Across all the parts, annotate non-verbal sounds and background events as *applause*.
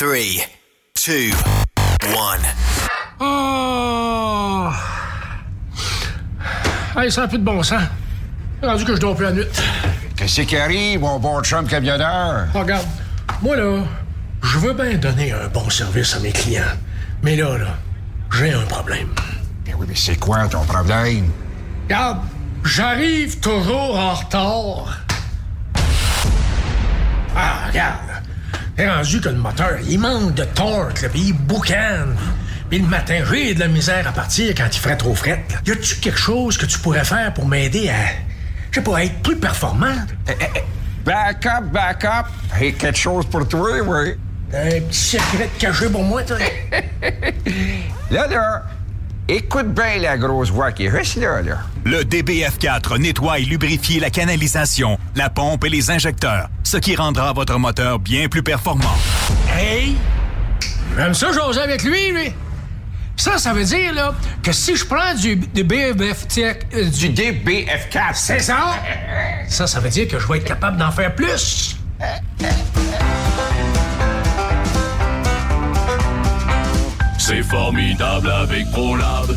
3, 2, 1. Oh! Hey, ça n'a plus de bon sens. Rendu que je dors plus la nuit. Qu'est-ce qui arrive, mon bon chum camionneur? Regarde, moi là, je veux bien donner un bon service à mes clients. Mais là, là, j'ai un problème. Ben oui, mais c'est quoi ton problème? Regarde, j'arrive toujours en retard. Ah, regarde. Rendu que le moteur, il manque de torque, là, puis il boucane. Puis le matin, j'ai de la misère à partir quand il ferait trop fret. là. Y a-tu quelque chose que tu pourrais faire pour m'aider à, je sais pas, à être plus performant? Back up, back up. Hey, quelque chose pour toi, oui. Un petit secret caché pour moi, toi? *laughs* Là, là, écoute bien la grosse voix qui est là, là. Le DBF4 nettoie et lubrifie la canalisation, la pompe et les injecteurs, ce qui rendra votre moteur bien plus performant. Hey! J'aime ça jaser avec lui, lui. Ça, ça veut dire, là, que si je prends du, du BF... euh, du DBF4. C'est ça? Ça, ça veut dire que je vais être capable d'en faire plus. C'est formidable avec ProLab.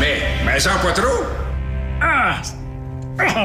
Mais, mais ça pas trop. Ah! Ah!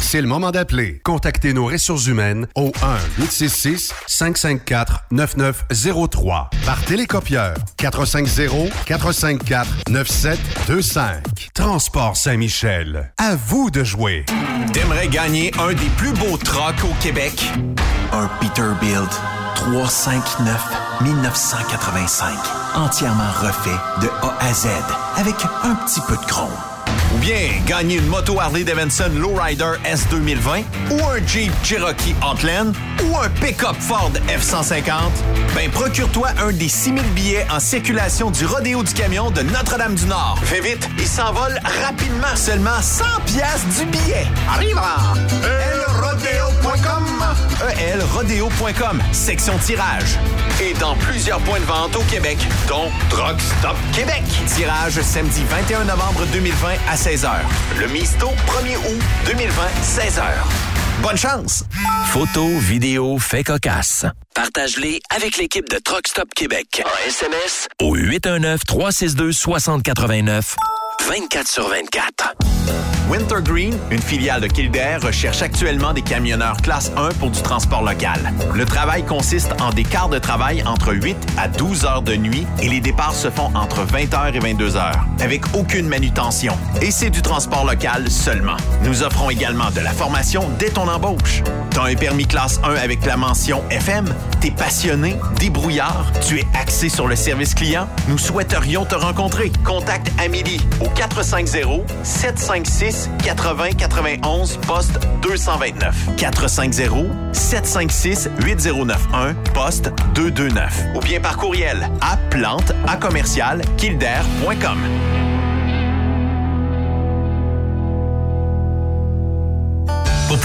C'est le moment d'appeler. Contactez nos ressources humaines au 1-866-554-9903 par télécopieur 450-454-9725. Transport Saint-Michel. À vous de jouer. T'aimerais gagner un des plus beaux trucks au Québec? Un Peterbilt 359 1985. Entièrement refait de A à Z avec un petit peu de chrome. Ou bien gagner une moto Harley Davidson Lowrider S 2020 ou un Jeep Cherokee Outland ou un pick-up Ford F-150? Ben procure-toi un des 6000 billets en circulation du Rodéo du Camion de Notre-Dame-du-Nord. Fais vite, il s'envole rapidement. Seulement 100 piastres du billet. Arrive elrodeo.com elrodeo.com, section tirage. Et dans plusieurs points de vente au Québec, dont Truck Stop Québec. Tirage samedi 21 novembre 2020 à 16h. Le Misto 1er août 2020, 16h. Bonne chance! Photos, vidéos, faits cocasse. Partage-les avec l'équipe de Truck Stop Québec. En SMS au 819-362-6089. 24 sur 24. Wintergreen, une filiale de Kildare, recherche actuellement des camionneurs classe 1 pour du transport local. Le travail consiste en des quarts de travail entre 8 à 12 heures de nuit et les départs se font entre 20h et 22h, avec aucune manutention. Et c'est du transport local seulement. Nous offrons également de la formation dès ton embauche. T'as un permis classe 1 avec la mention FM? T'es passionné, débrouillard, tu es axé sur le service client? Nous souhaiterions te rencontrer. Contacte Amélie au 450-756-8091, poste 229. 450-756-8091, poste 229. Ou bien par courriel à plante à commercial kildare.com.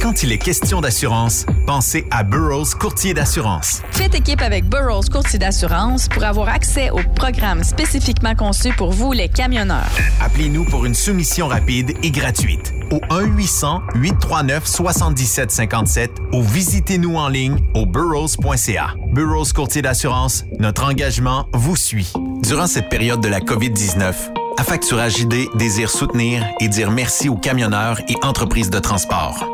Quand il est question d'assurance, pensez à Burroughs Courtier d'assurance. Faites équipe avec Burroughs Courtier d'assurance pour avoir accès aux programmes spécifiquement conçus pour vous, les camionneurs. Appelez-nous pour une soumission rapide et gratuite au 1-800-839-7757 ou visitez-nous en ligne au burrows.ca. Burroughs Courtier d'assurance, notre engagement vous suit. Durant cette période de la COVID-19, Affacturage ID désire soutenir et dire merci aux camionneurs et entreprises de transport.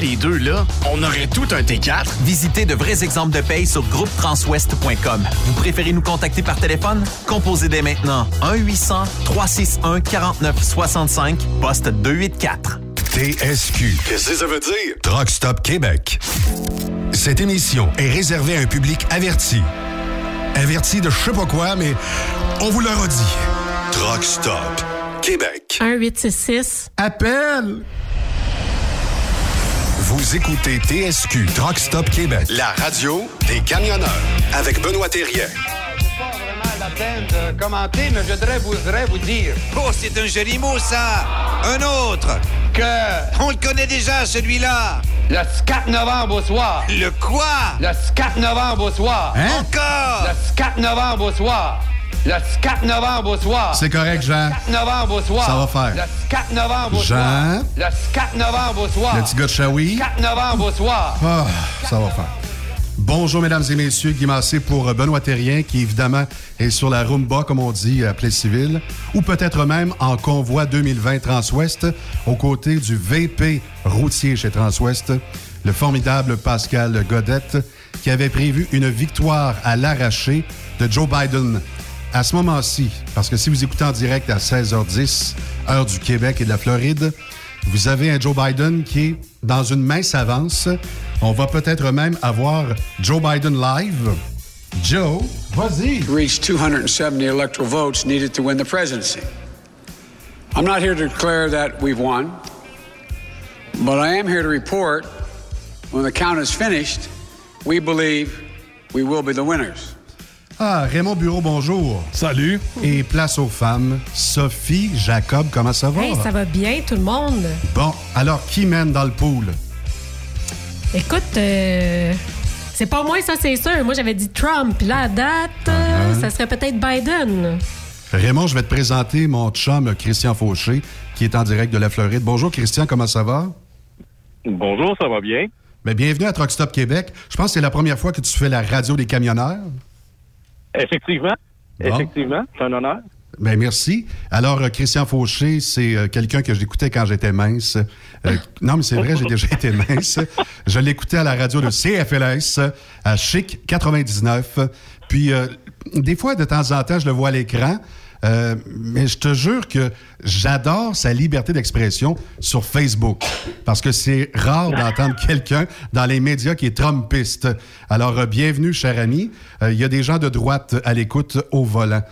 les deux là, on aurait tout un T4. Visitez de vrais exemples de paye sur groupetranswest.com. Vous préférez nous contacter par téléphone? Composez dès maintenant 1-800-361-4965, poste 284. TSQ. Qu'est-ce que ça veut dire? Truck Stop Québec. Cette émission est réservée à un public averti. Averti de je sais pas quoi, mais on vous le redit. Truck Stop Québec. 1866. Appel! Vous écoutez TSQ Truck Stop Québec, la radio des camionneurs avec Benoît Thérien. pas vraiment la peine de commenter, mais je voudrais, voudrais vous dire Oh, c'est un joli mot, ça! Un autre! que On le connaît déjà, celui-là! le 4 novembre au soir, Le quoi? le 4 novembre au soir, Encore! le 4 novembre au soir, le 4 novembre au soir, C'est correct, Jean. 4 novembre au soir, Ça va faire. le 4 novembre au Jean? soir, le 4 novembre au soir, Le petit gars de Shawi? 4 novembre au soir. Ah, ça va faire. Bonjour, mesdames et messieurs. Guy Massé pour Benoît Terrien, qui évidemment est sur la rumba, comme on dit, à Plaie Civile, ou peut-être même en convoi 2020 Transwest, aux côtés du VP routier chez Transwest, le formidable Pascal Godette, qui avait prévu une victoire à l'arraché de Joe Biden. À ce moment-ci, parce que si vous écoutez en direct à 16h10, heure du Québec et de la Floride, vous avez un Joe Biden qui est dans une mince avance. On va peut-être même avoir Joe Biden live. Joe, vas-y. reached 270 electoral votes needed to win the presidency. I'm not here to declare that we've won, but I am here to report when the count is finished, we believe we will be the winners. Ah, Raymond Bureau, bonjour. Salut. Et place aux femmes. Sophie, Jacob, comment ça va? Hey, ça va bien, tout le monde? Bon, alors qui mène dans le pool? Écoute, euh, c'est pas moi, ça, c'est sûr. Moi, j'avais dit Trump. Puis là, à date, euh, Uh-huh. ça serait peut-être Biden. Raymond, je vais te présenter mon chum Christian Fauché, qui est en direct de la Floride. Bonjour Christian, comment ça va? Bonjour, ça va bien? Ben, bienvenue à Truck Stop Québec. Je pense que c'est la première fois que tu fais la radio des camionneurs. Effectivement. Bon. Effectivement, c'est un honneur. Ben merci. Alors, euh, Christian Fauché, c'est euh, quelqu'un que j'écoutais quand j'étais mince. Euh, non, mais c'est vrai, j'ai déjà été mince. Je l'écoutais à la radio de CFLS, à Chic 99. Puis, euh, des fois, de temps en temps, je le vois à l'écran. Euh, mais je te jure que j'adore sa liberté d'expression sur Facebook parce que c'est rare d'entendre *laughs* quelqu'un dans les médias qui est trumpiste. Alors, euh, bienvenue, cher ami. Euh, Il y a des gens de droite à l'écoute au volant.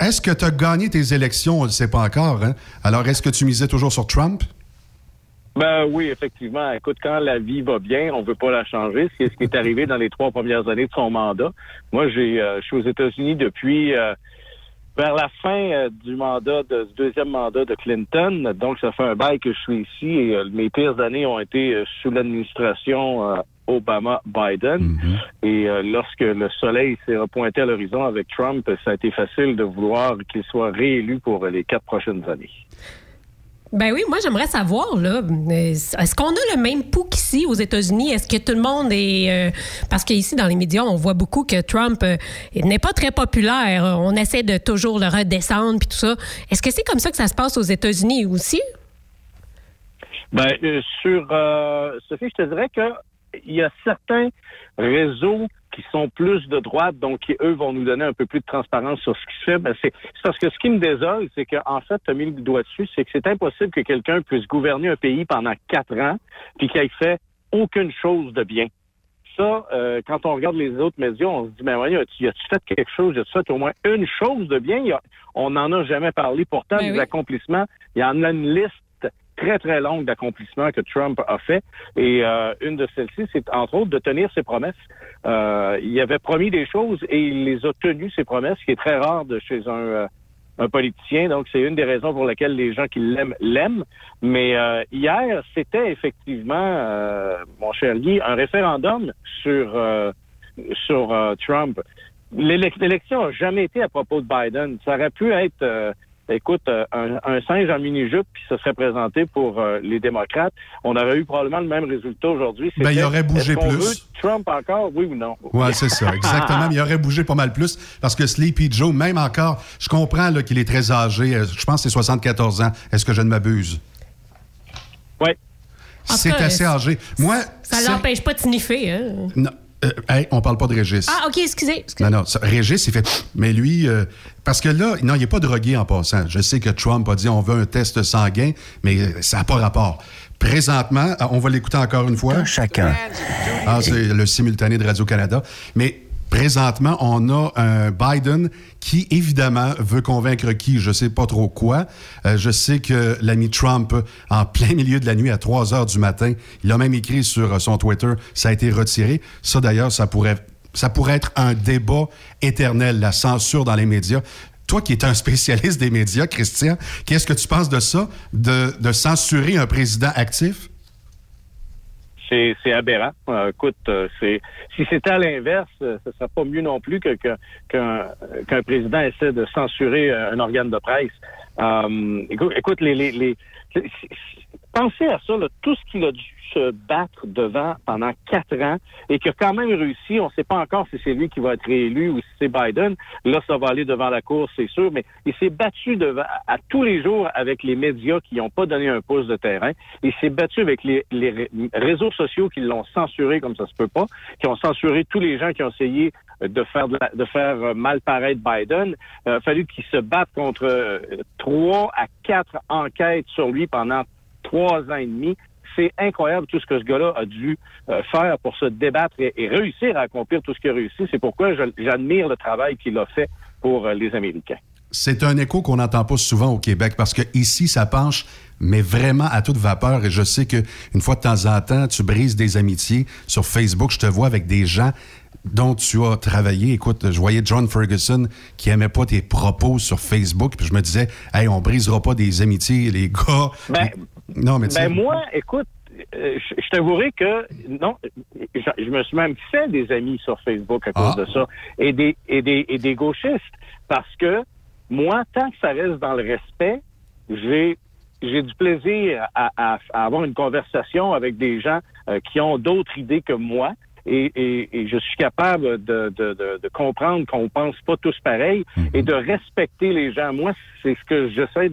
Est-ce que tu as gagné tes élections? On ne le sait pas encore. Hein? Alors, est-ce que tu misais toujours sur Trump? Ben oui, effectivement. Écoute, quand la vie va bien, on veut pas la changer. C'est ce qui est arrivé dans les trois premières années de son mandat. Moi, j'ai, euh, je suis aux États-Unis depuis euh, vers la fin euh, du mandat, de, du deuxième mandat de Clinton. Donc, ça fait un bail que je suis ici et euh, mes pires années ont été euh, sous l'administration Obama-Biden. Et euh, lorsque le soleil s'est repointé à l'horizon avec Trump, ça a été facile de vouloir qu'il soit réélu pour les quatre prochaines années. Ben oui, moi j'aimerais savoir là, est-ce qu'on a le même pouls qu'ici aux États-Unis? Est-ce que tout le monde est euh, parce qu'ici dans les médias on voit beaucoup que Trump euh, n'est pas très populaire. On essaie de toujours le redescendre puis tout ça. Est-ce que c'est comme ça que ça se passe aux États-Unis aussi? Ben, euh, sur Sophie, je te dirais que il y a certains réseaux qui sont plus de droite, donc qui, eux, vont nous donner un peu plus de transparence sur ce qui se fait. Ben, c'est parce que ce qui me désole, c'est qu'en fait, tu as mis le doigt dessus, c'est que c'est impossible que quelqu'un puisse gouverner un pays pendant quatre ans, puis qu'il ait fait aucune chose de bien. Ça, euh, quand on regarde les autres médias, on se dit, ben voyons, y a-tu fait quelque chose, y a-tu fait au moins une chose de bien? A- on n'en a jamais parlé. Pourtant, Ben des oui. accomplissements, il y en a une liste très, très longue d'accomplissements que Trump a fait. Et euh, une de celles-ci, c'est entre autres de tenir ses promesses. Euh, il avait promis des choses et il les a tenues, ses promesses, ce qui est très rare de chez un, euh, un politicien. Donc, c'est une des raisons pour lesquelles les gens qui l'aiment l'aiment. Mais euh, hier, c'était effectivement, euh, mon cher Guy, un référendum sur, euh, sur euh, Trump. L'élec- L'élection n'a jamais été à propos de Biden. Ça aurait pu être, écoute, euh, un, un singe en mini-jupe, puis ça serait présenté pour euh, les démocrates. On aurait eu probablement le même résultat aujourd'hui. Ben, il aurait bougé plus. veut Trump encore, oui ou non? Oui, c'est ça, exactement. *laughs* Mais il aurait bougé pas mal plus parce que Sleepy Joe, même encore, je comprends qu'il est très âgé. euh, Je pense que c'est 74 ans. Est-ce que je ne m'abuse? Oui. C'est assez âgé. Moi, Ça l'empêche pas de sniffer. Hein? Non, euh, hey, on parle pas de Régis. Ah, OK, excusez. excusez. Non, non, ça- Régis, il fait. Mais lui, euh, parce que là, non, il n'est pas drogué en passant. Je sais que Trump a dit on veut un test sanguin, mais euh, ça n'a pas rapport. Présentement, on va l'écouter encore une fois. Chacun. Ah, c'est le simultané de Radio-Canada. Mais présentement, on a un Biden qui, évidemment, veut convaincre qui, je sais pas trop quoi. Euh, je sais que l'ami Trump, en plein milieu de la nuit, à 3 heures du matin, il a même écrit sur euh, son Twitter, ça a été retiré. Ça, d'ailleurs, ça pourrait, ça pourrait être un débat éternel, la censure dans les médias. Toi qui es un spécialiste des médias, Christian, qu'est-ce que tu penses de ça, de, de censurer un président actif? C'est, aberrant. Euh, écoute, euh, c'est si c'était à l'inverse, euh, ce serait pas mieux non plus que, qu'un, qu'un président essaie de censurer un organe de presse. Écoute, pensez à ça, tout ce qu'il a dû se battre devant pendant quatre ans et qui a quand même réussi. On ne sait pas encore si c'est lui qui va être réélu ou si c'est Biden. Là, ça va aller devant la course, c'est sûr, mais il s'est battu devant, à, tous les jours avec les médias qui n'ont pas donné un pouce de terrain. Il s'est battu avec les, les ré- réseaux sociaux qui l'ont censuré comme ça se peut pas, qui ont censuré tous les gens qui ont essayé de faire de, la- de faire euh, mal paraître Biden. Il a fallu qu'il se batte contre euh, trois à quatre enquêtes sur lui pendant trois ans et demi. C'est incroyable tout ce que ce gars-là a dû euh, faire pour se débattre et, et réussir à accomplir tout ce qu'il a réussi. C'est pourquoi j'admire le travail qu'il a fait pour euh, les Américains. C'est un écho qu'on n'entend pas souvent au Québec parce que ici, ça penche, mais vraiment à toute vapeur. Et je sais que une fois de temps en temps, tu brises des amitiés sur Facebook. Je te vois avec des gens dont tu as travaillé. Écoute, je voyais John Ferguson qui aimait pas tes propos sur Facebook, puis je me disais, hey, on brisera pas des amitiés, les gars. Ben, non, mais Ben moi, écoute, euh, je, je t'avouerai que non, je, je me suis même fait des amis sur Facebook à cause Ah. de ça et des et des et des gauchistes parce que moi, tant que ça reste dans le respect, j'ai j'ai du plaisir à, à- à avoir une conversation avec des gens euh, qui ont d'autres idées que moi. Et, et- et je suis capable de, de- de- de comprendre qu'on pense pas tous pareil et de respecter les gens. Moi, c'est ce que j'essaie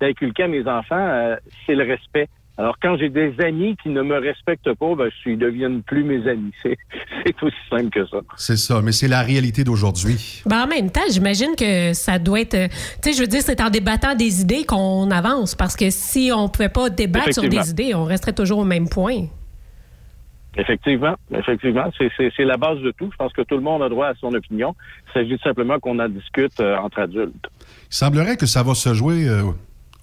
d'inculquer à mes enfants, euh, c'est le respect. Alors, quand j'ai des amis qui ne me respectent pas, ben, ils deviennent plus mes amis. *laughs* C'est aussi simple que ça. C'est ça, mais c'est la réalité d'aujourd'hui. Ben, en même temps, j'imagine que ça doit être. euh, Tu sais, je veux dire, c'est en débattant des idées qu'on avance. Parce que si on pouvait pas débattre sur des idées, on resterait toujours au même point. Effectivement, effectivement, c'est- la base de tout. Je pense que tout le monde a droit à son opinion. Il s'agit simplement qu'on en discute euh, entre adultes. Il semblerait que ça va se jouer euh,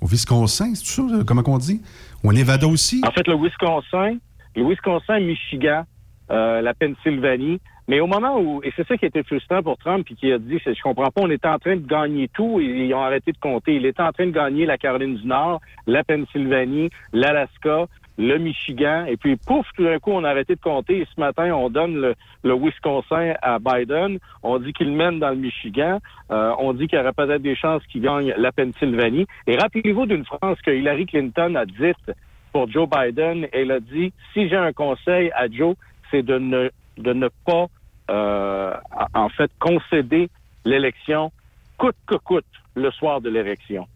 au Wisconsin, c'est tout ça, euh, comment on dit? Au Nevada aussi? En fait, le Wisconsin, le Wisconsin, Michigan, euh, la Pennsylvanie, Mais au moment où, et c'est ça qui était frustrant pour Trump, puis qui a dit, c'est- je comprends pas, on était en train de gagner tout et ils ont arrêté de compter. Il était en train de gagner la Caroline du Nord, la Pennsylvanie, l'Alaska, le Michigan, et puis pouf, tout d'un coup, on a arrêté de compter. Et ce matin, on donne le, le Wisconsin à Biden. On dit qu'il mène dans le Michigan. Euh, on dit qu'il y aurait peut-être des chances qu'il gagne la Pennsylvanie. Et rappelez-vous d'une phrase que Hillary Clinton a dite pour Joe Biden. Elle a dit, si j'ai un conseil à Joe, c'est de ne, de ne pas, euh, en fait, concéder l'élection coûte que coûte le soir de l'élection.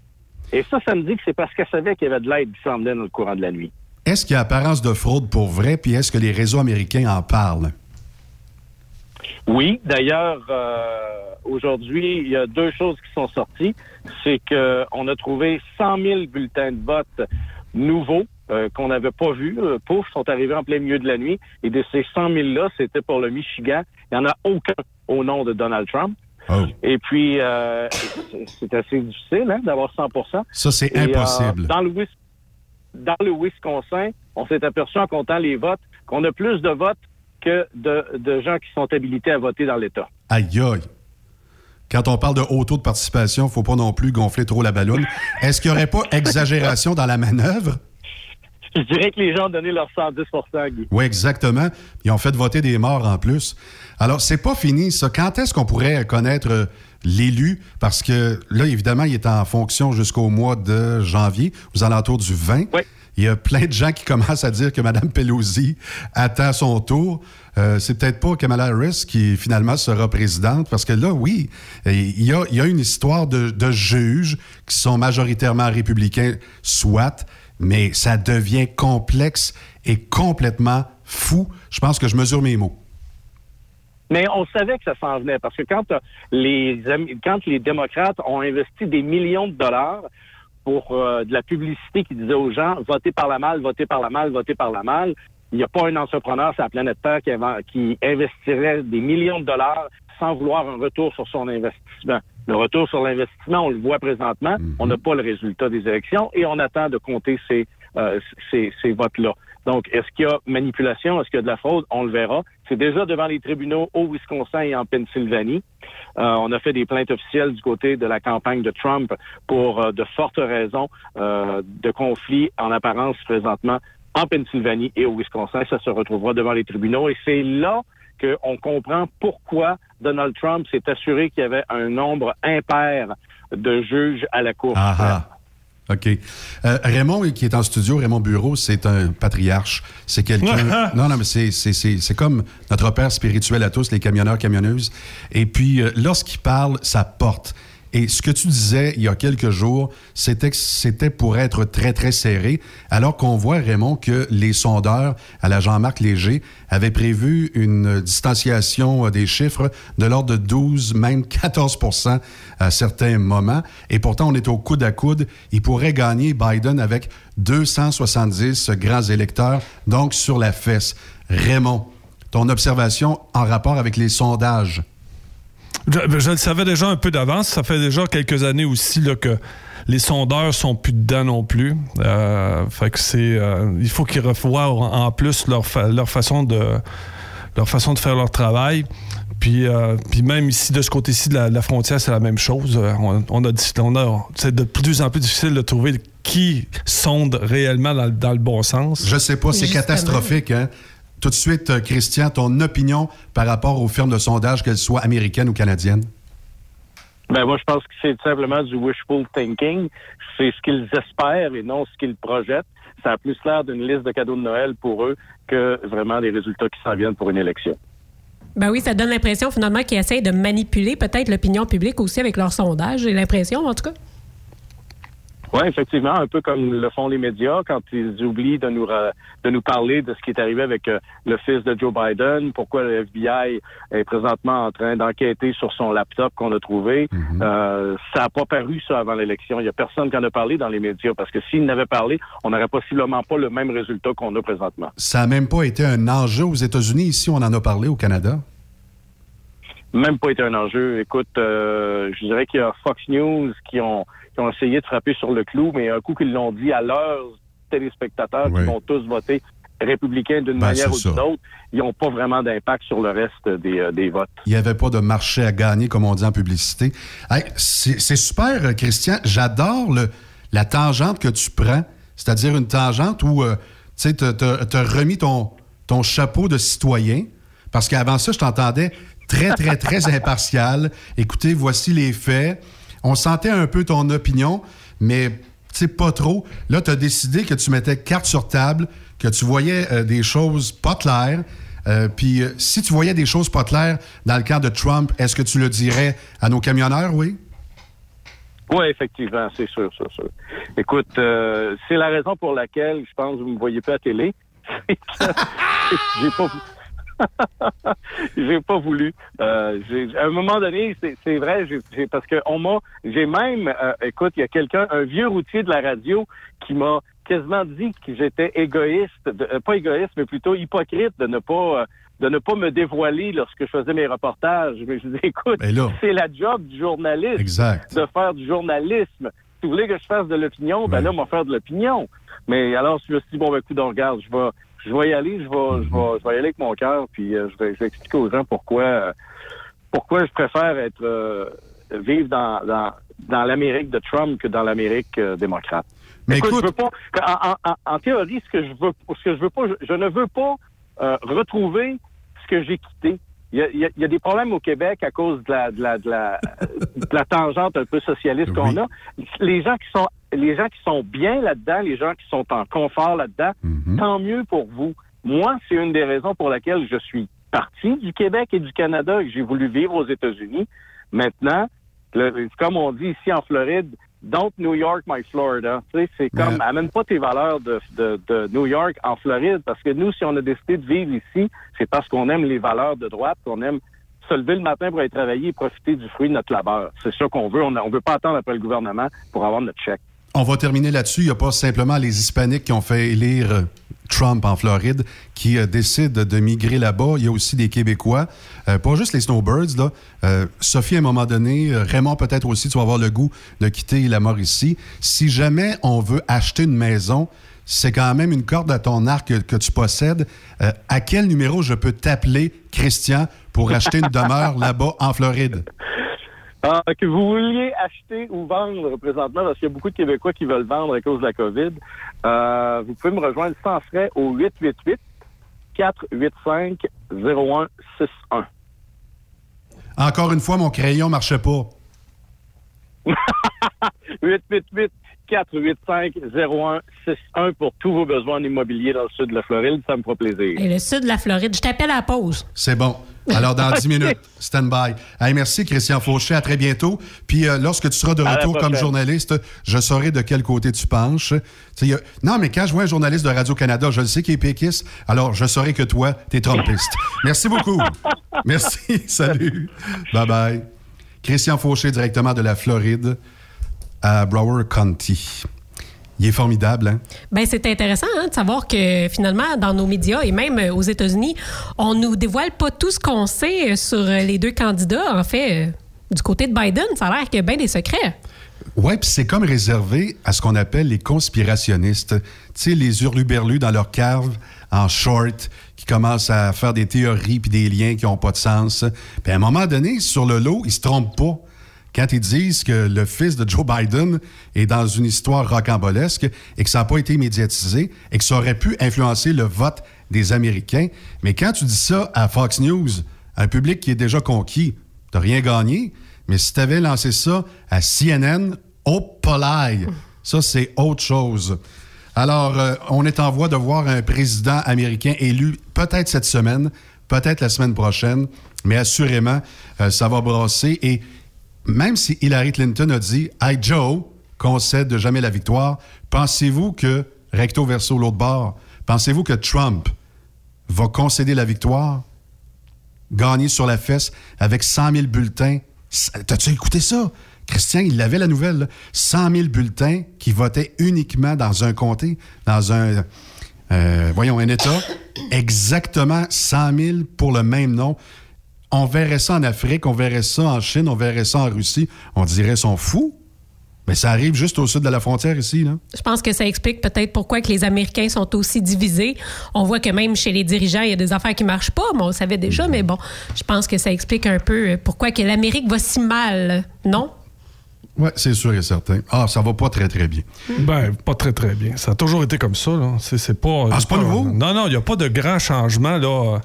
Et ça, ça me dit que c'est parce qu'elle savait qu'il y avait de l'aide qui s'en venait dans le courant de la nuit. Est-ce qu'il y a apparence de fraude pour vrai, puis est-ce que les réseaux américains en parlent? Oui, d'ailleurs, euh, aujourd'hui, il y a deux choses qui sont sorties. C'est qu'on a trouvé 100 000 bulletins de vote nouveaux euh, qu'on n'avait pas vus. Euh, pouf, sont arrivés en plein milieu de la nuit. Et de ces 100 000-là, c'était pour le Michigan. Il n'y en a aucun au nom de Donald Trump. Et puis, euh, c'est- assez difficile hein, d'avoir 100% Ça, c'est Et, impossible. dans, le, Wis- dans le Wisconsin, on s'est aperçu en comptant les votes qu'on a plus de votes que de, de gens qui sont habilités à voter dans l'État. Aïe aïe. Quand on parle de haut taux de participation, il ne faut pas non plus gonfler trop la balloune. Est-ce qu'il n'y aurait pas *laughs* exagération dans la manœuvre? Je dirais que les gens ont donné leur 110 Guy. Oui, exactement. Ils ont fait voter des morts en plus. Alors, c'est pas fini, ça. Quand est-ce qu'on pourrait connaître euh, l'élu? Parce que là, évidemment, il est en fonction jusqu'au mois de janvier, aux alentours du 20. Il y a plein de gens qui commencent à dire que Mme Pelosi attend son tour. Euh, c'est peut-être pas Kamala Harris qui finalement sera présidente, parce que là, oui, il y a, il y a une histoire de, de juges qui sont majoritairement républicains, soit, mais ça devient complexe et complètement fou. Je pense que je mesure mes mots. Mais on savait que ça s'en venait parce que quand euh, les quand les démocrates ont investi des millions de dollars pour euh, de la publicité qui disait aux gens votez par la malle, votez par la malle, votez par la malle, il n'y a pas un entrepreneur sur la planète Terre qui, investirait des millions de dollars sans vouloir un retour sur son investissement. Le retour sur l'investissement, on le voit présentement, on n'a pas le résultat des élections et on attend de compter ces, euh, ces, ces votes-là. Donc, est-ce qu'il y a manipulation? Est-ce qu'il y a de la fraude? On le verra. C'est déjà devant les tribunaux au Wisconsin et en Pennsylvanie. Euh, on a fait des plaintes officielles du côté de la campagne de Trump pour euh, de fortes raisons euh, de conflit en apparence présentement en Pennsylvanie et au Wisconsin. Ça se retrouvera devant les tribunaux et c'est là qu'on comprend pourquoi Donald Trump s'est assuré qu'il y avait un nombre impair de juges à la Cour. Ah ah. OK. Euh, Raymond, qui est en studio, Raymond Bureau, c'est un patriarche. C'est quelqu'un. *laughs* non, non, mais c'est, c'est, c'est, c'est comme notre père spirituel à tous, les camionneurs, camionneuses. Et puis, euh, lorsqu'il parle, ça porte. Et ce que tu disais il y a quelques jours, c'était c'était pour être très, très serré, alors qu'on voit, Raymond, que les sondeurs à la Jean-Marc Léger avaient prévu une distanciation euh, des chiffres de l'ordre de 12, même 14 à certains moments. Et pourtant, on est au coude à coude. Il pourrait gagner Biden avec 270 grands électeurs, donc sur la fesse. Raymond, ton observation en rapport avec les sondages? Je, je le savais déjà un peu d'avance. Ça fait déjà quelques années aussi là, que les sondeurs sont plus dedans non plus. Euh, fait que c'est, euh, il faut qu'ils revoient en plus leur, fa- leur façon de leur façon de faire leur travail. Puis, euh, puis même ici, de ce côté-ci de la, de la frontière, c'est la même chose. On, on a, dit- on a- c'est de plus en plus difficile de trouver qui sonde réellement dans, le- dans le bon sens. Je sais pas, c'est catastrophique. Hein? Tout de suite, euh, Christian, ton opinion par rapport aux firmes de sondage, qu'elles soient américaines ou canadiennes? Ben moi, je pense que c'est tout simplement du wishful thinking. C'est ce qu'ils espèrent et non ce qu'ils projettent. Ça a plus l'air d'une liste de cadeaux de Noël pour eux que vraiment des résultats qui s'en viennent pour une élection. Ben oui, ça donne l'impression finalement qu'ils essayent de manipuler peut-être l'opinion publique aussi avec leurs sondages. J'ai l'impression, en tout cas. Oui, effectivement, un peu comme le font les médias quand ils oublient de nous de nous parler de ce qui est arrivé avec euh, le fils de Joe Biden, pourquoi le FBI est présentement en train d'enquêter sur son laptop qu'on a trouvé. Euh, ça n'a pas paru ça avant l'élection. Il n'y a personne qui en a parlé dans les médias parce que s'il n'avait parlé, on n'aurait possiblement pas le même résultat qu'on a présentement. Ça n'a même pas été un enjeu aux États-Unis. Ici, on en a parlé au Canada. Même pas été un enjeu. Écoute, euh, je dirais qu'il y a Fox News qui ont, qui ont essayé de frapper sur le clou, mais un coup qu'ils l'ont dit à leurs téléspectateurs qui vont tous voter républicains d'une Ben, manière ou d'une autre, ils n'ont pas vraiment d'impact sur le reste des, euh, des votes. Il n'y avait pas de marché à gagner, comme on dit en publicité. Hey, c'est super, euh, Christian. J'adore la tangente que tu prends, c'est-à-dire une tangente où euh, tu as remis ton, ton chapeau de citoyen, parce qu'avant ça, je t'entendais très, très, très *laughs* impartial. Écoutez, voici les faits. On sentait un peu ton opinion, mais sais, pas trop. Là, tu as décidé que tu mettais carte sur table, que tu voyais euh, des choses pas claires. Euh, Puis euh, si tu voyais des choses pas claires dans le camp de Trump, est-ce que tu le dirais à nos camionneurs, oui? Oui, effectivement, c'est sûr, c'est sûr. Écoute, c'est la raison pour laquelle, je pense, vous me voyez pas à télé. *laughs* J'ai pas *laughs* j'ai pas voulu. Euh, à un moment donné, c'est vrai, j'ai- parce que on m'a, j'ai même, euh, écoute, il y a quelqu'un, un vieux routier de la radio, qui m'a quasiment dit que j'étais égoïste, de- euh, pas égoïste, mais plutôt hypocrite de ne pas, de ne pas me dévoiler lorsque je faisais mes reportages. Mais je dis, écoute, Ben c'est la job du journaliste Exact. de faire du journalisme. Si vous voulez que je fasse de l'opinion, ben là, on va faire de l'opinion. Mais alors, je me suis dit, bon, ben, écoute, regarde, je vais, je vais y aller, je vais, je vais, je vais y aller avec mon cœur, puis euh, je, vais, je vais expliquer aux gens pourquoi, euh, pourquoi je préfère être euh, vivre dans, dans, dans l'Amérique de Trump que dans l'Amérique euh, démocrate. Mais écoute, écoute- je veux pas, en, en- en- en théorie, ce que je veux, ce que je veux pas, je, ne veux pas euh, retrouver ce que j'ai quitté. Il y, a, il y des problèmes au Québec à cause de la, de la, de la, de la tangente un peu socialiste qu'on a. Les gens qui sont les gens qui sont bien là-dedans, les gens qui sont en confort là-dedans, tant mieux pour vous. Moi, c'est une des raisons pour laquelle je suis parti du Québec et du Canada et que j'ai voulu vivre aux États-Unis. Maintenant, le- comme on dit ici en Floride, don't New York my Florida. C'est comme, amène pas tes valeurs de, de, de New York en Floride parce que nous, si on a décidé de vivre ici, c'est parce qu'on aime les valeurs de droite, qu'on aime se lever le matin pour aller travailler et profiter du fruit de notre labeur. C'est ça qu'on veut. On ne veut pas attendre après le gouvernement pour avoir notre chèque. On va terminer là-dessus. Il n'y a pas simplement les Hispaniques qui ont fait élire euh, Trump en Floride qui euh, décident de migrer là-bas. Il y a aussi des Québécois, euh, pas juste les Snowbirds. Là. Euh, Sophie, à un moment donné, euh, Raymond peut-être aussi, tu vas avoir le goût de quitter la Mauricie. Si jamais on veut acheter une maison, c'est quand même une corde à ton arc que, que tu possèdes. Euh, à quel numéro je peux t'appeler, Christian, pour acheter une demeure *laughs* là-bas en Floride? Ah, que vous vouliez acheter ou vendre présentement, parce qu'il y a beaucoup de Québécois qui veulent vendre à cause de la COVID, euh, vous pouvez me rejoindre sans frais au 888 485 0161. Encore une fois, mon crayon marchait pas. 888 485 0161 pour tous vos besoins en immobilier dans le sud de la Floride. Ça me fera plaisir. Et le sud de la Floride, je t'appelle à la pause. C'est bon. Alors, dans *laughs* 10 minutes, stand by. Hey, merci, Christian Fauché. À très bientôt. Puis, euh, lorsque tu seras de retour comme journaliste, je saurai de quel côté tu penches. A- Non, mais quand je vois un journaliste de Radio-Canada, je le sais qu'il est péquiste, alors je saurai que toi, t'es trompiste. merci beaucoup. *laughs* Merci. Salut. Bye-bye. Christian Fauché, directement de la Floride à Broward County. Il est formidable, hein? Ben, c'est intéressant hein, de savoir que finalement, dans nos médias et même euh, aux États-Unis, on nous dévoile pas tout ce qu'on sait euh, sur euh, les deux candidats. En fait, du côté de Biden, ça a l'air qu'il y a bien des secrets. Oui, puis c'est comme réservé à ce qu'on appelle les conspirationnistes. Tu sais, les hurluberlus dans leur cave, en short, qui commencent à faire des théories puis des liens qui n'ont pas de sens. Puis à un moment donné, sur le lot, ils se trompent pas. Quand ils disent que le fils de Joe Biden est dans une histoire rocambolesque et que ça n'a pas été médiatisé et que ça aurait pu influencer le vote des Américains. Mais quand tu dis ça à Fox News, un public qui est déjà conquis, t'as rien gagné. Mais si tu avais lancé ça à CNN, au polaille, ça, c'est autre chose. Alors, euh, on est en voie de voir un président américain élu peut-être cette semaine, peut-être la semaine prochaine, mais assurément, euh, ça va brasser. Et même si Hillary Clinton a dit Hey Joe, concède jamais la victoire, pensez-vous que, recto verso l'autre bord, pensez-vous que Trump va concéder la victoire? gagné sur la fesse avec 100 000 bulletins. T'as-tu écouté ça? Christian, il avait la nouvelle. là. 100 000 bulletins qui votaient uniquement dans un comté, dans un, euh, voyons, un État. Exactement 100 000 pour le même nom. On verrait ça en Afrique, on verrait ça en Chine, on verrait ça en Russie. On dirait, sont fous. Mais ça arrive juste au sud de la frontière ici, là. Je pense que ça explique peut-être pourquoi que les Américains sont aussi divisés. On voit que même chez les dirigeants, il y a des affaires qui marchent pas, mais on le savait déjà, mais bon, je pense que ça explique un peu euh, pourquoi que l'Amérique va si mal, non? Oui, c'est sûr et certain. Ah, ça va pas très, très bien. Ben, pas très, très bien. Ça a toujours été comme ça. Là. C'est, c'est pas, Ah, c'est pas nouveau? Non, non, il n'y a pas de grand changement. Là.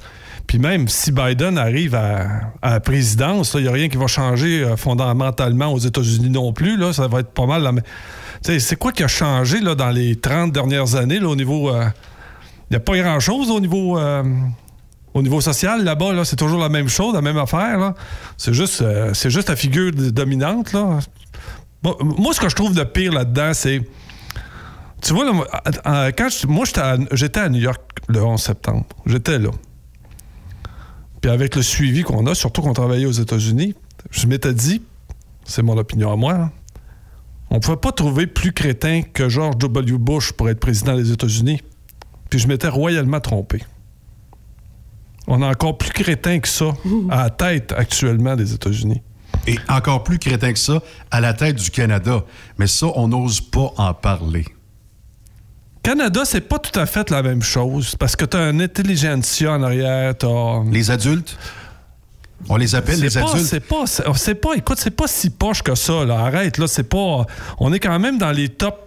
Puis même si Biden arrive à, la présidence, il n'y a rien qui va changer euh, fondamentalement aux États-Unis non plus. Là. Ça va être pas mal. c'est quoi qui a changé là, dans les 30 dernières années là, au niveau. euh, Il n'y a pas grand-chose au niveau. euh, au niveau social, là-bas, là, c'est toujours la même chose, la même affaire. C'est juste, euh, juste la figure dominante. Là. Moi, ce que je trouve de pire là-dedans, c'est. Tu vois, quand je- moi, j'étais à, à New York le 11 septembre. J'étais là. Puis avec le suivi qu'on a, surtout qu'on travaillait aux États-Unis, je m'étais dit, c'est mon opinion à moi, là, on ne pouvait pas trouver plus crétin que George W. Bush pour être président des États-Unis. Puis je m'étais royalement trompé. On est encore plus crétin que ça à la tête actuellement des États-Unis. Et encore plus crétin que ça, à la tête du Canada. Mais ça, on n'ose pas en parler. Canada, c'est pas tout à fait la même chose parce que tu as un intelligentsia en arrière. Les adultes? On les appelle les pas- adultes? C'est pas, c'est c'est pas, écoute, c'est pas si poche que ça, là. Arrête, là, c'est pas. On est quand même dans les top.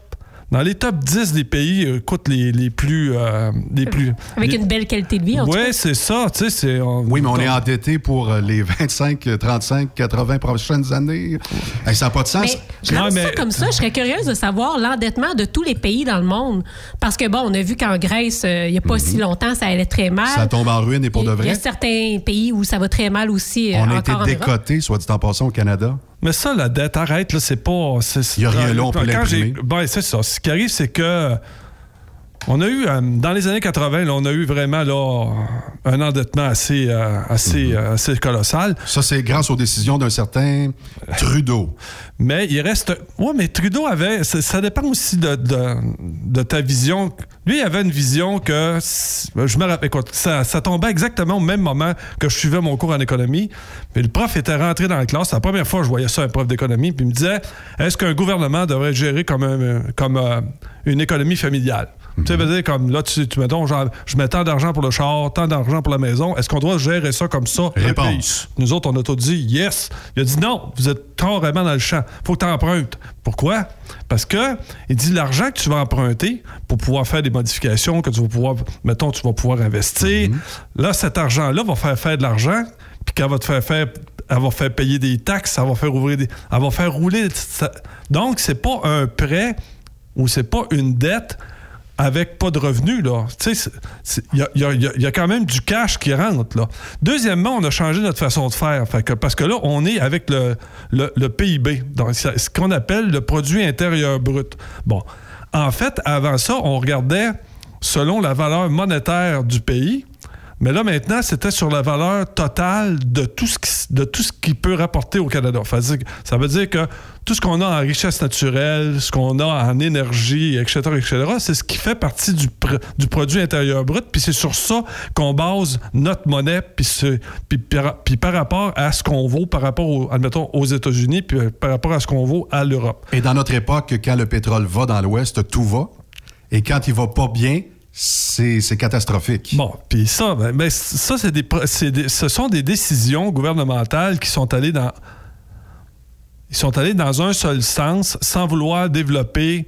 Dans les top 10 des pays, euh, écoute, les, les plus. euh, les plus Avec les- une belle qualité de vie, en tout cas. Ouais, c'est ça, tu sais, c'est. Oui, mais on est endetté pour euh, les 25, euh, 35, 80 prochaines années. Hey, ça n'a pas de sens. Mais ça comme ça. Je serais curieuse de savoir l'endettement de tous les pays dans le monde. Parce que, bon, on a vu qu'en Grèce, euh, il n'y a pas si longtemps, ça allait très mal. Mhm. Ça tombe en ruine et pour de Il y a vrai. certains pays où ça va très mal aussi. euh, On a été décoté, soit dit en passant, au Canada. Mais ça, la dette, arrête, là, c'est pas. Il y a rien là, on peut l'imprimer. Ben, c'est ça. Ce qui arrive, c'est que. On a eu, euh, dans les années 80, là, on a eu vraiment là, un endettement assez, euh, assez, Mhm. euh, assez colossal. Ça, c'est grâce aux décisions d'un certain Trudeau. Mais il reste. Ouais, mais Trudeau avait. Ça, dépend aussi de, de, de ta vision. Lui, il avait une vision que. Je me rappelle. Écoute, ça, ça tombait exactement au même moment que je suivais mon cours en économie. Puis le prof était rentré dans la classe. La première fois que je voyais ça, un prof d'économie. Puis il me disait est-ce qu'un gouvernement devrait être géré comme, un- comme euh, une économie familiale? Tu sais, veut dire, comme là, tu, tu mettons, genre, je mets tant d'argent pour le char, tant d'argent pour la maison. Est-ce qu'on doit gérer ça comme ça? Réponse. Nous autres, on a tout dit yes. Il a dit non, vous êtes carrément dans le champ. faut que tu empruntes. Pourquoi? Parce que, il dit l'argent que tu vas emprunter pour pouvoir faire des modifications, que tu vas pouvoir, mettons, tu vas pouvoir investir. Là, cet argent-là va faire faire de l'argent, puis qu'elle va te faire faire. Elle va faire payer des taxes, elle va faire ouvrir des. Elle va faire rouler. ça- Donc, c'est pas un prêt ou c'est pas une dette avec pas de revenus, il y a, y a- quand même du cash qui rentre, là. Deuxièmement, on a changé notre façon de faire. Parce que là, on est avec le, PIB, ce qu'on appelle le produit intérieur brut. Bon. En fait, avant ça, on regardait selon la valeur monétaire du pays. Mais là, maintenant, c'était sur la valeur totale de tout ce qui, de tout ce qui peut rapporter au Canada. Ça veut dire, que tout ce qu'on a en richesse naturelle, ce qu'on a en énergie, etc., etc., c'est ce qui fait partie du, du produit intérieur brut. Puis c'est sur ça qu'on base notre monnaie, puis, par- rapport à ce qu'on vaut, par rapport, admettons, aux États-Unis, puis par rapport à ce qu'on vaut à l'Europe. Et dans notre époque, quand le pétrole va dans l'Ouest, tout va. Et quand il va pas bien, c'est catastrophique. Bon, puis ça, ben, ben, ça c'est des, ce sont des décisions gouvernementales qui sont allées dans ils sont allés dans un seul sens sans vouloir développer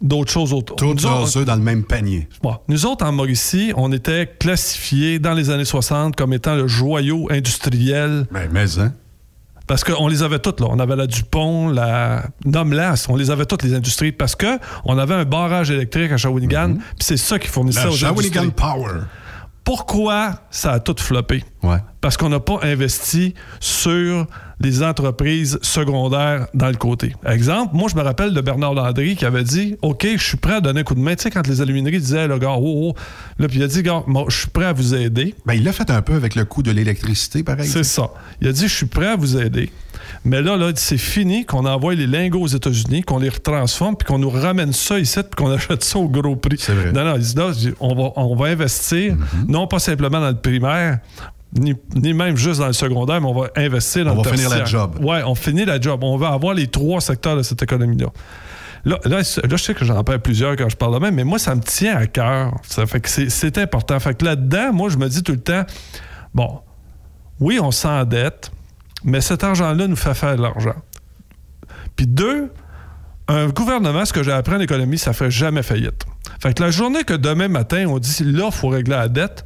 d'autres choses autour. Leurs œufs dans le même panier. Bon, nous autres, en Mauricie, on était classifiés dans les années 60 comme étant le joyau industriel. Ben, mais, hein? Parce qu'on les avait toutes, là. On avait la Dupont, la Nomlas, on les avait toutes, les industries, parce que on avait un barrage électrique à Shawinigan, puis c'est ça qui fournissait La aux Shawinigan industries. Power. Pourquoi ça a tout floppé? Ouais. Parce qu'on n'a pas investi sur les entreprises secondaires dans le côté. Exemple, moi, je me rappelle de Bernard Landry qui avait dit OK, je suis prêt à donner un coup de main. Tu sais, quand les alumineries disaient, le gars, oh, oh, là, puis il a dit, gars, moi, je suis prêt à vous aider. Ben, il l'a fait un peu avec le coût de l'électricité, pareil. C'est ça. Il a dit, je suis prêt à vous aider. Mais là, là c'est fini qu'on envoie les lingots aux États-Unis, qu'on les retransforme, puis qu'on nous ramène ça ici, puis qu'on *laughs* achète ça au gros prix. C'est vrai. Non, non, il dit, là, on va, on va investir, non pas simplement dans le primaire, ni, ni même juste dans le secondaire, mais on va investir dans On le va finir la job. Ouais, on finit la job. On va avoir les trois secteurs de cette économie-là. Là, là, là, je sais que j'en perds plusieurs quand je parle de même, mais moi, ça me tient à cœur. Ça fait que c'est- c'est important. Fait que là-dedans, moi, je me dis tout le temps, bon, oui, on s'endette, mais cet argent-là nous fait faire de l'argent. Puis deux, un gouvernement, ce que j'ai appris en économie, ça fait jamais faillite. Fait que la journée que demain matin, on dit là, il faut régler la dette,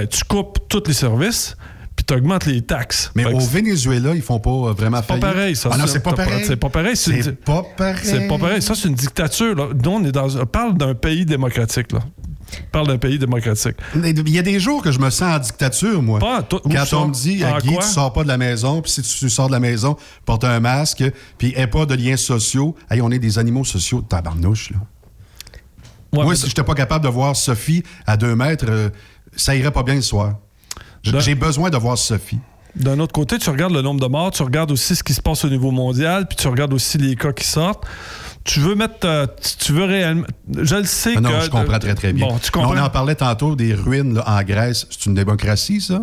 ben, tu coupes tous les services, puis tu augmentes les taxes. Mais Fait au Venezuela, ils font pas euh, vraiment pas pareil, ça. Ah non, c'est pas pareil. C'est pas pareil. une- C'est pas pareil. C'est pas pareil. Ça, c'est une dictature. Là. Nous, on est dans. On parle d'un pays démocratique, là. On parle d'un pays démocratique. Il y a des jours que je me sens en dictature, moi. Pas, toi, Quand on me dit, à Guy, quoi? tu sors pas de la maison, puis si tu sors de la maison, porte un masque, puis aie pas de liens sociaux. Hey, on est des animaux sociaux de tabarnouche, là. moi, si j'étais pas capable de voir Sophie à deux mètres, euh, ça irait pas bien le soir. J'ai besoin de voir Sophie. D'un autre côté, tu regardes le nombre de morts, tu regardes aussi ce qui se passe au niveau mondial, puis tu regardes aussi les cas qui sortent. Tu veux mettre. euh, tu- veux réellement. Je le sais Ah non, que. je comprends très, très bien. Bon, tu Mais comprends. On en parlait tantôt des ruines là, en Grèce. C'est une démocratie, ça?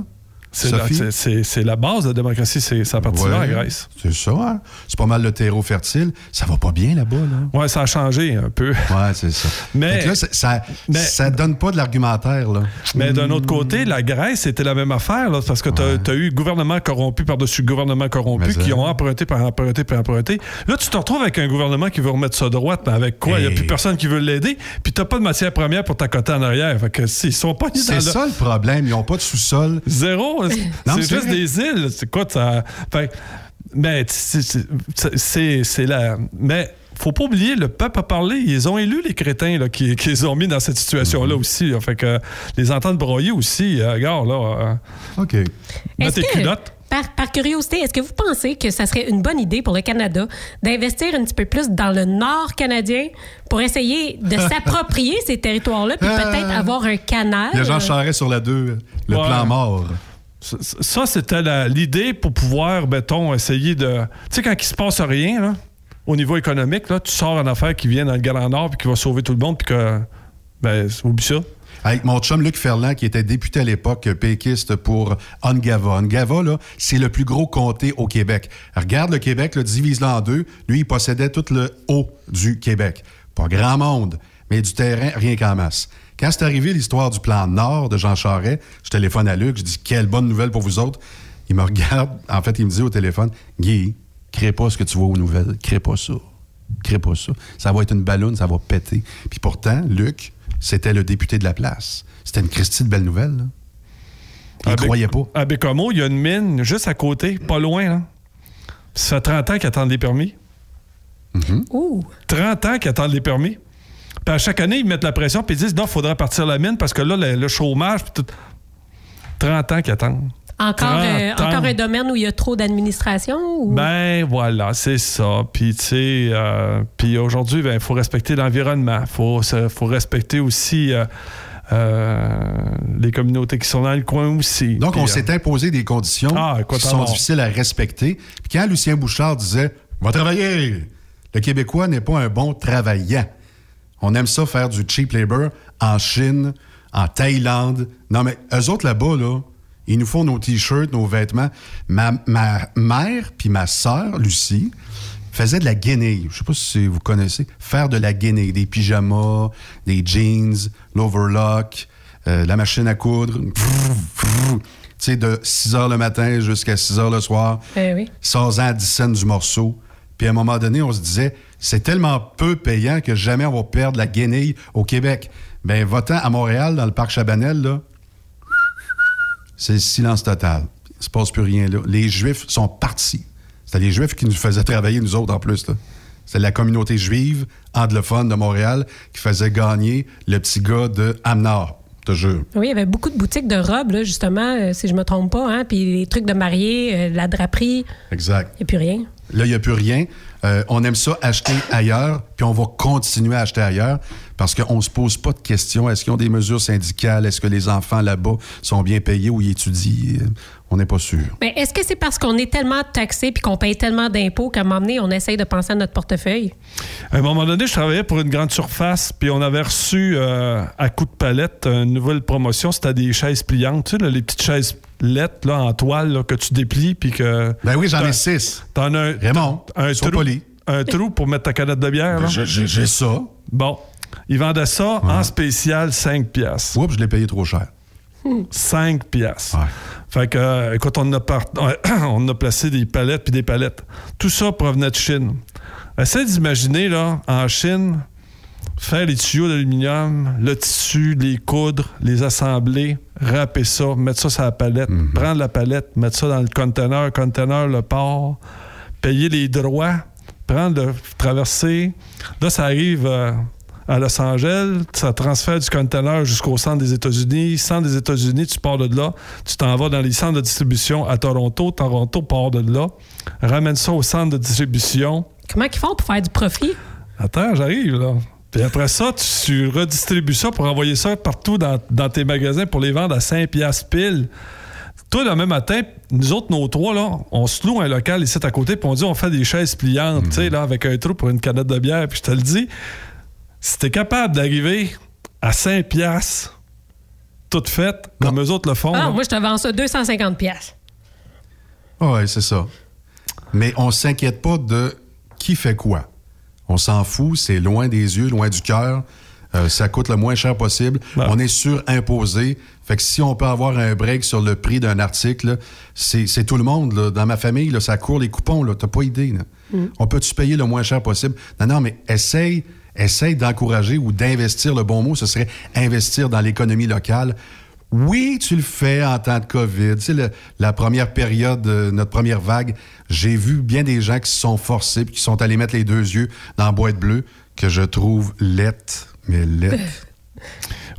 C'est la, base de la démocratie, c'est ça partie là, Ouais, la Grèce. C'est ça, hein? C'est pas mal le terreau fertile. Ça va pas bien là-bas, là. Ouais, ça a changé un peu. Ouais, c'est ça. *laughs* Mais- là, ça, mais- ça donne pas de l'argumentaire, là. Mais d'un autre côté, la Grèce, c'était la même affaire, là, parce que tu as, eu gouvernement corrompu par-dessus gouvernement corrompu Mais qui ça. ont emprunté par emprunté par emprunté. Là, tu te retrouves avec un gouvernement qui veut remettre ça droite, mais avec quoi? Il n'y a plus personne qui veut l'aider, puis tu pas de matière première pour t'accoter en arrière. Fait que s'ils sont pas C'est ça le problème. Ils n'ont pas de sous-sol. Zéro. C'est juste vrai. des îles. C'est quoi ça? Fait mais c'est- la. Mais faut pas oublier, le peuple a parlé. Ils ont élu les crétins là, qui, qui les ont mis dans cette Mm-hmm. situation-là aussi. là. Fait que les entendre broyer aussi, euh, regarde, là. euh, OK. mets Est-ce tes que, culottes. par, par curiosité, est-ce que vous pensez que ça serait une bonne idée pour le Canada d'investir un petit peu plus dans le nord canadien pour essayer de *laughs* s'approprier ces territoires-là puis peut-être avoir un canal? Il y a Jean Charest sur la 2, le Ouais. plan mort. Ça, c'était l'idée pour pouvoir, mettons, essayer de. Tu sais, quand il se passe rien, au niveau économique, là, tu sors une affaire qui vient dans le Grand Nord puis qui va sauver tout le monde, puis que. Ben, oublie ça. Avec mon chum Luc Ferland, qui était député à l'époque péquiste pour Ongava. Ongava, là, c'est le plus gros comté au Québec. Regarde le Québec, le divise-le en deux. Lui, il possédait tout le haut du Québec. Pas grand monde, mais du terrain, rien qu'en masse. Quand c'est arrivé l'histoire du plan Nord de Jean Charest, je téléphone à Luc, je dis quelle bonne nouvelle pour vous autres. Il me regarde, en fait, il me dit au téléphone, Guy, crée pas ce que tu vois aux nouvelles, crée pas ça. Crée pas ça. Ça va être une ballonne, ça va péter. Puis pourtant, Luc, c'était le député de la place. C'était une Christie de belle nouvelle. Là. Il À croyait pas. À Bécomo, il y a une mine juste à côté, pas loin. Là. Ça fait 30 ans qu'ils attendent les permis. Ouh. 30 ans qu'ils attendent les permis. Puis à chaque année, ils mettent la pression puis ils disent non, il faudrait partir la mine parce que là, le, le chômage. puis tout. 30 ans qu'ils attendent. Encore, 30 euh, encore un domaine où il y a trop d'administration? Ou... Ben voilà, c'est ça. Puis tu sais, euh, puis aujourd'hui, il faut respecter l'environnement. Il faut, faut respecter aussi euh, euh, les communautés qui sont dans le coin aussi. Donc, Puis, on euh, s'est imposé des conditions Ah, qui sont difficiles à respecter. Puis quand Lucien Bouchard disait Va travailler Le Québécois n'est pas un bon travaillant. On aime ça faire du cheap labor en Chine, en Thaïlande. Non, mais eux autres là-bas, là, ils nous font nos T-shirts, nos vêtements. Ma, ma mère puis ma sœur, Lucie, faisaient de la guenille. Je sais pas si vous connaissez. Faire de la guenille. Des pyjamas, des jeans, l'overlock, euh, la machine à coudre. Tu sais, de 6 h le matin jusqu'à 6 h le soir. Eh oui. 16 ans à 10 cents du morceau. Puis à un moment donné, on se disait, c'est tellement peu payant que jamais on va perdre la guenille au Québec. Ben, votant à Montréal, dans le parc Chabanel, là, c'est le silence total. Il ne se passe plus rien là. Les Juifs sont partis. C'était les Juifs qui nous faisaient travailler, nous autres, en plus. C'est la communauté juive anglophone de Montréal qui faisait gagner le petit gars de Amnor, te jure. Oui, il y avait beaucoup de boutiques de robes, là, justement, euh, si je me trompe pas. Hein? Puis les trucs de mariée, euh, la draperie, Exact. il n'y a plus rien. Là, il n'y a plus rien. Euh, on aime ça acheter ailleurs, puis on va continuer à acheter ailleurs parce qu'on ne se pose pas de questions. Est-ce qu'ils ont des mesures syndicales? Est-ce que les enfants là-bas sont bien payés ou ils étudient? On n'est pas sûr. Mais est-ce que c'est parce qu'on est tellement taxé puis qu'on paye tellement d'impôts qu'à un moment donné, on essaye de penser à notre portefeuille? À un moment donné, je travaillais pour une grande surface, puis on avait reçu euh, à coup de palette une nouvelle promotion. C'était des chaises pliantes, tu sais, là, les petites chaises lettres là, en toile là, que tu déplies, puis que. Ben oui, j'en ai six. T'en as un, Raymond, un trou, un trou pour mettre ta canette de bière. J'ai- ça. Bon. Ils vendaient ça en spécial 5 piastres. Oups, je l'ai payé trop cher. 5 piastres. Fait que, euh, écoute, on a, par- *coughs* on a placé des palettes puis des palettes. Tout ça provenait de Chine. Essaye d'imaginer, là, en Chine, faire les tuyaux d'aluminium, le tissu, les coudre, les assembler, râper ça, mettre ça sur la palette, prendre la palette, mettre ça dans le conteneur, conteneur, le port, payer les droits, prendre le traverser. Là, ça arrive euh, à Los Angeles, ça transfère du conteneur jusqu'au centre des États-Unis. Centre des États-Unis, tu pars de là, tu t'en vas dans les centres de distribution à Toronto. Toronto part de là, ramène ça au centre de distribution. Comment ils font pour faire du profit? Attends, j'arrive là. Puis après ça, tu redistribues ça pour envoyer ça partout dans, dans tes magasins pour les vendre à 5 piastres pile. Toi, le même matin, nous autres, nos trois, là, on se loue un local ici à côté, puis on dit on fait des chaises pliantes, tu sais, là, avec un trou pour une canette de bière. Puis je te le dis, si t'es capable d'arriver à 5 piastres, toute faite, comme eux autres le font, Ah, là, moi, je te vends ça 250 pièces. Oui, c'est ça. Mais on s'inquiète pas de qui fait quoi. On s'en fout, c'est loin des yeux, loin du cœur. Euh, ça coûte le moins cher possible. On est surimposé. Fait que si on peut avoir un break sur le prix d'un article, c'est tout le monde. là. Dans ma famille, là, ça court les coupons. T'as pas idée. là. Mm. On peut-tu payer le moins cher possible? Non, non, mais essaye, essaye d'encourager ou d'investir. Le bon mot, ce serait investir dans l'économie locale. Oui, tu le fais en temps de COVID. Tu sais, le- la première période, euh, notre première vague, j'ai vu bien des gens qui se sont forcés puis qui sont allés mettre les deux yeux dans la boîte bleue que je trouve lette, mais lette. *laughs*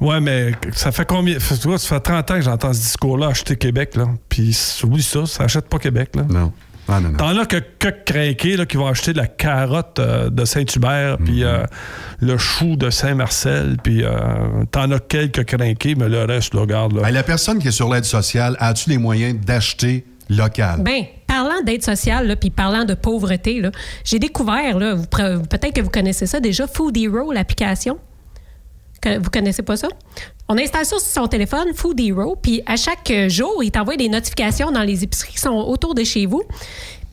Ouais, mais ça fait combien? Tu vois, ça fait 30 ans que j'entends ce discours-là, acheter Québec, là. Puis oublie ça, ça achète pas Québec, là. Non. Ah, non, non. T'en as que, que craqués, là, qui vont acheter de la carotte euh, de Saint-Hubert, puis Mhm. euh, le chou de Saint-Marcel, puis euh, t'en as quelques craqués, mais le reste, là, regarde, là. Ben, la personne qui est sur l'aide sociale, as-tu les moyens d'acheter local? Ben, parlant d'aide sociale, puis parlant de pauvreté, là, j'ai découvert, là, peut-être que vous connaissez ça déjà, Food Hero, l'application. Vous connaissez pas ça? On installe ça sur son téléphone, Food Hero, puis à chaque euh, jour, il t'envoie des notifications dans les épiceries qui sont autour de chez vous.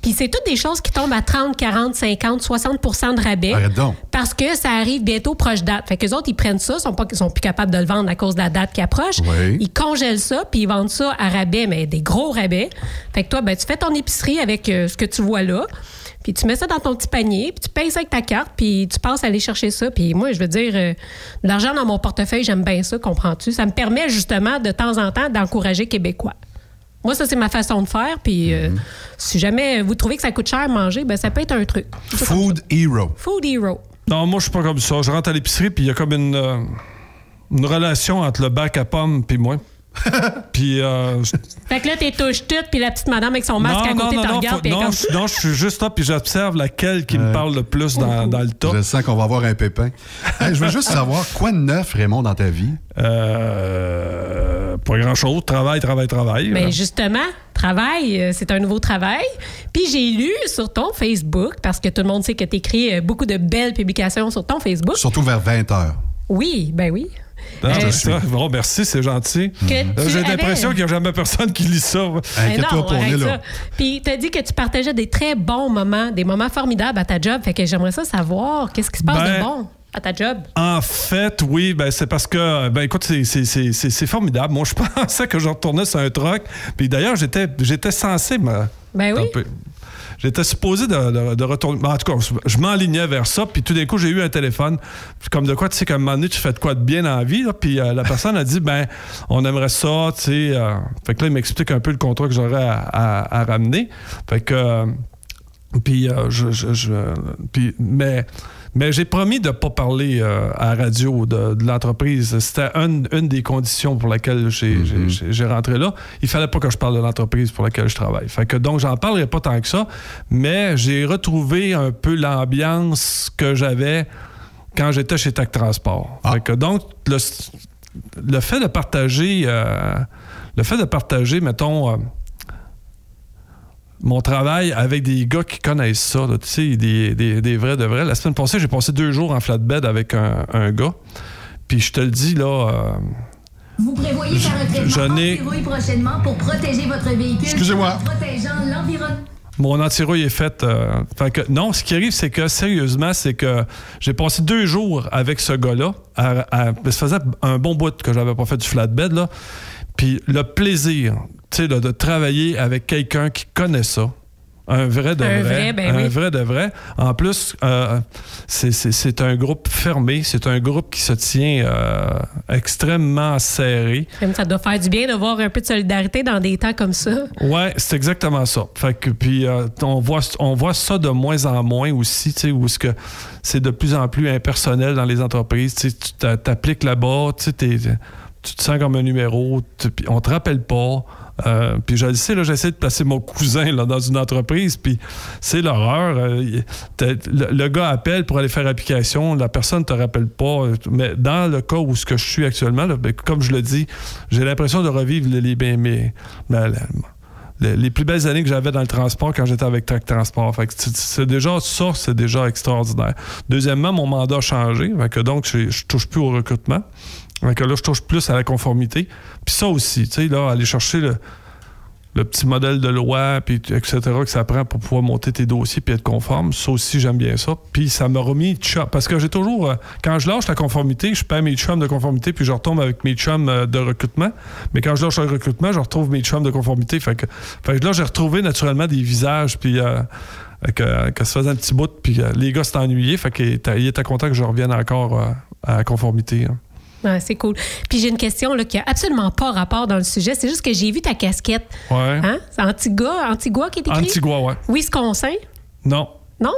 Puis c'est toutes des choses qui tombent à 30, 40, 50, 60% de rabais. Donc. Parce que ça arrive bientôt proche date. Fait que les autres, ils prennent ça, sont pas, sont plus capables de le vendre à cause de la date qui approche. Oui. Ils congèlent ça, puis ils vendent ça à rabais, mais des gros rabais. Fait que toi, ben, tu fais ton épicerie avec euh, ce que tu vois là. Puis tu mets ça dans ton petit panier, puis tu payes ça avec ta carte, puis tu passes à aller chercher ça. Puis moi, je veux dire, euh, de l'argent dans mon portefeuille, j'aime bien ça, comprends-tu? Ça me permet justement, de temps en temps, d'encourager Québécois. Moi, ça, c'est ma façon de faire. Puis euh, si jamais vous trouvez que ça coûte cher à manger, ben, ça peut être un truc. Food Hero. Food Hero. Non, moi, je suis pas comme ça. Je rentre à l'épicerie, puis il y a comme une, euh, une relation entre le bac à pommes puis moi. *laughs* puis... euh, je- Fait que là, t'es touche toute, puis la petite madame avec son masque à côté te non, regarde, faut- non, comme... je, non, je suis juste là, puis j'observe laquelle qui me parle le plus dans, dans le top. Je sens qu'on va avoir un pépin. Hey, je veux juste *laughs* savoir, quoi de neuf, Raymond, dans ta vie? Euh, pas grand-chose. Travail, travail, travail. Mais justement, travail, euh, c'est un nouveau travail. Puis j'ai lu sur ton Facebook, parce que tout le monde sait que tu écris beaucoup de belles publications sur ton Facebook. Surtout vers 20 h. Oui, ben oui. Non, Euh, c'est ça. Bon, merci, c'est gentil. Euh, J'ai avais- l'impression qu'il n'y a jamais personne qui lit ça. Ben non, arrête ça. Puis tu as dit que tu partageais des très bons moments, des moments formidables à ta job. Fait que j'aimerais ça savoir, qu'est-ce qui se passe Ben, de bon à ta job? En fait, oui, ben c'est parce que, ben écoute, c'est- c'est- c'est c'est- c'est formidable. Moi, je *laughs* pensais que je retournais sur un truck. Puis d'ailleurs, j'étais j'étais censé me. Ben oui. J'étais supposé de, de- de retourner. ben, en tout cas, je, m'enlignais vers ça. Puis tout d'un coup, j'ai eu un téléphone. Comme de quoi, tu sais, qu'à un moment donné, tu fais de quoi de bien dans la vie. Puis euh, la personne a dit, ben, on aimerait ça, tu sais. euh. fait que là, il m'explique un peu le contrat que j'aurais à, à- à ramener. Fait que. euh, puis, je, je- je- puis, mais, Mais j'ai promis de ne pas parler euh, à la radio de, de l'entreprise. C'était un- une des conditions pour laquelle j'ai j'ai- rentré là. Il fallait pas que je parle de l'entreprise pour laquelle je travaille. Fait que donc, j'en parlerai pas tant que ça, mais j'ai retrouvé un peu l'ambiance que j'avais quand j'étais chez Tac Transport. Fait que donc, le, le fait de partager, euh, le fait de partager, mettons, euh, mon travail avec des gars qui connaissent ça, là, tu sais, des, des- des vrais de vrais. La semaine passée, j'ai passé deux jours en flatbed avec un, un gars. Puis je te le dis, là, euh, Vous prévoyez faire un Je traitement n'ai- anti-rouille prochainement pour protéger votre véhicule. Excusez-moi. Protégeant l'environnement. mon antirouille est fait. euh, fait que, non, ce qui arrive, c'est que, sérieusement, c'est que j'ai passé deux jours avec ce gars-là. à- à- ça faisait un bon bout que j'avais pas fait du flatbed, là. Puis le plaisir, tu sais, de travailler avec quelqu'un qui connaît ça. Un vrai de Un vrai. vrai, ben un oui. vrai de vrai. En plus, euh, c'est- un groupe fermé. C'est un groupe qui se tient euh, extrêmement serré. Ça doit faire du bien de voir un peu de solidarité dans des temps comme ça. Ouais, c'est exactement ça. Fait que puis euh, on voit on voit ça de moins en moins aussi, tu sais, où est-ce que c'est de plus en plus impersonnel dans les entreprises. Tu t'appliques là-bas, tu tu te sens comme un numéro, on te rappelle pas. Euh, puis je le sais, là, j'essaie de placer mon cousin dans une entreprise, puis c'est l'horreur. Euh, le, gars appelle pour aller faire application, la personne ne te rappelle pas. Mais dans le cas où je suis actuellement, ben, comme je le dis, j'ai l'impression de revivre les, ben, ben, les, les plus belles années que j'avais dans le transport quand j'étais avec Track Transport. C'est- déjà ça, c'est déjà extraordinaire. Deuxièmement, mon mandat a changé. Donc, je, je touche plus au recrutement. Que là, je touche plus à la conformité. Puis ça aussi, tu sais, là, aller chercher le, le petit modèle de loi, puis etc., que ça prend pour pouvoir monter tes dossiers puis être conforme. Ça aussi, j'aime bien ça. Puis ça m'a remis chum. Parce que j'ai toujours, euh, quand je lâche la conformité, je perds mes chums de conformité, puis je retombe avec mes chums euh, de recrutement. Mais quand je lâche le recrutement, je retrouve mes chums de conformité. Fait que, fait là, j'ai retrouvé naturellement des visages, puis euh, que, ça faisait un petit bout, puis les gars s'étaient ennuyés. Fait qu'il était, il était content que je revienne encore à la conformité. hein. Ouais, c'est cool. Puis j'ai une question là, qui a absolument pas rapport dans le sujet. C'est juste que j'ai vu ta casquette. Ouais. Hein? C'est Antigua, Antigua qui est écrit? Antigua, ouais. Wisconsin? Non. Non?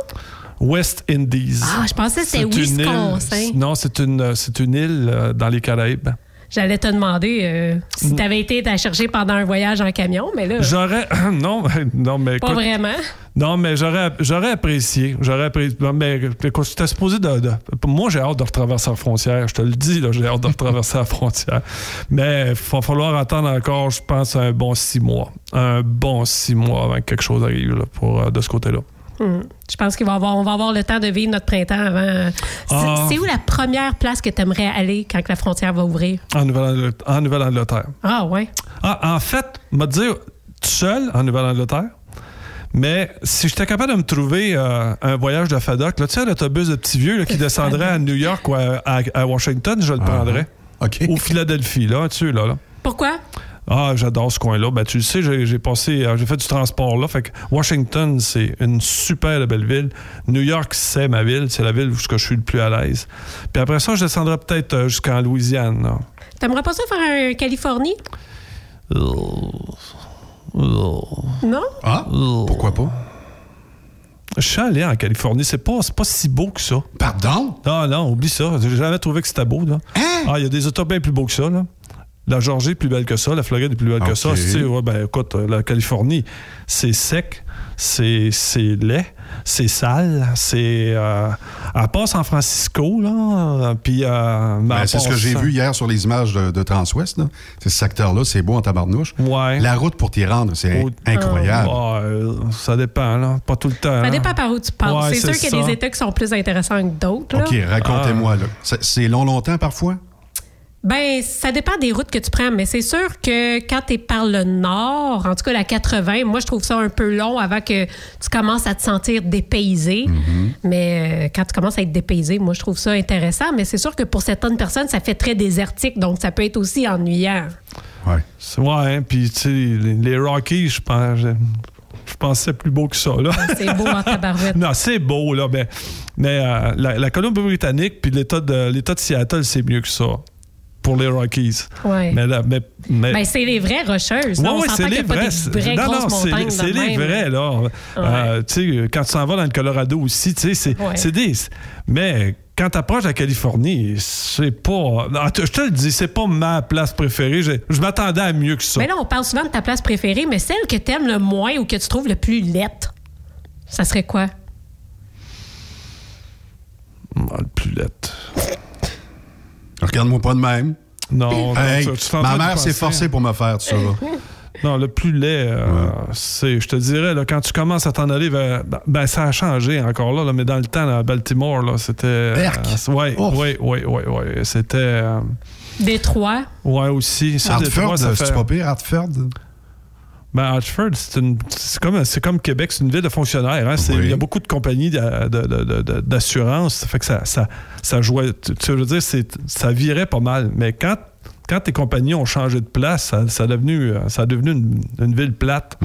West Indies. Ah, je pensais que c'était île- Wisconsin. Non, c'est une, c'est une île euh, dans les Caraïbes. J'allais te demander euh, si tu avais été à chercher pendant un voyage en camion, mais là, J'aurais. *clears throat* Non, *laughs* non, mais. pas écoute, vraiment. Non, mais j'aurais, j'aurais apprécié. J'aurais apprécié. Mais écoute, j'étais supposé de, de- Moi, j'ai hâte de retraverser la frontière. Je te le dis, là, j'ai hâte de retraverser la frontière. Mais il va falloir attendre encore, je pense, un bon six mois. Un bon six mois avant que quelque chose arrive là, pour, euh, de ce côté-là. Hmm. Je pense qu'on va avoir, on va avoir le temps de vivre notre printemps avant. C'est Ah. c'est où la première place que tu aimerais aller quand que la frontière va ouvrir? En Nouvelle- en Nouvelle-Angleterre. Ah, ouais. Ah, en fait, me dire tout seul en Nouvelle-Angleterre. Mais si j'étais capable de me trouver euh, un voyage de FADOC, là, tu sais, l'autobus de petit vieux là, qui descendrait à New York ou à, à- à Washington, je le prendrais. Ou Philadelphie, là, tu là. là. Pourquoi? Ah, j'adore ce coin-là. Ben, tu le sais, j'ai j'ai passé, euh, j'ai fait du transport là. Fait que Washington, c'est une super belle ville. New York, c'est ma ville. C'est la ville où je suis le plus à l'aise. Puis après ça, je descendrai peut-être euh, jusqu'en Louisiane. là. T'aimerais pas ça faire un Californie? Non? Ah, pourquoi pas? Je suis allé en Californie. C'est pas, c'est pas si beau que ça. Pardon? Non, non, oublie ça. J'ai jamais trouvé que c'était beau. Là. Ah, il y a des États bien plus beaux que ça. Là. La Georgie est plus belle que ça. La Floride est plus belle que ça. Tu sais, ouais, ben, écoute, euh, la Californie, c'est sec, c'est c'est laid, c'est sale, c'est... Euh, elle passe San Francisco, là, euh, puis... euh, Ben, à c'est ce part que j'ai vu hier sur les images de, de Transwest. là. C'est ce secteur-là, c'est beau en tabarnouche. Ouais. La route pour t'y rendre, c'est incroyable. Ah, euh, ça dépend, là. Pas tout le temps. Ça là. dépend par où tu passes. Ouais, c'est sûr qu'il y a des États qui sont plus intéressants que d'autres. là. OK, racontez-moi. là. C'est long, longtemps parfois? Ben, ça dépend des routes que tu prends, mais c'est sûr que quand tu es par le nord, en tout cas la 80, moi je trouve ça un peu long avant que tu commences à te sentir dépaysé. Mais euh, quand tu commences à être dépaysé, moi je trouve ça intéressant, mais c'est sûr que pour certaines personnes, ça fait très désertique, donc ça peut être aussi ennuyant. Ouais. C'est- Ouais, hein, puis tu sais, les, les Rockies, je pense... Je, je pensais plus beau que ça, là. C'est beau en tabarouette. *laughs* non, c'est beau, là, mais, mais euh, la, la Colombie-Britannique puis l'État de, l'État de Seattle, c'est mieux que ça. Pour les Rockies. Ouais. Mais, là, mais, mais- Ben, c'est les vraies rocheuses. Ouais, ouais, s'entend c'est les vraies non, non, c'est- les vrais, là. Euh, tu sais, quand tu s'en vas dans le Colorado aussi, tu sais, c'est Ouais. des. Mais quand tu approches la Californie, c'est pas. Je te le dis, c'est pas ma place préférée. Je, je m'attendais à mieux que ça. Mais là, on parle souvent de ta place préférée, mais celle que t'aimes le moins ou que tu trouves le plus laite, ça serait quoi? Ah, le plus lettre. Regarde-moi pas de même. Non, non, Hey, tu- tu t'en ma mère s'est forcée pour me faire tout ça. Non, le plus laid, euh, c'est, je te dirais, là, quand tu commences à t'en aller vers. Ben, ben, ça a changé encore là, là, mais dans le temps, à Baltimore, là, c'était. euh, ouais, ouais, ouais, ouais, ouais. C'était. euh, Détroit. ouais, aussi. Ça, Hartford, c'est fait- pas pire, Hartford? Ben, Hartford, c'est une, c'est comme, c'est comme Québec, c'est une ville de fonctionnaires. hein. C'est- Il y a beaucoup de compagnies d'a- de- de- de- de- d'assurance. Ça fait que ça, ça, ça jouait. Tu, tu veux dire, c'est, ça virait pas mal. Mais quand, quand tes compagnies ont changé de place, ça, ça a devenu, ça a devenu une, une ville plate.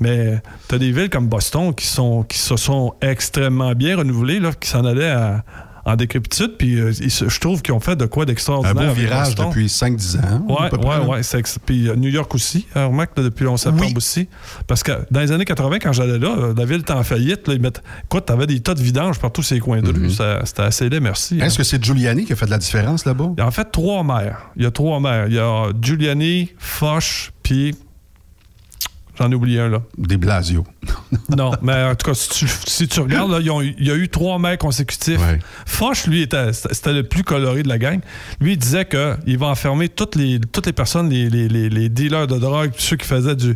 Mais tu as des villes comme Boston qui, sont, qui se sont extrêmement bien renouvelées, là, qui s'en allaient à- en décrépitude. Puis euh, je trouve qu'ils ont fait de quoi Un d'extraordinaire. beau avec virage depuis 5-10 ans. ouais. c'est ex- Puis euh, New York aussi, euh, remarque, là, depuis le 11 septembre aussi. Parce que dans les années 80, quand j'allais là, euh, la ville était en faillite. Là, ils mettent... Écoute, t'avais des tas de vidanges partout ces coins de rue. Ça- C'était assez laid, merci. Est-ce que c'est Giuliani qui a fait de la différence là-bas? Il y a en fait trois maires. Il y a trois maires. Il y a Giuliani, Foch, puis. J'en ai oublié un, là. Des Blasio. *laughs* non, mais en tout cas, si tu, si tu regardes, là, ont il y a eu trois maires consécutifs. Foch, lui, était, c'était le plus coloré de la gang. Lui, il disait qu'il va enfermer toutes les, toutes les personnes, les, les- les- les dealers de drogue, ceux qui faisaient du.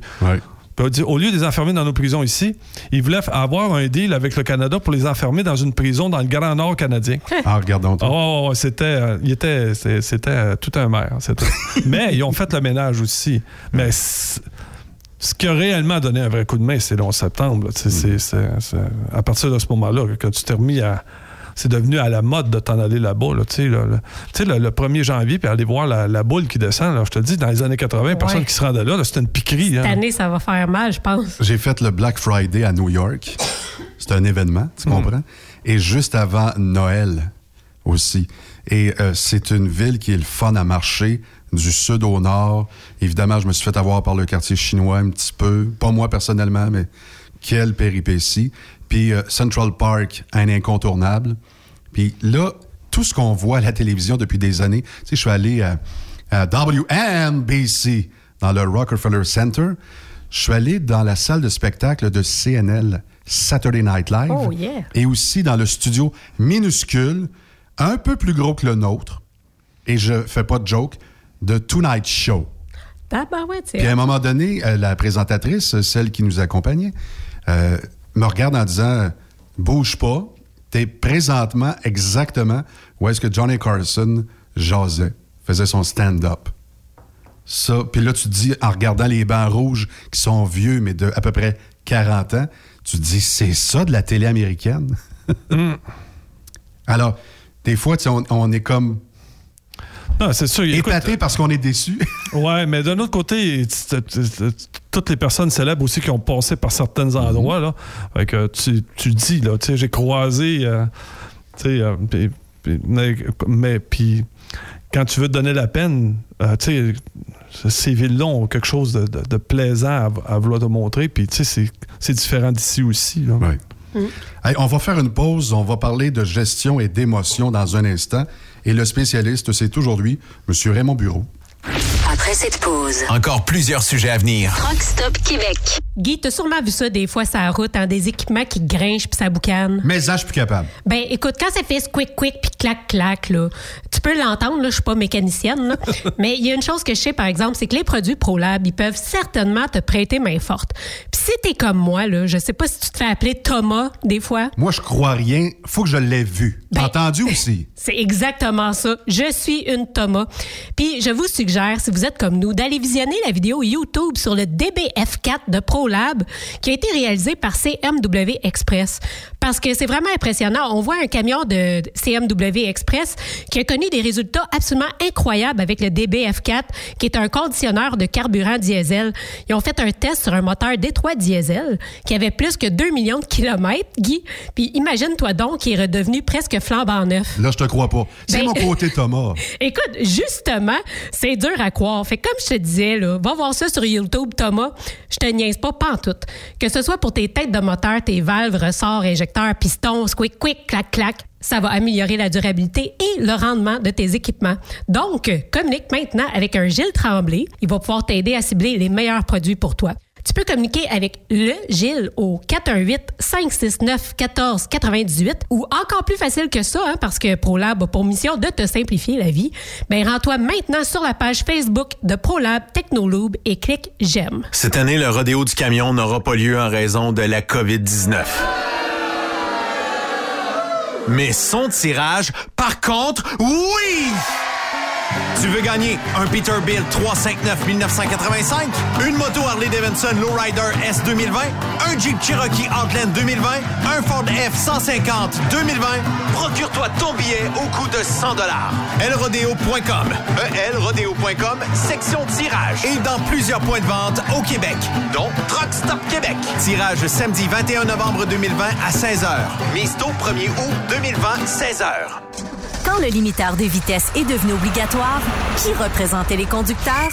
Puis Au lieu de les enfermer dans nos prisons ici, il voulait avoir un deal avec le Canada pour les enfermer dans une prison dans le Grand Nord canadien. *laughs* Ah, regardons. Ouais, ouais, ouais, c'était, euh, il était, c'est- c'était euh, tout un maire. c'était- *laughs* Mais ils ont fait le ménage aussi. Mais ce qui a réellement donné un vrai coup de main, c'est le 11 septembre. là. C'est- à partir de ce moment-là, que tu t'es remis à. C'est devenu à la mode de t'en aller là-bas. Là, tu sais, là, le, tu sais, le, le 1er janvier, puis aller voir la, la boule qui descend. là, je te dis, dans les années 80, personne qui se rendait là, là, c'était une piquerie. Cette hein. année, ça va faire mal, je pense. J'ai fait le Black Friday à New York. C'est un événement, tu comprends? Et juste avant Noël aussi. Et euh, c'est une ville qui est le fun à marcher du sud au nord. Évidemment, je me suis fait avoir par le quartier chinois un petit peu. Pas moi personnellement, mais quelle péripétie. Puis euh, Central Park, un incontournable. Puis là, tout ce qu'on voit à la télévision depuis des années, tu sais, je suis allé à, à WNBC dans le Rockefeller Center. Je suis allé dans la salle de spectacle de CNL, Saturday Night Live. Oh, yeah. Et aussi dans le studio minuscule, un peu plus gros que le nôtre, et je fais pas de joke, de Tonight Show. Puis à un moment donné, euh, la présentatrice, celle qui nous accompagnait, euh, me regarde en disant Bouge pas, t'es présentement exactement où est-ce que Johnny Carson jasait, faisait son stand-up. Ça, puis là, tu te dis, en regardant les bancs rouges qui sont vieux, mais de à peu près 40 ans, tu te dis, c'est ça de la télé américaine? Alors, des fois, on est comme Non, c'est sûr. écoute, épaté parce qu'on est déçu. *laughs* Ouais, mais d'un autre côté, toutes les personnes célèbres aussi qui ont passé par certains endroits, là, fait que tu, tu dis, là, tu sais, j'ai croisé, euh, tu sais, euh, mais, mais puis quand tu veux te donner la peine, euh, tu sais, ces villes-là ont quelque chose de, de- de plaisant à, à vouloir te montrer, puis tu sais, c'est- différent d'ici aussi, là. Hey, on va faire une pause. On va parler de gestion et d'émotion dans un instant. Et le spécialiste, c'est aujourd'hui M. Raymond Bureau. Après cette pause, Encore plusieurs sujets à venir. Rock Stop Québec. Guy, t'as sûrement vu ça des fois sur la route, hein, des équipements qui grinchent puis ça boucane. Mais ça, je suis plus capable. Ben, écoute, quand ça fait squick quick puis clac clac là, tu peux l'entendre là, je suis pas mécanicienne là, *laughs* mais il y a une chose que je sais par exemple, c'est que les produits ProLab, ils peuvent certainement te prêter main forte. Puis si t'es comme moi là, je sais pas si tu te fais appeler Thomas des fois. Moi, je crois rien. Faut que je l'ai vu. Ben, Entendu aussi? *laughs* C'est exactement ça. Je suis une Thomas. Puis je vous suggère, si vous êtes comme nous, d'aller visionner la vidéo YouTube sur le DBF4 de ProLab qui a été réalisée par CMW Express. Parce que c'est vraiment impressionnant. On voit un camion de CMW Express qui a connu des résultats absolument incroyables avec le DBF4, qui est un conditionneur de carburant diesel. Ils ont fait un test sur un moteur Détroit diesel qui avait plus que 2 millions de kilomètres, Guy. Puis imagine-toi donc qu'il est redevenu presque flambant neuf. Là, je te crois pas. C'est Ben- mon côté *laughs* Thomas. Écoute, justement, c'est dur à croire. Fait que comme je te disais, là, va voir ça sur YouTube, Thomas. Je te niaise pas, pas en tout. Que ce soit pour tes têtes de moteur, tes valves, ressorts, injecteurs, pistons, squick, quick, clac, clac, ça va améliorer la durabilité et le rendement de tes équipements. Donc, communique maintenant avec un Gilles Tremblay. Il va pouvoir t'aider à cibler les meilleurs produits pour toi. Tu peux communiquer avec le Gilles au 418-569-1498 ou encore plus facile que ça, hein, parce que ProLab a pour mission de te simplifier la vie. Ben, rends-toi maintenant sur la page Facebook de ProLab Technoloube et clique J'aime. Cette année, le rodéo du camion n'aura pas lieu en raison de la COVID-19. Mais son tirage, par contre, oui! Tu veux gagner un Peterbilt 359 1985, une moto Harley Davidson Lowrider S 2020, un Jeep Cherokee Outland 2020, un Ford F-150 2020. Procure-toi ton billet au coût de 100 dollars. elrodeo.com, elrodeo.com, section tirage et dans plusieurs points de vente au Québec, dont Truck Stop Québec. Tirage samedi 21 novembre 2020 à 16h. Mise au 1er août 2020 16h. Quand le limiteur de vitesse est devenu obligatoire, qui représentait les conducteurs?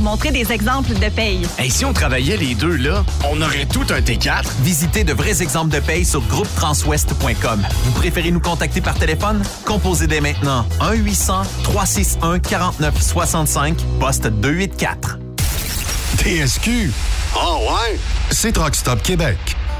montrer des exemples de paye. Hey, si on travaillait les deux, là, on aurait tout un T4. Visitez de vrais exemples de paye sur groupetranswest.com. Vous préférez nous contacter par téléphone? Composez dès maintenant 1-800-361-4965, poste 284. TSQ. Ah ouais? C'est Truck Stop Québec.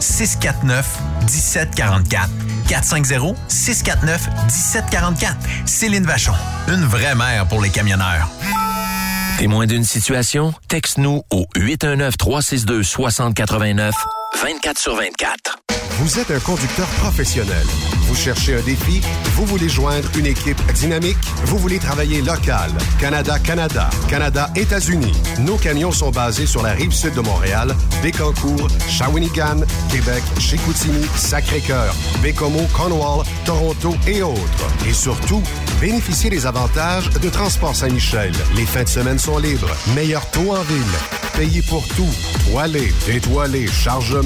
649 1744. 450 649 1744. Céline Vachon, une vraie mère pour les camionneurs. Témoin d'une situation? Texte-nous au 819-362-6089, 24 sur 24. Vous êtes un conducteur professionnel. Vous cherchez un défi? Vous voulez joindre une équipe dynamique? Vous voulez travailler local? Canada-Canada, Canada-États-Unis. Nos camions sont basés sur la rive sud de Montréal, Bécancour, Shawinigan, Québec, Chicoutimi, Sacré-Cœur, Bécomo, Cornwall, Toronto et autres. Et surtout, bénéficiez des avantages de Transport Saint-Michel. Les fins de semaine sont libres. Meilleur taux en ville. Payé pour tout. Toilé, détoilé, chargement,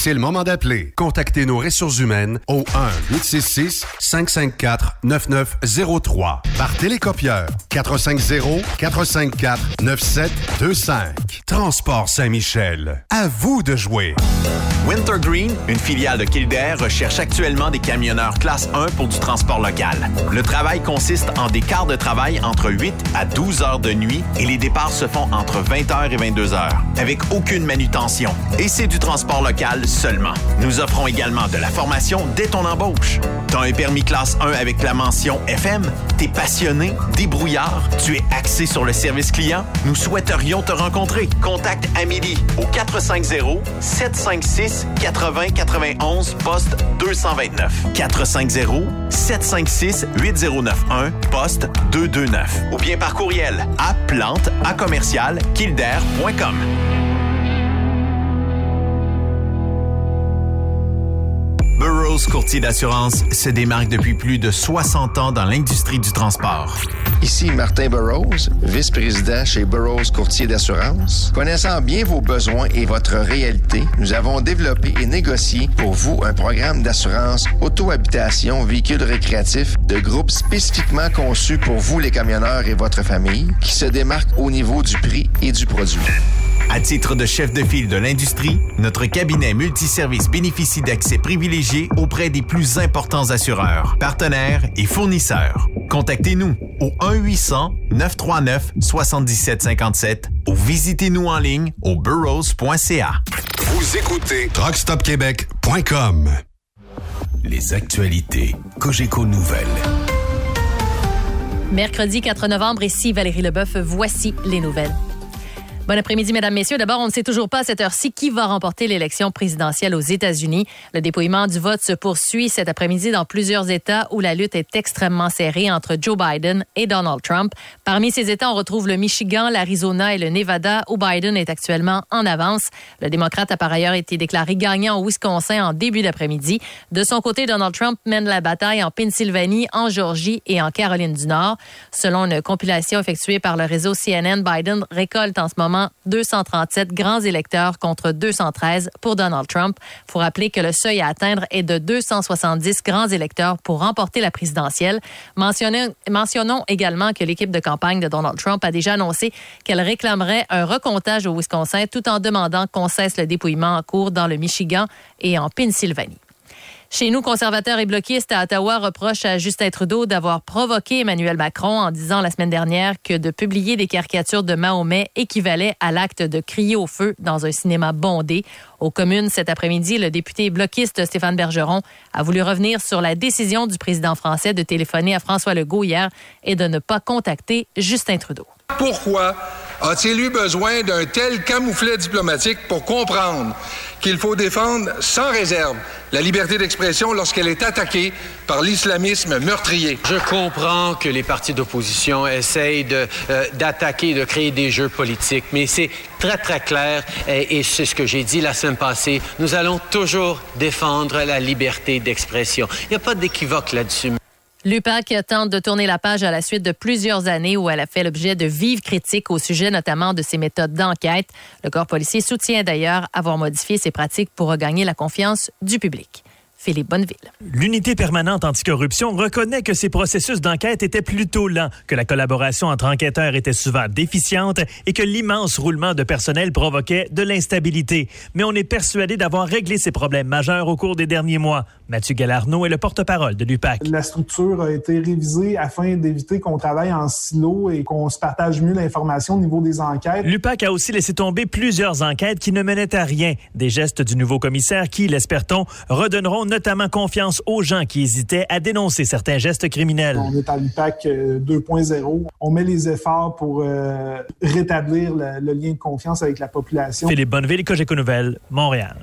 C'est le moment d'appeler. Contactez nos ressources humaines au 1-866-554-9903 par télécopieur 450-454-9725. Transport Saint-Michel. À vous de jouer. Wintergreen, une filiale de Kildare, recherche actuellement des camionneurs classe 1 pour du transport local. Le travail consiste en des quarts de travail entre 8 à 12 heures de nuit et les départs se font entre 20h et 22h, avec aucune manutention. Et c'est du transport local seulement. Nous offrons également de la formation dès ton embauche. T'as un permis classe 1 avec la mention FM? T'es passionné, débrouillard, tu es axé sur le service client? Nous souhaiterions te rencontrer. Contacte Amélie au 450-756-8091, poste 229. 450-756-8091, poste 229. Ou bien par courriel à plante à commercial Courtier d'assurance se démarque depuis plus de 60 ans dans l'industrie du transport. Ici Martin Burroughs, vice-président chez Burroughs Courtier d'assurance. Connaissant bien vos besoins et votre réalité, nous avons développé et négocié pour vous un programme d'assurance auto-habitation véhicule récréatif de groupe spécifiquement conçu pour vous les camionneurs et votre famille qui se démarque au niveau du prix et du produit. À titre de chef de file de l'industrie, notre cabinet multiservice bénéficie d'accès privilégié auprès des plus importants assureurs, partenaires et fournisseurs. Contactez-nous au 1-800-939-7757 ou visitez-nous en ligne au burrows.ca. Vous écoutez TruckStopQuébec.com. Les actualités Cogeco Nouvelles. Mercredi 4 novembre, ici Valérie Leboeuf, voici les nouvelles. Bon après-midi, mesdames, messieurs. D'abord, on ne sait toujours pas à cette heure-ci qui va remporter l'élection présidentielle aux États-Unis. Le dépouillement du vote se poursuit cet après-midi dans plusieurs États où la lutte est extrêmement serrée entre Joe Biden et Donald Trump. Parmi ces États, on retrouve le Michigan, l'Arizona et le Nevada où Biden est actuellement en avance. Le démocrate a par ailleurs été déclaré gagnant au Wisconsin en début d'après-midi. De son côté, Donald Trump mène la bataille en Pennsylvanie, en Georgie et en Caroline du Nord. Selon une compilation effectuée par le réseau CNN, Biden récolte en ce moment 237 grands électeurs contre 213 pour Donald Trump. Il faut rappeler que le seuil à atteindre est de 270 grands électeurs pour remporter la présidentielle. Mentionnons, mentionnons également que l'équipe de campagne de Donald Trump a déjà annoncé qu'elle réclamerait un recomptage au Wisconsin tout en demandant qu'on cesse le dépouillement en cours dans le Michigan et en Pennsylvanie. Chez nous, conservateurs et bloquistes à Ottawa reprochent à Justin Trudeau d'avoir provoqué Emmanuel Macron en disant la semaine dernière que de publier des caricatures de Mahomet équivalait à l'acte de crier au feu dans un cinéma bondé. Aux communes, cet après-midi, le député bloquiste Stéphane Bergeron a voulu revenir sur la décision du président français de téléphoner à François Legault hier et de ne pas contacter Justin Trudeau. Pourquoi a-t-il eu besoin d'un tel camouflet diplomatique pour comprendre qu'il faut défendre sans réserve la liberté d'expression lorsqu'elle est attaquée par l'islamisme meurtrier? Je comprends que les partis d'opposition essayent euh, d'attaquer, de créer des jeux politiques, mais c'est très, très clair, et c'est ce que j'ai dit la semaine passée, nous allons toujours défendre la liberté d'expression. Il n'y a pas d'équivoque là-dessus. L'UPAC tente de tourner la page à la suite de plusieurs années où elle a fait l'objet de vives critiques au sujet notamment de ses méthodes d'enquête. Le corps policier soutient d'ailleurs avoir modifié ses pratiques pour regagner la confiance du public. Philippe Bonneville. L'unité permanente anticorruption reconnaît que ces processus d'enquête étaient plutôt lents, que la collaboration entre enquêteurs était souvent déficiente et que l'immense roulement de personnel provoquait de l'instabilité. Mais on est persuadé d'avoir réglé ces problèmes majeurs au cours des derniers mois. Mathieu Gallarneau est le porte-parole de l'UPAC. La structure a été révisée afin d'éviter qu'on travaille en silo et qu'on se partage mieux l'information au niveau des enquêtes. L'UPAC a aussi laissé tomber plusieurs enquêtes qui ne menaient à rien. Des gestes du nouveau commissaire qui, l'espère-t-on, redonneront notamment confiance aux gens qui hésitaient à dénoncer certains gestes criminels. On est à l'UPAC 2.0. On met les efforts pour euh, rétablir le, le, lien de confiance avec la population. Philippe Bonneville, Cogeco Nouvelles, Montréal.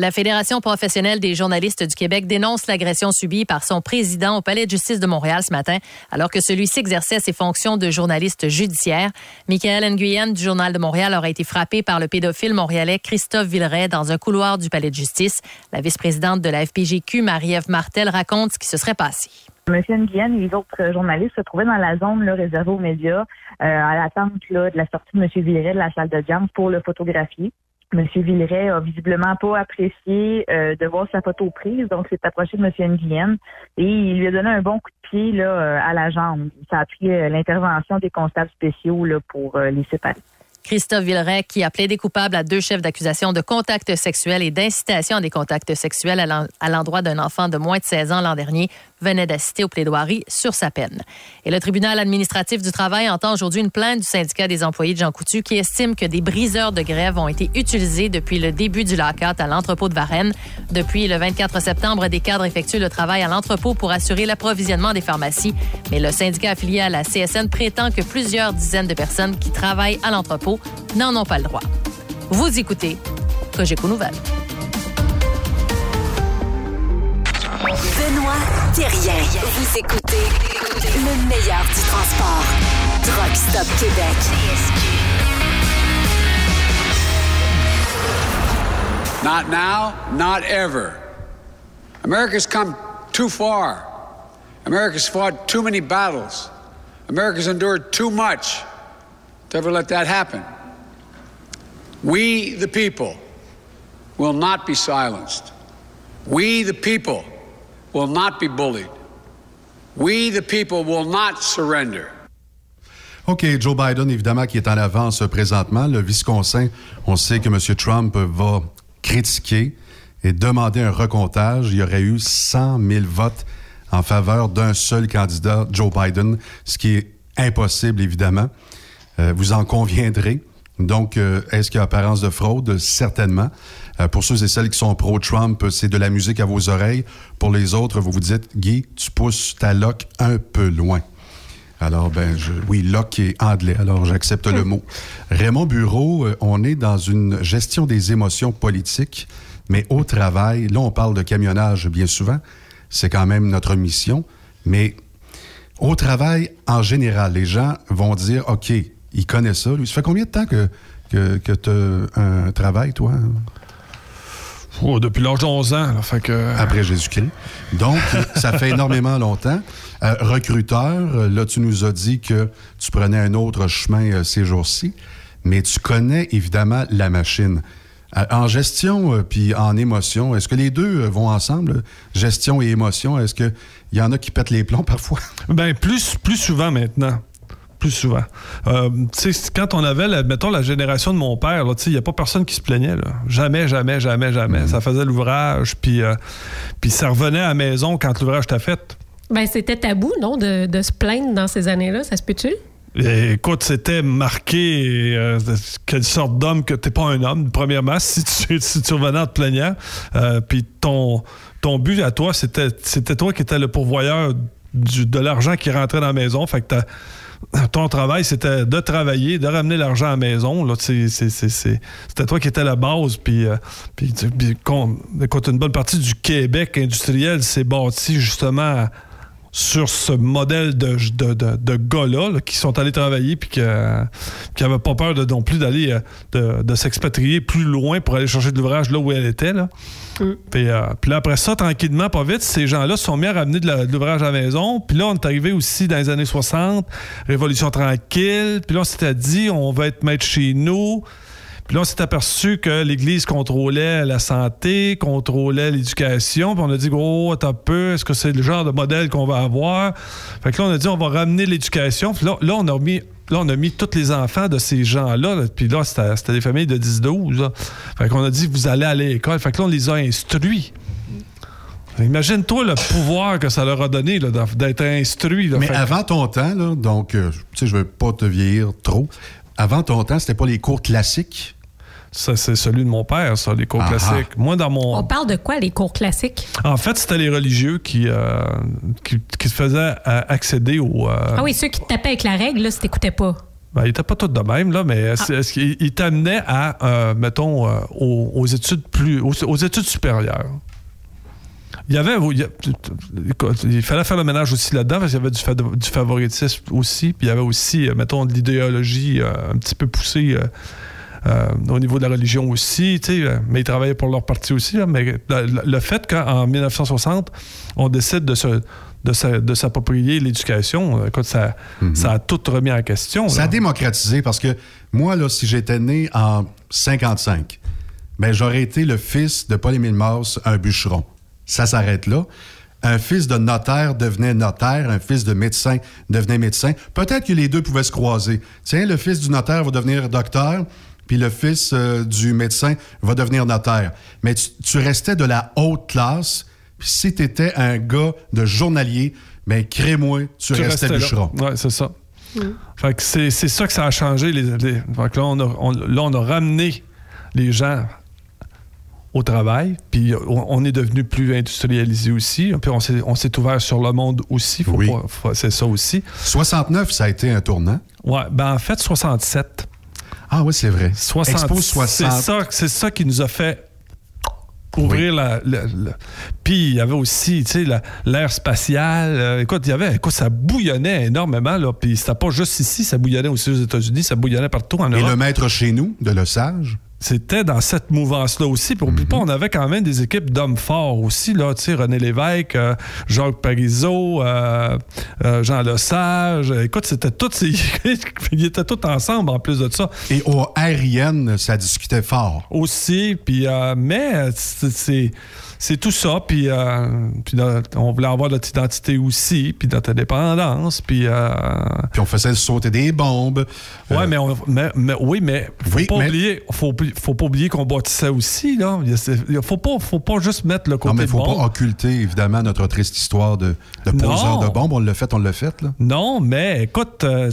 La Fédération professionnelle des journalistes du Québec dénonce l'agression subie par son président au Palais de justice de Montréal ce matin, alors que celui-ci exerçait ses fonctions de journaliste judiciaire. Michael Nguyen du Journal de Montréal aurait été frappé par le pédophile montréalais Christophe Villeray dans un couloir du Palais de justice. La vice-présidente de la FPGQ, Marie-Ève Martel, raconte ce qui se serait passé. Monsieur Nguyen et les autres journalistes se trouvaient dans la zone réservée aux médias, euh, à l'attente de la sortie de Monsieur Villeray de la salle d'audience pour le photographier. Monsieur Villeray a visiblement pas apprécié euh, de voir sa photo prise, donc s'est approché de Monsieur Nguyen et il lui a donné un bon coup de pied là, euh, à la jambe. Ça a pris euh, l'intervention des constables spéciaux là, pour euh, les séparer. Christophe Villeray, qui a plaidé coupable à deux chefs d'accusation de contact sexuel et d'incitation à des contacts sexuels à l'endroit d'un enfant de moins de 16 ans l'an dernier, venait d'assister aux plaidoiries sur sa peine. Et le tribunal administratif du travail entend aujourd'hui une plainte du syndicat des employés de Jean Coutu qui estime que des briseurs de grève ont été utilisés depuis le début du lockout à l'entrepôt de Varennes. Depuis le 24 septembre, des cadres effectuent le travail à l'entrepôt pour assurer l'approvisionnement des pharmacies. Mais le syndicat affilié à la CSN prétend que plusieurs dizaines de personnes qui travaillent à l'entrepôt n'en ont pas le droit. Vous écoutez Cogeco Nouvelles. Vous écoutez le meilleur du transport. Truck Stop Québec. Not now, not ever. America's come too far. America's fought too many battles. America's endured too much to ever let that happen. We, the people, will not be silenced. We, the people, will not be bullied. We, the people, will not surrender. OK, Joe Biden, évidemment, qui est en avance présentement. Le Wisconsin, on sait que M. Trump va critiquer et demander un recomptage. Il y aurait eu 100 000 votes en faveur d'un seul candidat, Joe Biden, ce qui est impossible, évidemment. Euh, vous en conviendrez. Donc, euh, est-ce qu'il y a apparence de fraude? Certainement. Euh, pour ceux et celles qui sont pro-Trump, c'est de la musique à vos oreilles. Pour les autres, vous vous dites, Guy, tu pousses ta loque un peu loin. Alors, ben, je, oui, Locke est anglais, alors j'accepte le mot. Raymond Bureau, euh, on est dans une gestion des émotions politiques, mais au travail, là, on parle de camionnage bien souvent, c'est quand même notre mission, mais au travail, en général, les gens vont dire, OK, il connaît ça. Lui, ça fait combien de temps que, que, que tu as un travail, toi? Oh, depuis l'âge de 11 ans. là, fait que... Après Jésus-Christ. Donc, *laughs* ça fait énormément longtemps. Euh, recruteur, euh, là, tu nous as dit que tu prenais un autre chemin euh, ces jours-ci, mais tu connais évidemment la machine. Euh, en gestion euh, puis en émotion, est-ce que les deux euh, vont ensemble, gestion et émotion? Est-ce qu'il y en a qui pètent les plombs *laughs* parfois? Ben, plus, plus souvent maintenant. Plus souvent. Euh, tu sais, quand on avait, la- mettons, la génération de mon père, là, tu sais, il n'y a pas personne qui se plaignait. Là. Jamais, jamais, jamais, jamais. Ça faisait l'ouvrage, puis euh, puis ça revenait à la maison quand l'ouvrage était fait. Ben, c'était tabou, non, de, de se plaindre dans ces années-là, ça se peut-tu? Et écoute, c'était marqué euh, quelle sorte d'homme que t'es pas un homme, premièrement, si tu, *laughs* si tu revenais en te plaignant. Euh, Puis ton, ton but à toi, c'était c'était toi qui étais le pourvoyeur du- de l'argent qui rentrait dans la maison. Fait que t'as- ton travail, c'était de travailler, de ramener l'argent à la maison. C'était toi qui étais la base. Puis, euh, puis, con- écoute, une bonne partie du Québec industriel s'est bâti justement sur ce modèle de, de, de- de gars-là là, qui sont allés travailler puis qui n'avaient pas peur de, non plus d'aller euh, de, de s'expatrier plus loin pour aller chercher de l'ouvrage là où elle était. Là. Puis, euh, puis là, après ça, tranquillement, pas vite, ces gens-là se sont mis à ramener de l'ouvrage à la maison. Puis là, on est arrivé aussi dans les années 60, Révolution tranquille. Puis là, on s'était dit, on va être maître chez nous. Puis là, on s'est aperçu que l'Église contrôlait la santé, contrôlait l'éducation. Puis on a dit, oh, un peu, est-ce que c'est le genre de modèle qu'on va avoir? Fait que là, on a dit, on va ramener l'éducation. Puis là, là, on a mis. Là, on a mis tous les enfants de ces gens-là. là. Puis là, c'était c'était des familles de 10-12. là. Fait qu'on a dit, vous allez à l'école. Fait que là, on les a instruits. Imagine-toi le pouvoir que ça leur a donné d'être instruits. là. Mais Fait que- avant ton temps, là, donc, euh, tu sais, je veux pas te vieillir trop. Avant ton temps, c'était pas les cours classiques? Ça, c'est celui de mon père, ça, les cours Ah, classiques. Moi, dans mon. On parle de quoi, les cours classiques? En fait, c'était les religieux qui, euh, qui, qui se faisaient euh, accéder au. euh, Ah oui, ceux qui te tapaient avec la règle, là, si t'écoutais pas. ben, ils n'étaient pas tous de même, là, mais qu'ils- ils t'amenaient à, euh, mettons, euh, aux, aux études plus. Aux, aux études supérieures? Il y avait. Il, y a- écoute, il fallait faire le ménage aussi là-dedans parce qu'il y avait du, fa- du favoritisme aussi. Puis il y avait aussi, mettons, de l'idéologie euh, un petit peu poussée. euh, euh, au niveau de la religion aussi, euh, mais ils travaillaient pour leur parti aussi. là, mais le, fait qu'en 1960, on décide de se s'approprier l'éducation, euh, écoute, ça, ça a tout remis en question. Ça là. a démocratisé parce que moi, là, si j'étais né en 55, ben, j'aurais été le fils de Paul-Émile Mars, un bûcheron. Ça s'arrête là. Un fils de notaire devenait notaire, un fils de médecin devenait médecin. Peut-être que les deux pouvaient se croiser. Tiens, le fils du notaire va devenir docteur, puis le fils euh, du médecin va devenir notaire. Mais tu, tu restais de la haute classe, puis si tu étais un gars de journalier, ben crée-moi, tu, restais, là. bûcheron. Ouais, c'est ça. Fait que c'est c'est ça que ça a changé. Les, les- fait que là, on a, on- là, on a ramené les gens au travail, puis on, est devenu plus industrialisé aussi, puis on s'est on s'est ouvert sur le monde aussi. Oui. c'est ça aussi. 69, ça a été un tournant. Ouais, ben en fait, 67. Ah oui, c'est vrai. 60, Expo 60. C'est ça, c'est ça qui nous a fait ouvrir la, la- la- Puis il y avait aussi, tu sais, la- l'air spatial. Euh, écoute, il y avait, écoute, ça bouillonnait énormément, là. Puis c'était pas juste ici, ça bouillonnait aussi aux États-Unis, ça bouillonnait partout en Et Europe. le maître chez nous, de Le Sage. C'était dans cette mouvance-là aussi. Puis oublie pas, on avait quand même des équipes d'hommes forts aussi, là. Tu sais, René Lévesque, euh, Jacques Parizeau, euh, euh, Jean Lesage. Écoute, c'était ces... *laughs* Ils étaient tous ensemble en plus de ça. Et au aérienne, ça discutait fort. Aussi, puis... mais c'est- c'est... Tout ça, puis, euh, puis on voulait avoir notre identité aussi, puis notre indépendance, puis... euh, Puis on faisait sauter des bombes. Ouais, mais, on- mais- mais- oui, mais faut Oui, pas mais- oublier, faut, faut pas oublier qu'on bâtissait aussi là. Il faut pas, faut pas juste mettre le côté Non, mais il faut pas occulter, évidemment, notre triste histoire de, de poseur Non. de bombes. On l'a fait, on l'a fait, là. Non, mais écoute, euh,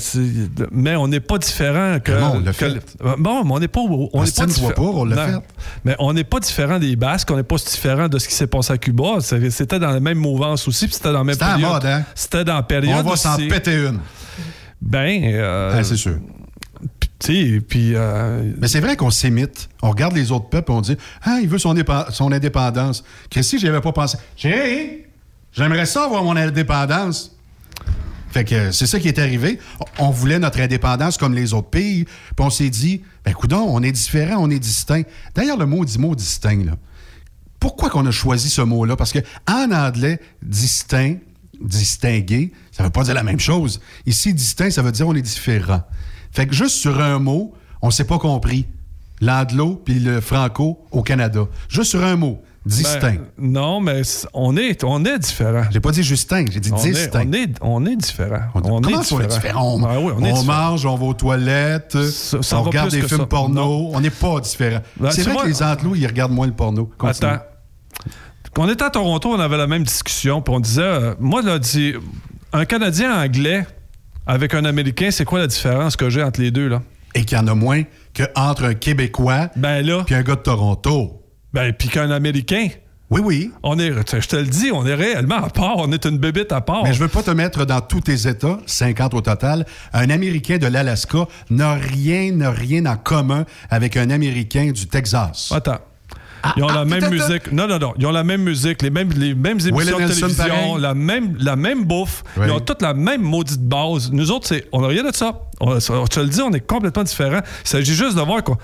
mais on n'est pas différent que. Comment on l'a que- fait? Euh, Bon, mais on n'est pas. On n'est diffé- pas, on l'a Non. fait. Mais on n'est pas différent des Basques, on n'est pas différent de ce qui s'est passé à Cuba. C'était dans la même mouvance aussi, puis c'était dans la même C'était période. mode, hein? C'était dans la période. On va s'en péter une. Ben. euh, Ah, c'est sûr. Tu sais, puis. euh, Mais c'est vrai qu'on s'imite. On regarde les autres peuples et on dit Ah, il veut son, son indépendance. Christy, j'y avais pas pensé? Chérie, j'aimerais ça avoir mon indépendance. Fait que c'est ça qui est arrivé. On voulait notre indépendance comme les autres pays. Puis on s'est dit, ben coudon, on est différent, on est distinct. D'ailleurs, le mot dit mot distinct, là. Pourquoi qu'on a choisi ce mot-là? Parce que en anglais, distinct, distingué, ça veut pas dire la même chose. Ici, distinct, ça veut dire on est différent. Fait que juste sur un mot, on s'est pas compris. L'anglo puis le franco au Canada. Juste sur un mot, distinct. ben, non, mais on est, on est différent. J'ai pas dit justin, j'ai dit On est, distinct. on, est, on est différent. On, Comment est ça, on est différent? On, Ah oui, on est on différent. mange, on va aux toilettes, ça on regarde des films ça. porno. Non. On n'est pas différent. Ben, c'est vrai que les Anglous, ils regardent moins le porno. Continue. Attends. Quand on était à Toronto, on avait la même discussion, puis on disait, euh, moi, là, dit, un Canadien anglais avec un Américain, c'est quoi la différence que j'ai entre les deux, là? Et qu'il y en a moins qu'entre un Québécois ben là, puis un gars de Toronto. Ben, puis qu'un Américain. Oui, oui. On est, tu je te le dis, on est réellement à part. On est une bébête à part. Mais je veux pas te mettre dans tous tes États, 50 au total. Un Américain de l'Alaska n'a rien, n'a rien en commun avec un Américain du Texas. Attends. Ils ont ah, la même attends, musique. Non, non, non. Ils ont la même musique, les mêmes, les mêmes émissions de Nelson, télévision, pareil. la même, la même bouffe. Oui. Ils ont toutes la même maudite base. Nous autres, c'est, on n'a rien de ça. On, je te le dis, on est complètement différents. Il s'agit juste de voir qu'on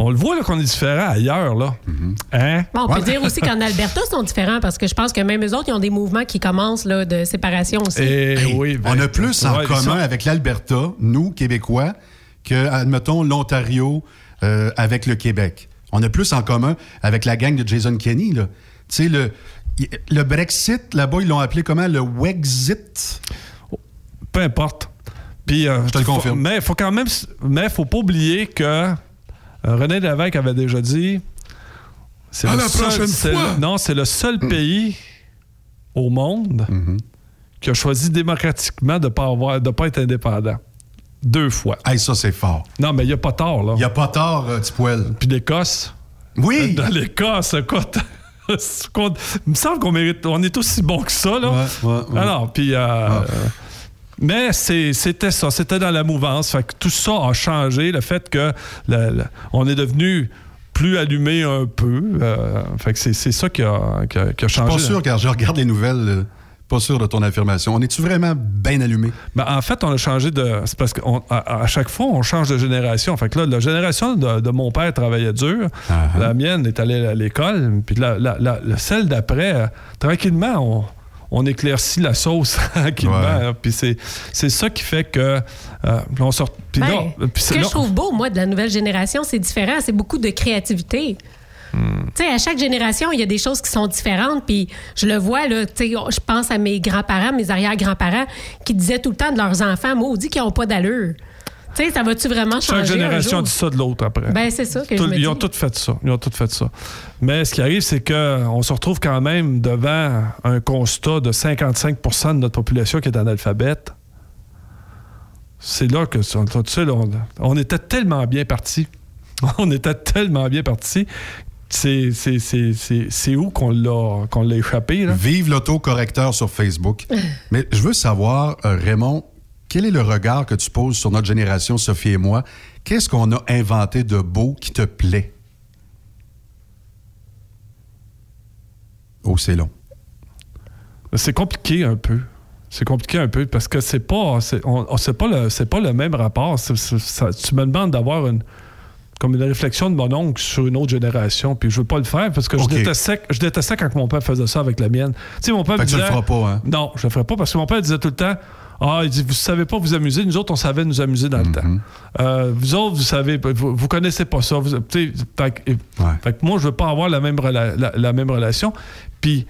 on le voit là, qu'on est différents ailleurs. Là. Mm-hmm. Hein? Bon, on peut dire aussi qu'en Alberta, ils sont différents parce que je pense que même eux autres, ils ont des mouvements qui commencent là, de séparation aussi. Et Hey, oui, ben, on a plus en ouais, commun ça- avec l'Alberta, nous, Québécois, que, admettons, l'Ontario euh, avec le Québec. On a plus en commun avec la gang de Jason Kenney. là. Tu sais, le, Brexit, là-bas, ils l'ont appelé comment? Le Wexit? Peu importe. Puis, euh, Je te le faut- confirme. Mais faut quand même, mais faut pas oublier que René Lévesque avait déjà dit. C'est la seul- prochaine fois. le- non, c'est le seul pays au monde Mm-hmm. qui a choisi démocratiquement de ne pas, avoir- de pas être indépendant. Deux fois. Hey, ça, c'est fort. Non, mais il n'y a pas tort, là. Il n'y a pas tort, euh, petit poil. Puis l'Écosse. Oui! Dans l'Écosse, écoute. *laughs* Il me semble qu'on mérite. On est aussi bon que ça, là. Ouais, ouais, ouais. Alors, puis. euh, euh, mais c'était ça, c'était dans la mouvance. Fait que tout ça a changé. Le fait que le- le- on est devenu plus allumé un peu. euh, fait que c'est ça qui a, qui a- qui a Je suis changé. pas sûr, car je regarde les nouvelles. euh, pas sûr de ton affirmation. On est-tu vraiment bien allumé? Ben, en fait, on a changé de. C'est parce qu'à chaque fois, on change de génération. Fait que là, la génération de, de mon père travaillait dur. Uh-huh. La mienne est allée à l'école. Puis la, la- la- la- celle d'après, euh, tranquillement, on, on éclaircit la sauce *laughs* tranquillement. Ouais. hein. Puis c'est, c'est ça qui fait que. euh, on sort. Puis Ben, là, puis ce que là- je trouve beau, moi, de la nouvelle génération, c'est différent. C'est beaucoup de créativité. Tu sais, à chaque génération, il y a des choses qui sont différentes. Puis je le vois, là, tu sais, je pense à mes grands-parents, mes arrière-grands-parents, qui disaient tout le temps de leurs enfants, maudits qu'ils n'ont pas d'allure. Tu sais, ça va-tu vraiment changer? Chaque un génération jour? dit ça de l'autre après. Ben, c'est ça que Tout- je me ils dis. ont tous fait ça. Ils ont tous fait ça. Mais ce qui arrive, c'est qu'on se retrouve quand même devant un constat de 55 de notre population qui est analphabète. C'est là que, tu sais, là, on, on était tellement bien parti. *laughs* On était tellement bien parti. C'est où qu'on l'a qu'on l'a échappé, là? Vive l'autocorrecteur sur Facebook. *laughs* Mais je veux savoir, euh, Raymond, quel est le regard que tu poses sur notre génération, Sophie et moi? Qu'est-ce qu'on a inventé de beau qui te plaît? Oh, c'est long. C'est compliqué un peu. C'est compliqué un peu parce que c'est pas c'est pas le c'est pas le même rapport. Ça- tu me demandes d'avoir une comme une réflexion de mon oncle sur une autre génération, puis je veux pas le faire parce que je détestais je détestais quand mon père faisait ça avec la mienne. Tu sais mon père Fait me que tu le feras pas, hein? Non, je le ferai pas parce que mon père disait tout le temps ah, il dit, vous savez pas vous amuser. Nous autres, on savait nous amuser dans le temps. Euh, vous autres, vous savez, vous, vous connaissez pas ça. Vous, fait, fait que moi, je veux pas avoir la même, rela- la, la même relation. Puis,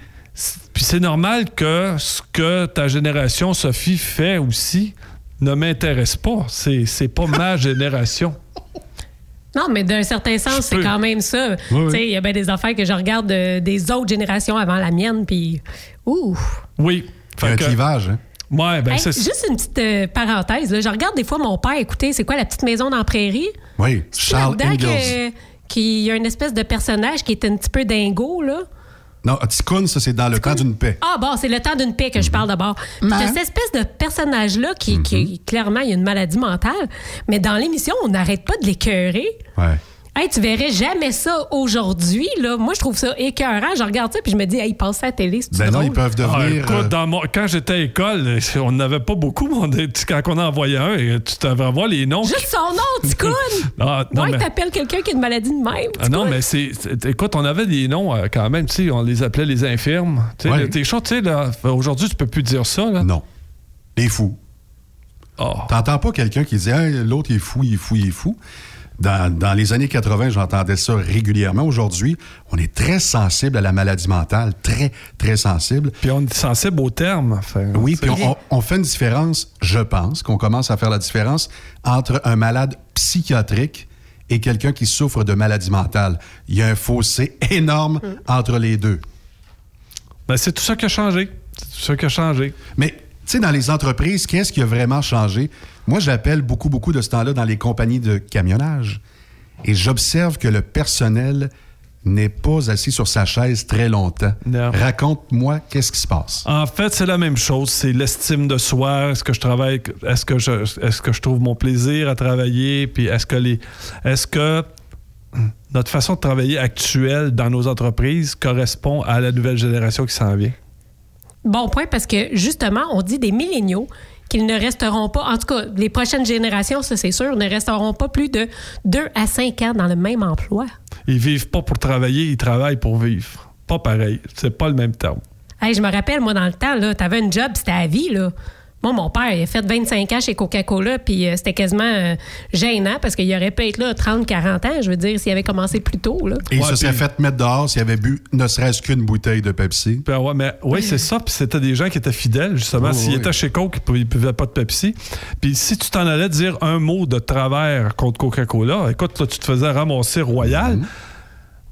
puis c'est normal que ce que ta génération, Sophie, fait aussi ne m'intéresse pas. C'est, c'est pas ma *laughs* génération. Non, mais d'un certain sens, c'est quand même ça. Oui, il y a bien des affaires que je regarde de- des autres générations avant la mienne, puis ouh. Oui. Il y a un clivage, hein? Ouais, ben Hey, c'est juste une petite euh, parenthèse. là. Je regarde des fois mon père écouter, c'est quoi la petite maison dans la prairie? Oui, Charles Ingalls. qu'il y a une espèce de personnage qui est un petit peu dingo, là. Non, Tikkun, ça, c'est dans le temps d'une paix. Ah bon, c'est le temps d'une paix que je parle d'abord. T'as cette espèce de personnage-là qui, Mhm. qui, clairement, il y a une maladie mentale, mais dans l'émission, on n'arrête pas de l'écœurer. Ouais. Hey, tu verrais jamais ça aujourd'hui, là. Moi, je trouve ça écœurant. Je regarde ça, puis je me dis, hey, passe ça à la télé, c'est Ben non, ils peuvent Ah, devenir. écoute, euh, dans mon- quand j'étais à l'école, euh, on n'avait pas beaucoup. est- quand on en envoyait un, et tu devrais voir les noms. Juste son nom, Ticoun! *laughs* Ah, non, Ouais, mais- t'appelles quelqu'un qui a une maladie de même. Ah non, mais c'est. Écoute, on avait des noms euh, quand même, tu sais, on les appelait les infirmes. Tu sais, chaud, tu sais, là, aujourd'hui, tu peux plus dire ça, là. Non. Les fous. Oh. T'entends pas quelqu'un qui dit Hey, l'autre il est fou, il est fou, il est fou. Dans, dans les années 80, j'entendais ça régulièrement. Aujourd'hui, on est très sensible à la maladie mentale, très, très sensible. Puis on est sensible aux termes. Enfin, Oui, puis on, on- on fait une différence, je pense, qu'on commence à faire la différence entre un malade psychiatrique et quelqu'un qui souffre de maladie mentale. Il y a un fossé énorme entre les deux. Ben, c'est tout ça qui a changé. C'est tout ça qui a changé. Mais, tu sais, dans les entreprises, qu'est-ce qui a vraiment changé? Moi, j'appelle beaucoup, beaucoup de ce temps-là dans les compagnies de camionnage. Et j'observe que le personnel n'est pas assis sur sa chaise très longtemps. Raconte-moi qu'est-ce qui se passe. En fait, c'est la même chose. C'est l'estime de soi. Est-ce que je travaille, est-ce que je, est-ce que je trouve mon plaisir à travailler, puis est-ce que les, est-ce que notre façon de travailler actuelle dans nos entreprises correspond à la nouvelle génération qui s'en vient? Bon point, parce que justement, on dit des milléniaux qu'ils ne resteront pas, en tout cas, les prochaines générations, ça c'est sûr, ne resteront pas plus de 2 à 5 ans dans le même emploi. Ils vivent pas pour travailler, ils travaillent pour vivre. Pas pareil. C'est pas le même terme. Hey, je me rappelle, moi, dans le temps, là, t'avais un job, c'était à vie, là. Moi, mon père, il a fait 25 ans chez Coca-Cola, puis euh, c'était quasiment euh, gênant parce qu'il aurait pu être là 30, 40 ans, je veux dire, s'il avait commencé plus tôt, là. Et il se serait fait mettre dehors s'il avait bu ne serait-ce qu'une bouteille de Pepsi. Ben ouais, mais oui, c'est ça. Puis c'était des gens qui étaient fidèles, justement. Oh, S'ils oui. étaient chez Coke, ils ne buvaient pas de Pepsi. Puis si tu t'en allais dire un mot de travers contre Coca-Cola, écoute, là, tu te faisais ramasser royal. Mm-hmm.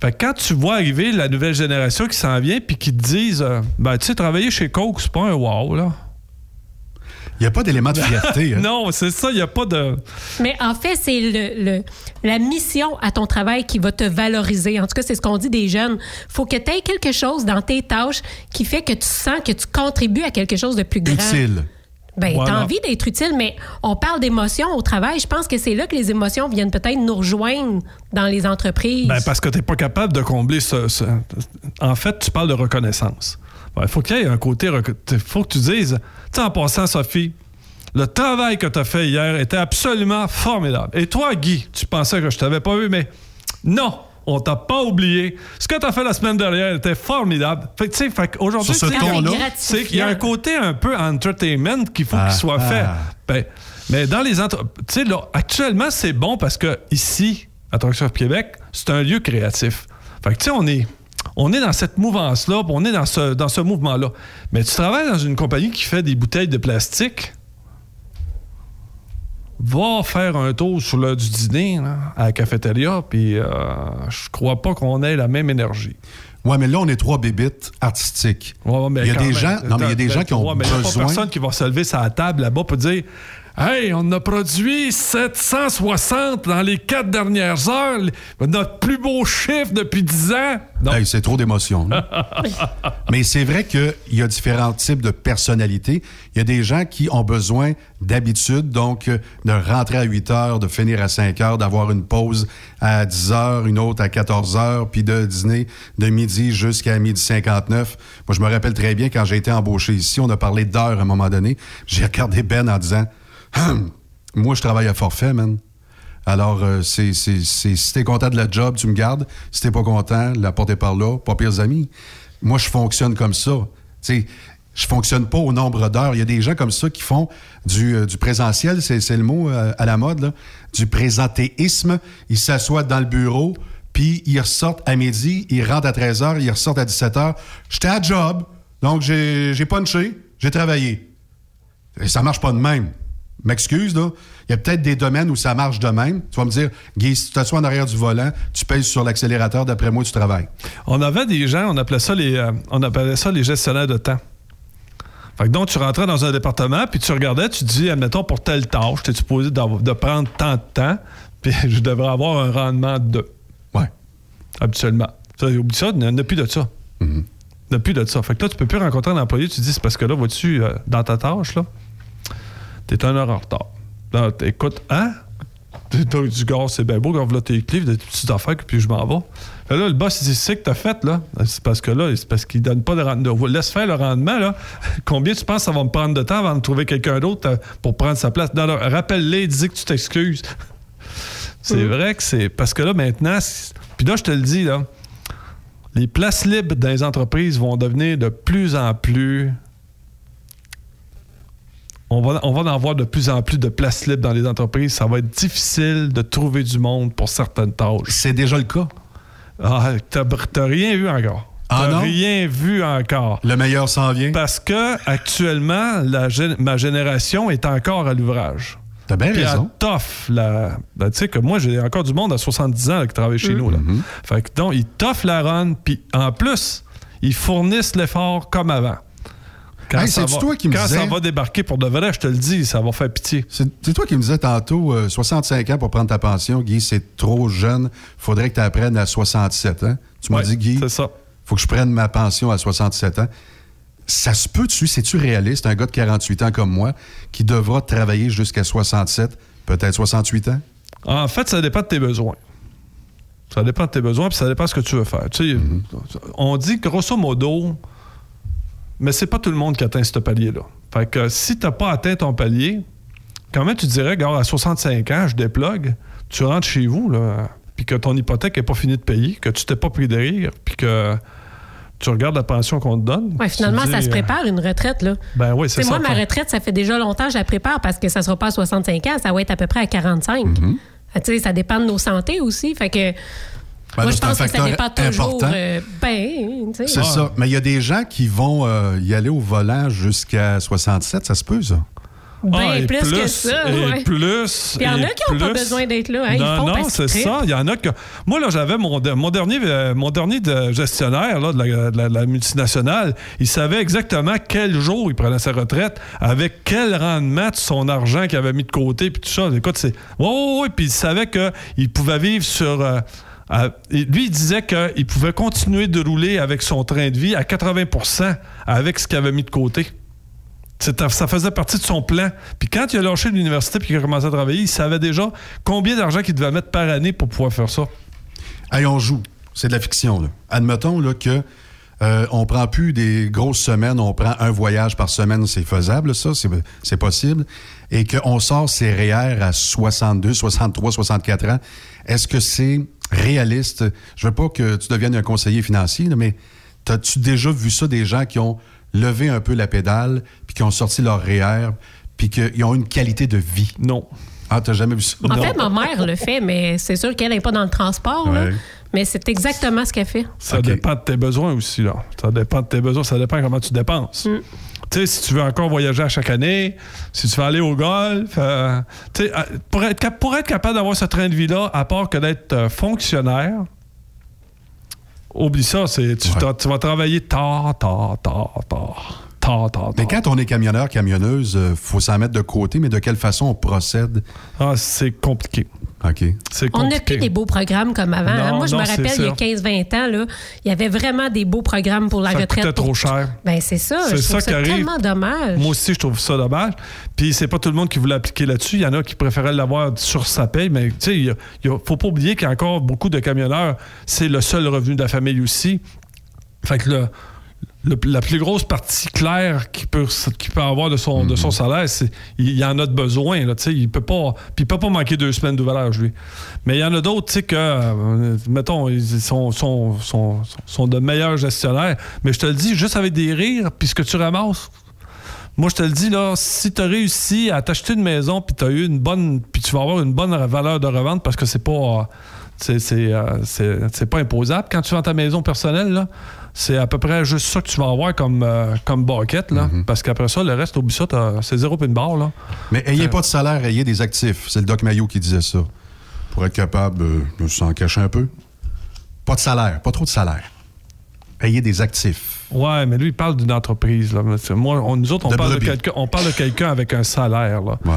Fait que quand tu vois arriver la nouvelle génération qui s'en vient puis qui te disent euh, Ben, tu sais, travailler chez Coke, c'est pas un wow, là. Il n'y a pas d'élément de fierté. hein. *laughs* non, c'est ça, il n'y a pas de. Mais en fait, c'est le, le- la mission à ton travail qui va te valoriser. En tout cas, c'est ce qu'on dit des jeunes. faut que tu aies quelque chose dans tes tâches qui fait que tu sens que tu contribues à quelque chose de plus grand. Utile. Ben, Voilà. t'as envie d'être utile, mais on parle d'émotions au travail. Je pense que c'est là que les émotions viennent peut-être nous rejoindre dans les entreprises. Ben, parce que tu n'es pas capable de combler ce, ce- En fait, tu parles de reconnaissance. Il faut qu'il y ait un côté. Il faut que tu dises. En passant, Sophie, le travail que tu as fait hier était absolument formidable. Et toi, Guy, tu pensais que je t'avais pas vu, mais non! On t'a pas oublié. Ce que tu as fait la semaine dernière était formidable. Fait tu sais, Sur ce c'est qu'il y a un côté un peu entertainment qu'il faut Ah, qu'il soit ah. fait. Ben, mais dans les entre... Tu sais, là, actuellement, c'est bon parce que ici, à Attraction Québec, c'est un lieu créatif. Fait que, tu sais, on est, on est dans cette mouvance-là, puis on est dans ce, dans ce mouvement-là. Mais tu travailles dans une compagnie qui fait des bouteilles de plastique. Va faire un tour sur l'heure du dîner là, à la cafétéria, puis euh, je crois pas qu'on ait la même énergie. Ouais, mais là, on est trois bébites artistiques. Ouais, mais il y a des même. gens, non, mais il y a des gens qui ont ouais, mais il y a besoin. pas personne qui va se lever la table là-bas pour dire Hey, on a produit 760 dans les quatre dernières heures, notre plus beau chiffre depuis 10 ans. Hey, c'est trop d'émotions. là. *laughs* Mais c'est vrai qu'il y a différents types de personnalités. Il y a des gens qui ont besoin d'habitude, donc euh, de rentrer à 8 heures, de finir à 5 heures, d'avoir une pause à 10 heures, une autre à 14 heures, puis de dîner de midi jusqu'à midi 59. Moi, je me rappelle très bien quand j'ai été embauché ici, on a parlé d'heures à un moment donné. J'ai regardé Ben en disant Moi, je travaille à forfait, man. Alors, euh, c'est, si t'es content de la job, tu me gardes. Si t'es pas content, la porte est par là, pas pires amis. Moi, je fonctionne comme ça. Sais, je fonctionne pas au nombre d'heures. Il y a des gens comme ça qui font du, euh, présentiel, c'est, le mot euh, à la mode, du présentéisme. Ils s'assoient dans le bureau, puis ils ressortent à midi, ils rentrent à 13 h, ils ressortent à 17 h. J'étais à job, donc j'ai, j'ai punché, j'ai travaillé. Et ça marche pas de même. M'excuse, là. Il y a peut-être des domaines où ça marche de même. Tu vas me dire, Guy, si tu t'assois en arrière du volant, tu pèses sur l'accélérateur, d'après moi, tu travailles. On avait des gens, on appelait ça les, euh, on appelait ça les gestionnaires de temps. Fait que donc, tu rentrais dans un département, puis tu regardais, tu te dis, admettons, pour telle tâche, tu es supposé de prendre tant de temps, *laughs* puis je devrais avoir un rendement de. Ouais. Habituellement. Ça, oublie ça, il n'y en a plus de ça. Il n'y en a plus de ça. Fait que là, tu peux plus rencontrer un employé, tu dis, c'est parce que là, vois-tu, euh, dans ta tâche, là, t'es un heure en retard. Là, écoute, hein? T'es du gars, c'est bien beau, quand là tes livres, des petites affaires, puis je m'en vais. Fait là, le boss, il dit, c'est ce que t'as fait, là. C'est parce que là, c'est parce qu'il donne pas de rendement. Laisse faire le rendement, là. *laughs* Combien tu penses que ça va me prendre de temps avant de trouver quelqu'un d'autre euh, pour prendre sa place? Non, rappelle-les, dis que tu t'excuses. *laughs* c'est vrai que c'est. Parce que là, maintenant, puis là, je te le dis, là, les places libres dans les entreprises vont devenir de plus en plus. On va, on va en avoir de plus en plus de places libres dans les entreprises. Ça va être difficile de trouver du monde pour certaines tâches. C'est déjà le cas? Ah, t'as rien vu encore. Ah non? rien vu encore. Le meilleur s'en vient. Parce que actuellement, la ma génération est encore à l'ouvrage. T'as bien Puis raison. toffe la. ben, tu sais que moi, j'ai encore du monde à 70 ans là, qui travaille chez nous. Là. Mm-hmm. Fait que donc, ils toffent la run, puis en plus, ils fournissent l'effort comme avant. Quand, Hey, ça, va, toi qui me quand disais- ça va débarquer pour de vrai, je te le dis, ça va faire pitié. C'est toi qui me disais tantôt, euh, 65 ans pour prendre ta pension, Guy, c'est trop jeune. faudrait que tu apprennes à 67 ans. Tu m'as Ouais, dit, Guy, ça. faut que je prenne ma pension à 67 ans. Ça se peut-tu, c'est-tu réaliste, un gars de 48 ans comme moi, qui devra travailler jusqu'à 67, peut-être 68 ans? En fait, ça dépend de tes besoins. Ça dépend de tes besoins, puis ça dépend de ce que tu veux faire. Tu sais, On dit grosso modo, mais c'est pas tout le monde qui atteint ce palier-là. Fait que si t'as pas atteint ton palier, quand même tu dirais, gars, à 65 ans, je déplogue, tu rentres chez vous, là, puis que ton hypothèque n'est pas finie de payer, que tu t'es pas pris de rire, puis que tu regardes la pension qu'on te donne. Ouais, finalement, ça se euh, prépare, une retraite. Là. Ben oui, c'est ça. Moi, ma retraite, ça fait déjà longtemps que je la prépare parce que ça sera pas à 65 ans, ça va être à peu près à 45. Mm-hmm. Ah, tu sais, ça dépend de nos santé aussi. Fait que. Ben moi, là, je pense que ça dépend toujours. important. euh, ben, tu sais. C'est ça. Mais il y a des gens qui vont euh, y aller au volant jusqu'à 67, ça se peut, ça? Ben, Ah, et plus, que ça. Et ouais. plus. Il y en a et qui n'ont pas plus. besoin d'être là. hein, ils non, font non, c'est ça. Il y en a que. Moi, là, j'avais mon, de- mon dernier, euh, mon dernier de gestionnaire là, de, la, de la- de la multinationale. Il savait exactement quel jour il prenait sa retraite, avec quel rendement de son argent qu'il avait mis de côté, puis tout ça. Écoute, c'est. Oui, oui, oui. Puis il savait qu'il pouvait vivre sur. euh, et lui, il disait qu'il pouvait continuer de rouler avec son train de vie à 80% avec ce qu'il avait mis de côté. Ça faisait partie de son plan. Puis quand il a lâché l'université puis qu'il a commencé à travailler, il savait déjà combien d'argent qu'il devait mettre par année pour pouvoir faire ça. Hey, on joue. C'est de la fiction. Admettons là, que euh, on prend plus des grosses semaines, on prend un voyage par semaine, c'est faisable, ça, c'est possible. Et qu'on sort ses REER à 62, 63, 64 ans. Est-ce que c'est réaliste? Je veux pas que tu deviennes un conseiller financier, mais as-tu déjà vu ça des gens qui ont levé un peu la pédale, puis qui ont sorti leur REER, puis qu'ils ont une qualité de vie? Non. Ah, t'as jamais vu ça? En fait, ma mère le fait, mais c'est sûr qu'elle n'est pas dans le transport. là. Mais c'est exactement ce qu'elle fait. Ça dépend de tes besoins aussi, là. Ça dépend de tes besoins, ça dépend comment tu dépenses. Mm. Tu sais, si tu veux encore voyager à chaque année, si tu veux aller au golf, euh, euh, pour, être, pour être capable d'avoir ce train de vie-là, à part que d'être euh, fonctionnaire, oublie ça, c'est, tu vas travailler tard, tard, tard, tard, tard, tard, Mais quand on est camionneur, camionneuse, il faut s'en mettre de côté, mais de quelle façon on procède? Ah, c'est compliqué. On n'a plus des beaux programmes comme avant. hein. Non, Moi, je non, me rappelle, il y a ça. 15-20 ans, là, il y avait vraiment des beaux programmes pour la Ça retraite. coûtait trop cher. Ben, c'est ça. C'est ça ça arrive. tellement dommage. Moi aussi, je trouve ça dommage. Puis c'est pas tout le monde qui voulait appliquer là-dessus. Il y en a qui préféraient l'avoir sur sa paye, mais tu sais, il a- faut pas oublier qu'il y a encore beaucoup de camionneurs, c'est le seul revenu de la famille aussi. Fait que le- le- la plus grosse partie claire qu'il peut, qu'il peut avoir de son, de son salaire, c'est il y en a de besoin. Là, il peut pas, puis il peut pas manquer deux semaines d'ouvrage, lui. Mais il y en a d'autres, tu sais, que, euh, mettons, ils sont, sont, sont, sont de meilleurs gestionnaires. Mais je te le dis, juste avec des rires, puis ce que tu ramasses, moi, je te le dis, là, si tu as réussi à t'acheter une maison, puis tu as eu une bonne. Puis tu vas avoir une bonne valeur de revente parce que c'est pas. euh, c'est, c'est, euh, c'est- c'est pas imposable quand tu vends ta maison personnelle, là. C'est à peu près juste ça que tu vas avoir comme, euh, comme bucket, là. Parce qu'après ça, le reste, oublie ça, t'as- c'est zéro pin barre, là. Mais ayez pas de salaire, ayez des actifs. C'est le Doc Mayo qui disait ça. Pour être capable euh, de s'en cacher un peu. Pas de salaire, pas trop de salaire. Ayez des actifs. Ouais, mais lui, il parle d'une entreprise. Là. Moi, on- nous autres, on De parle de, quelqu'un, on parle de quelqu'un avec un salaire. Là. Tu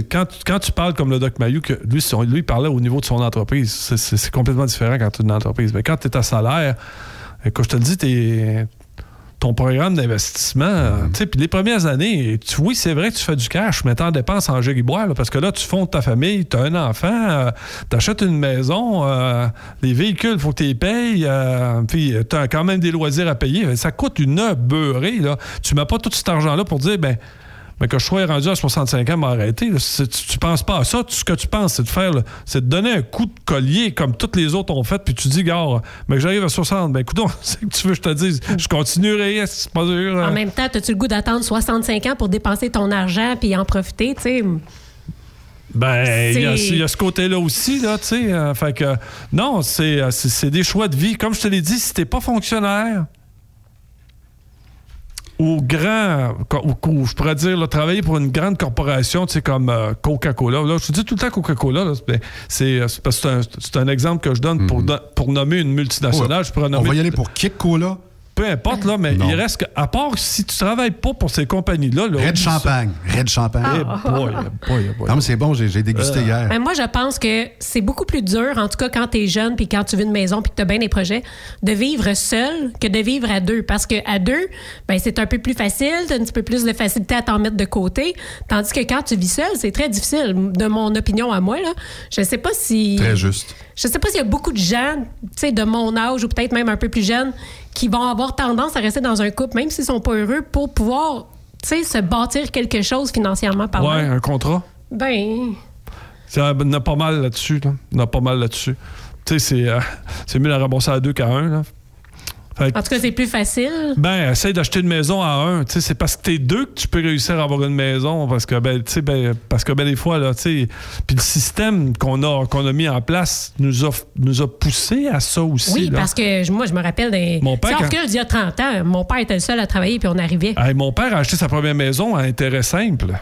sais, Quand, tu- quand tu parles comme le Doc Mayou, que lui, lui il parlait au niveau de son entreprise, c'est complètement différent quand tu es une entreprise. Mais quand tu es à salaire, écoute, je te le dis, t'es- ton programme d'investissement, euh, tu sais, puis les premières années, tu, oui, c'est vrai que tu fais du cash, mais t'en dépenses en gériboire, parce que là, tu fondes ta famille, tu as un enfant, tu achètes une maison, euh, les véhicules, il faut que tu les payes, euh, puis tu as quand même des loisirs à payer. Ça coûte une beurrée, là. Tu mets pas tout cet argent-là pour dire, ben, mais que je sois rendu à 65 ans, m'arrêter. Tu, tu penses pas à ça. Tout ce que tu penses, c'est de faire, c'est de donner un coup de collier comme toutes les autres ont fait, puis tu dis, gars, mais que j'arrive à 60, ben écoute, *laughs* c'est que tu veux que je te dise, je continuerai, c'est pas dur. hein. En même temps, as-tu le goût d'attendre 65 ans pour dépenser ton argent puis en profiter, tu sais? Ben, il y, a- y ce côté-là aussi, là, tu sais. euh, fait que, non, c'est, euh, c'est des choix de vie. Comme je te l'ai dit, si t'es pas fonctionnaire ou grand, ou, je pourrais dire, là, travailler pour une grande corporation, tu sais, comme euh, Coca-Cola. Là, je te dis tout le temps Coca-Cola, là, c'est, c'est, euh, c'est un, c'est un exemple que je donne pour, don- pour nommer une multinationale. Je pourrais Mhm. On nommer va y aller pour Kick Cola. Peu importe, là, mais Non. il reste que, à part si tu travailles pas pour ces compagnies-là. là, Red ça. Champagne. Red Champagne. Eh boy, eh boy, eh boy. Non, mais c'est bon, j'ai j'ai dégusté Euh. hier. Ben, moi, je pense que c'est beaucoup plus dur, en tout cas quand tu es jeune puis quand tu veux une maison puis que tu as bien des projets, de vivre seul que de vivre à deux. Parce que à deux, ben, c'est un peu plus facile, tu as un petit peu plus de facilité à t'en mettre de côté. Tandis que quand tu vis seul, c'est très difficile. De mon opinion à moi, là, je sais pas si. Très juste. Je sais pas s'il y a beaucoup de gens, tu sais, de mon âge ou peut-être même un peu plus jeunes, qui vont avoir tendance à rester dans un couple, même s'ils sont pas heureux, pour pouvoir, tu sais, se bâtir quelque chose financièrement parlant. Ouais, un contrat. Ben, Ça, en a pas mal là-dessus. Là. En a pas mal là-dessus. Tu sais, c'est, euh, mieux de la ramasser à deux qu'à un. Là. Fait en tout cas, c'est plus facile. ben, essaye d'acheter une maison à un. C'est parce que t'es deux que tu peux réussir à avoir une maison. Parce que, ben, tu sais, ben, parce que, ben, des fois, là, tu sais, puis le système qu'on a, qu'on a mis en place nous a, nous a poussé à ça aussi. Oui, là. parce que moi, je me rappelle des. Mon père, quand- d'il y a 30 ans, mon père était le seul à travailler puis on arrivait. Hey, mon père a acheté sa première maison à intérêt simple.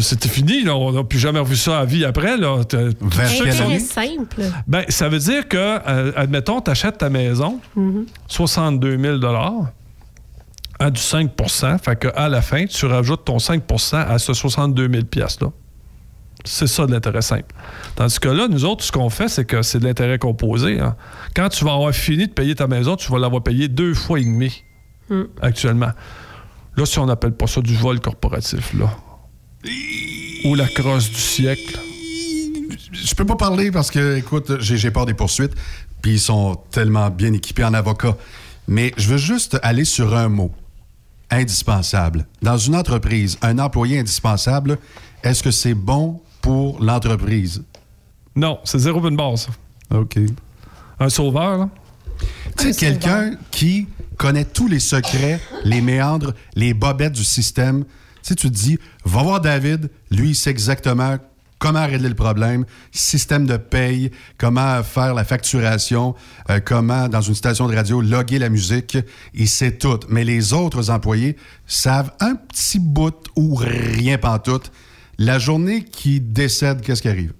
C'était fini, là. on n'a plus jamais revu ça à vie après. Là. Intérêt simple. Ben, ça veut dire que, euh, admettons, tu achètes ta maison, Mhm. 62 000 à du 5% fait qu'à la fin, tu rajoutes ton 5% à ce 62 000 piastres-là. C'est ça de l'intérêt simple. Tandis que là, nous autres, ce qu'on fait, c'est que c'est de l'intérêt composé. hein. Quand tu vas avoir fini de payer ta maison, tu vas l'avoir payé deux fois et demi Mm. actuellement. Là, si on n'appelle pas ça du vol corporatif, là. Ou la crosse du siècle. Je peux pas parler parce que, écoute, j'ai peur des poursuites, puis ils sont tellement bien équipés en avocats. Mais je veux juste aller sur un mot. Indispensable. Dans une entreprise, un employé indispensable, est-ce que c'est bon pour l'entreprise? Non, c'est zéro une barre, ça. OK. Un sauveur, là? Tu sais, quelqu'un qui connaît tous les secrets, les méandres, les bobettes du système. Sais, tu te dis, va voir David, lui, il sait exactement comment régler le problème, système de paye, comment faire la facturation, euh, comment, dans une station de radio, loguer la musique, et c'est tout. Mais les autres employés savent un petit bout ou rien pantoute. La journée qui décède, qu'est-ce qui arrive?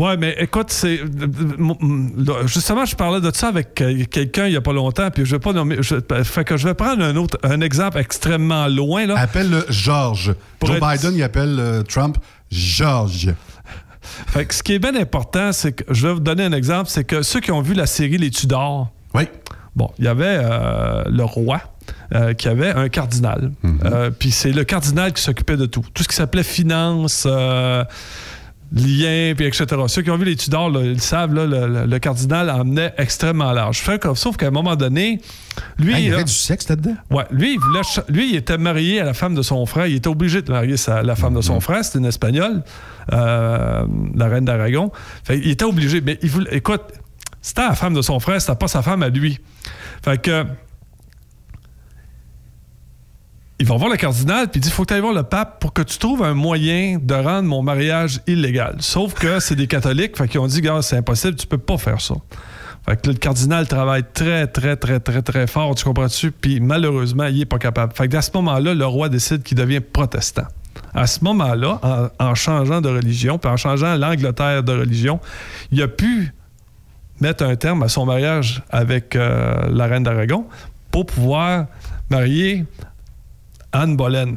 Ouais, mais écoute, c'est. Justement, je parlais de ça avec quelqu'un il n'y a pas longtemps, puis je vais pas nommer. Je, fait que je vais prendre un autre un exemple extrêmement loin. Là. Appelle-le George. Pour Joe être- Biden, il appelle euh, Trump George. *laughs* Fait que ce qui est bien important, c'est que je vais vous donner un exemple, c'est que ceux qui ont vu la série Les Tudors, oui. bon, il y avait euh, le roi euh, qui avait un cardinal. Euh, Puis c'est le cardinal qui s'occupait de tout. Tout ce qui s'appelait finance, liens, puis etc. Ceux qui ont vu les Tudors, là, ils le savent, là, le, cardinal emmenait extrêmement large. Sauf qu'à un moment donné, lui... Ah, il y avait du sexe là-dedans? Ouais, lui, lui, il était marié à la femme de son frère. Il était obligé de marier sa- la femme de son frère. C'était une Espagnole, euh, la reine d'Aragon. Il était obligé. Mais il voulait, écoute, c'était la femme de son frère, c'était pas sa femme à lui. Fait que. Il va voir le cardinal, puis il dit il faut que tu ailles voir le pape pour que tu trouves un moyen de rendre mon mariage illégal. Sauf que c'est des catholiques, fait qu'ils ont dit c'est impossible, tu peux pas faire ça. Fait que le cardinal travaille très, très, très, très, très fort, tu comprends-tu? Puis malheureusement, il est pas capable. Fait que à ce moment-là, le roi décide qu'il devient protestant. À ce moment-là, en, en changeant de religion, puis en changeant l'Angleterre de religion, il a pu mettre un terme à son mariage avec euh, la reine d'Aragon pour pouvoir marier Anne Boleyn.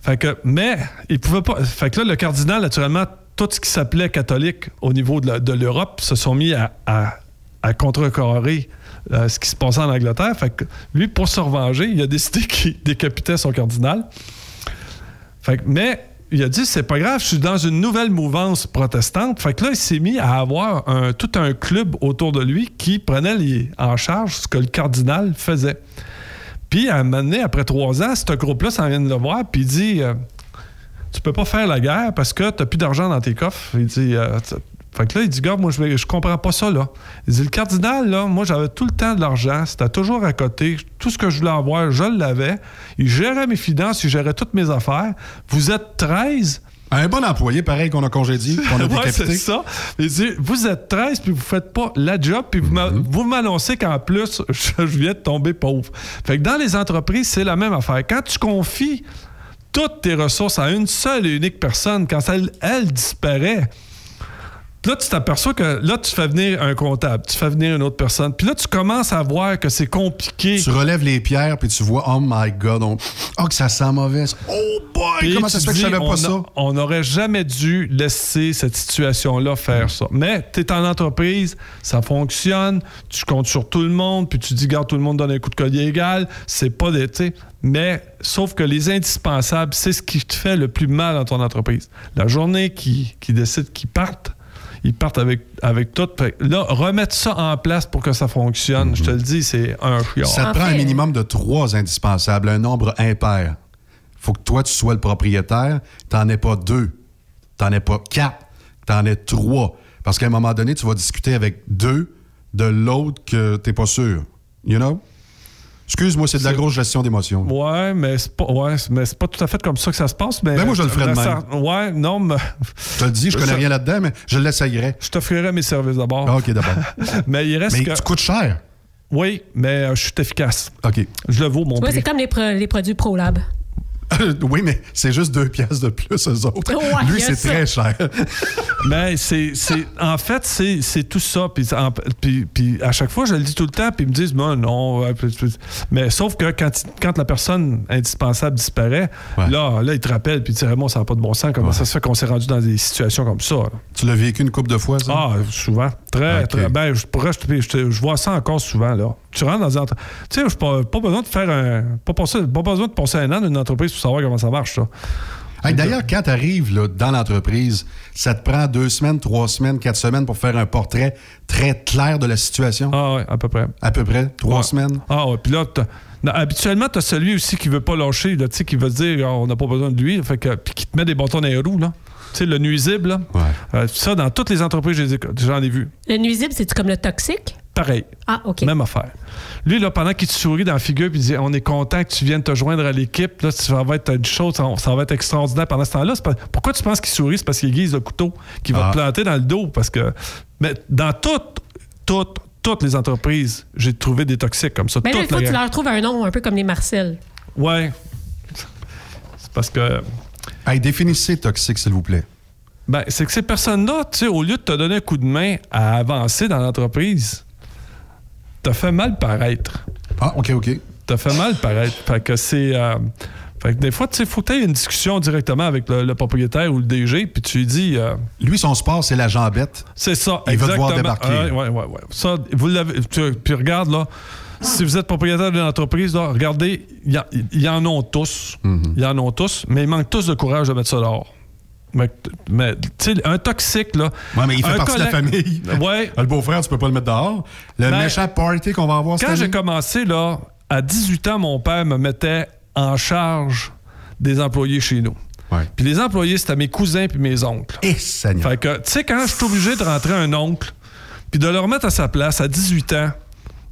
Fait mais il pouvait pas. Le cardinal, naturellement, tout ce qui s'appelait catholique au niveau de l'Europe se sont mis à, à, à euh, ce qui se passait en Angleterre. Lui, pour se revenger, il a décidé *laughs* qu'il décapitait son cardinal. Fait mais il a dit c'est pas grave, je suis dans une nouvelle mouvance protestante. Fait là, il s'est mis à avoir tout un club autour de lui qui prenait en charge ce que le cardinal faisait. Puis à un moment donné, après trois ans, ce groupe-là s'en vient de le voir, puis il dit euh, Tu peux pas faire la guerre parce que tu plus d'argent dans tes coffres. Il dit euh, Fait que là, il dit Gars, moi, je, je comprends pas ça, là. Il dit Le cardinal, là, moi, j'avais tout le temps de l'argent, c'était toujours à côté. Tout ce que je voulais avoir, je l'avais. Il gérait mes finances, il gérait toutes mes affaires. Vous êtes 13. Un bon employé, pareil qu'on a congédié, *laughs* qu'on a Ouais, décapité. c'est ça. Il dit, vous êtes 13 puis vous faites pas la job puis vous Mm-hmm. vous m'annoncez qu'en plus, je, *laughs* je viens de tomber pauvre. Fait que dans les entreprises, c'est la même affaire. Quand tu confies toutes tes ressources à une seule et unique personne, quand elle, elle disparaît, Là, tu t'aperçois que là, tu fais venir un comptable, tu fais venir une autre personne. Puis là, tu commences à voir que c'est compliqué. Tu relèves les pierres, puis tu vois, oh my God, on- oh, que ça sent mauvais. Oh boy, Puis comment ça se fait que je savais pas ça? on n'aurait jamais dû laisser cette situation-là faire ça. Mais tu es en entreprise, ça fonctionne, tu comptes sur tout le monde, puis tu dis, garde, tout le monde donne un coup de collier égal. C'est pas des. sais, Mais sauf que les indispensables, c'est ce qui te fait le plus mal dans ton entreprise. La journée qui, qui décide qu'ils partent, ils partent avec, avec tout. Là, remettre ça en place pour que ça fonctionne, je te le dis, c'est un chiard. Ça te prend un minimum de trois indispensables, un nombre impair. faut que toi, tu sois le propriétaire. T'en es pas deux. T'en es pas quatre. T'en es trois. Parce qu'à un moment donné, tu vas discuter avec deux de l'autre que t'es pas sûr. You know? Excuse-moi, c'est de la grosse gestion d'émotions. Ouais, mais c'est pas, ouais, mais c'est pas tout à fait comme ça que ça se passe. Mais Ben, moi, je le ferais de même. Ouais, non, mais. Je te le dis, je connais Ça- rien là-dedans, mais je l'essayerais. Je t'offrirais mes services d'abord. Ah, OK, d'abord. *laughs* mais il reste Mais que. tu coûtes cher. Oui, mais euh, je suis efficace. OK. Je le vaux, mon Tu vois, prix. c'est comme les, pro- les produits ProLab. Oui, mais c'est juste deux pièces de plus, eux autres. Ouais, Lui, c'est très cher. Mais *laughs* c'est, c'est- en fait, c'est, c'est tout ça. Puis, en- puis- puis à chaque fois, je le dis tout le temps, puis ils me disent, non, non. Mais sauf que quand, quand la personne indispensable disparaît, là, là, ils te rappellent, puis ils disent, Raymond, ça n'a pas de bon sens. Comment ça se fait qu'on s'est rendu dans des situations comme ça? là? Tu l'as vécu une couple de fois, ça? Ah, souvent. Très, très. Ben, je pourrais, je, te- je je vois ça encore souvent, là. Tu rentres dans une entre- Tu sais, je pas, pas besoin de faire un. Pas, passer- pas besoin de passer un an dans une entreprise pour savoir comment ça marche, ça. Hey, D'ailleurs, quand tu arrives dans l'entreprise, ça te prend deux semaines, trois semaines, quatre semaines pour faire un portrait très clair de la situation? Ah, oui, à peu près. À peu près? Trois Ouais. semaines? Ah, ouais. Puis là, non, habituellement, tu as celui aussi qui veut pas lâcher, là, tu sais, qui veut se dire, Ah, on n'a pas besoin de lui, fait que, puis qui te met des bâtons dans les roues, là. Tu sais, le nuisible, là. Euh, ça, dans toutes les entreprises, j'en ai vu. Le nuisible, c'est-tu comme le toxique? Pareil. Ah, OK. Même affaire. Lui, là, pendant qu'il te sourit dans la figure puis il dit On est content que tu viennes te joindre à l'équipe, là, ça va être une chose, ça, va être extraordinaire pendant ce temps-là. Pas- pourquoi tu penses qu'il sourit? C'est parce qu'il aiguise le couteau qui va Ah. te planter dans le dos. Parce que. Mais dans toutes, toutes, toutes les entreprises, j'ai trouvé des toxiques comme ça. Ben là, il faut que tu leur trouves un nom, un peu comme les Marcel. Ouais. C'est parce que. Hey, définissez toxique, s'il vous plaît. Ben, c'est que ces personnes-là, tu sais, au lieu de te donner un coup de main à avancer dans l'entreprise, t'as fait mal paraître. Ah, OK, OK. T'as fait mal paraître. Fait que c'est. euh, fait que des fois, tu sais, faut que tu aies une discussion directement avec le, le propriétaire ou le DG, puis tu lui dis. euh, Lui, son sport, c'est la jambette. c'est ça, Il veut te exactement. voir débarquer. Ouais, ouais, ouais. Ça, vous l'avez. tu- Puis regarde, là. Si vous êtes propriétaire d'une entreprise, là, regardez, il y, a- il y en ont tous. Mhm. Il y en ont tous, mais ils manquent tous de courage de mettre ça dehors. Mais, mais, tu sais, un toxique, là. Ouais, mais il fait un partie de la famille. *laughs* Ouais. Le beau-frère, tu peux pas le mettre dehors. Le Ben, méchant party qu'on va avoir Quand j'ai commencé, là, à 18 ans, mon père me mettait en charge des employés chez nous. Puis les employés, c'était mes cousins puis mes oncles. Et Seigneur. Fait que, tu sais, quand je suis obligé de rentrer un oncle, puis de le remettre à sa place à 18 ans,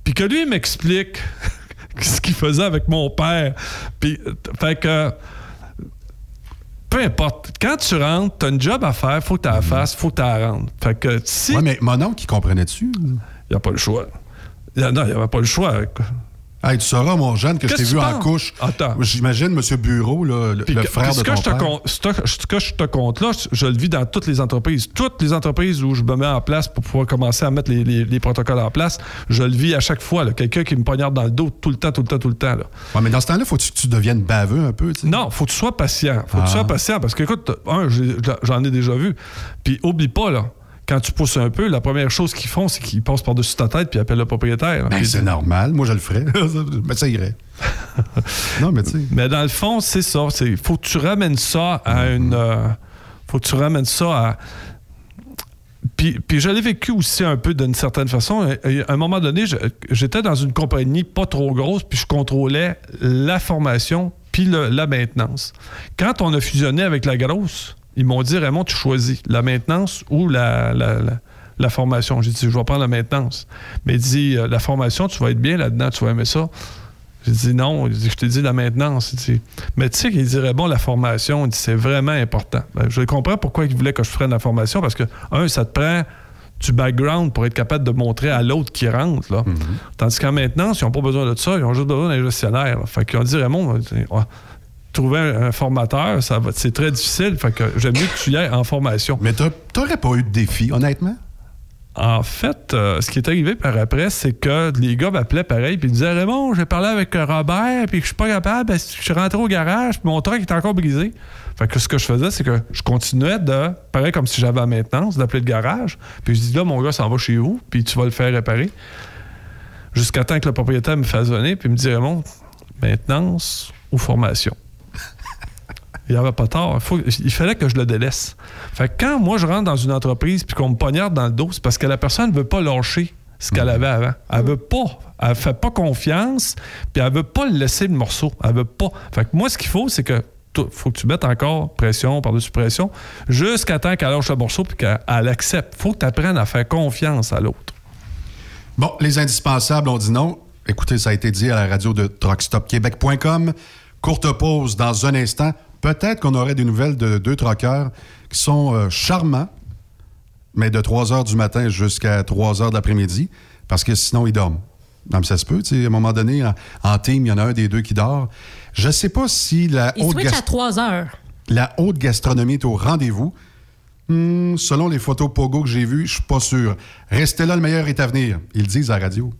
puis que lui il m'explique *laughs* ce qu'il faisait avec mon père, puis, fait que, peu importe, quand tu rentres, t'as une job à faire, faut que tu la fasses, faut que tu la rendes. Fait que si. Mhm. Ouais, mais mon oncle, qui comprenait-tu? Il n'y a pas le choix. Il y a- non, il n'y avait pas le choix. Hey, tu sauras, mon jeune, que je t'ai vu que en couche. Attends. J'imagine M. Bureau, là, le, que- frère de ce que ton je te père. con- ce que- que je te compte là, je le vis dans toutes les entreprises. Toutes les entreprises où je me mets en place pour pouvoir commencer à mettre les, les- les protocoles en place, je le vis à chaque fois. Quelqu'un qui me poignarde dans le dos tout le temps, tout le temps, tout le temps. là. Ouais, mais dans ce temps-là, faut que tu deviennes baveux un peu, tu sais. Non, faut que tu sois patient. Faut que tu Ah. sois patient parce que, écoute, un, j'en ai déjà vu. Puis oublie pas, là, quand tu pousses un peu, la première chose qu'ils font, c'est qu'ils passent par-dessus ta tête puis appellent le propriétaire. Ben, c'est normal. Moi, je le ferais. *laughs* mais ça irait. *laughs* non, mais tu sais. Mais dans le fond, c'est ça. Il faut que tu ramènes ça à Mm-hmm. une. euh, faut que tu ramènes ça à. Puis, puis je l'ai vécu aussi un peu d'une certaine façon. À un moment donné, j'étais dans une compagnie pas trop grosse, puis je contrôlais la formation puis le- la maintenance. Quand on a fusionné avec la grosse, ils m'ont dit Raymond, tu choisis la maintenance ou la, la- la- la formation. J'ai dit je vais prendre la maintenance. Mais il dit euh, la formation, tu vas être bien là-dedans, tu vas aimer ça. J'ai dit non, je t'ai dit la maintenance. Dit, mais tu sais qu'il dirait bon la formation, c'est vraiment important. Ben, je comprends pourquoi il voulait que je prenne la formation parce que, un, ça te prend du background pour être capable de montrer à l'autre qui rentre. Là. Tandis qu'en maintenance, ils n'ont pas besoin de ça, ils ont juste besoin d'un gestionnaire. là. Fait qu'ils ont dit Raymond, trouver un, formateur, ça va, c'est très difficile. Fait que j'aime mieux que tu y ailles en formation. Mais t'aurais pas eu de défi, honnêtement? En fait, euh, ce qui est arrivé par après, c'est que les gars m'appelaient pareil, puis ils disaient Raymond, j'ai parlé avec Robert, puis que je suis pas capable, ben, je suis rentré au garage, puis mon truck est encore brisé. Fait que ce que je faisais, c'est que je continuais de, pareil comme si j'avais la maintenance, d'appeler le garage, puis je dis là, mon gars s'en va chez vous, puis tu vas le faire réparer. Jusqu'à temps que le propriétaire me fasse venir, puis me dit Raymond, maintenance ou formation? Il n'y avait pas tard. Il, faut- il fallait que je le délaisse. Fait que quand moi, je rentre dans une entreprise puis qu'on me poignarde dans le dos, c'est parce que la personne ne veut pas lâcher ce qu'elle avait avant. Elle veut pas. Elle fait pas confiance puis elle veut pas le laisser le morceau. Elle veut pas. Fait que moi, ce qu'il faut, c'est que faut que tu mettes encore pression par-dessus pression jusqu'à temps qu'elle lâche le morceau puis qu'elle elle accepte. faut que tu apprennes à faire confiance à l'autre. Bon, les indispensables ont dit non. Écoutez, ça a été dit à la radio de truckstopquebec.com. Courte pause dans un instant. Peut-être qu'on aurait des nouvelles de deux truckers qui sont euh, charmants, mais de 3 heures du matin jusqu'à 3 heures de l'après-midi, parce que sinon, ils dorment. Non, mais ça se peut, tu sais, à un moment donné, en, en team, il y en a un des deux qui dort. Je sais pas si la haute, switch gas- à 3 heures. la haute gastronomie est au rendez-vous. Hmm, selon les photos Pogo que j'ai vues, je suis pas sûr. Restez là, le meilleur est à venir. Ils disent à la radio.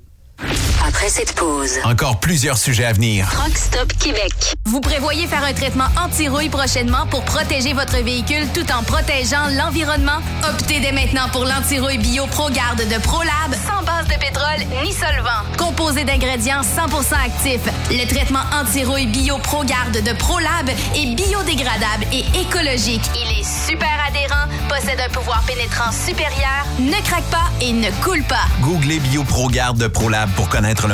Après cette pause, Encore plusieurs sujets à venir. Truck Stop Québec. Vous prévoyez faire un traitement anti-rouille prochainement pour protéger votre véhicule tout en protégeant l'environnement? Optez dès maintenant pour l'anti-rouille bio ProGarde de ProLab sans base de pétrole ni solvant. Composé d'ingrédients 100% actifs, le traitement anti-rouille bio ProGarde de ProLab est biodégradable et écologique. Il est super adhérent, possède un pouvoir pénétrant supérieur, ne craque pas et ne coule pas. Googlez BioProGuard de ProLab pour connaître le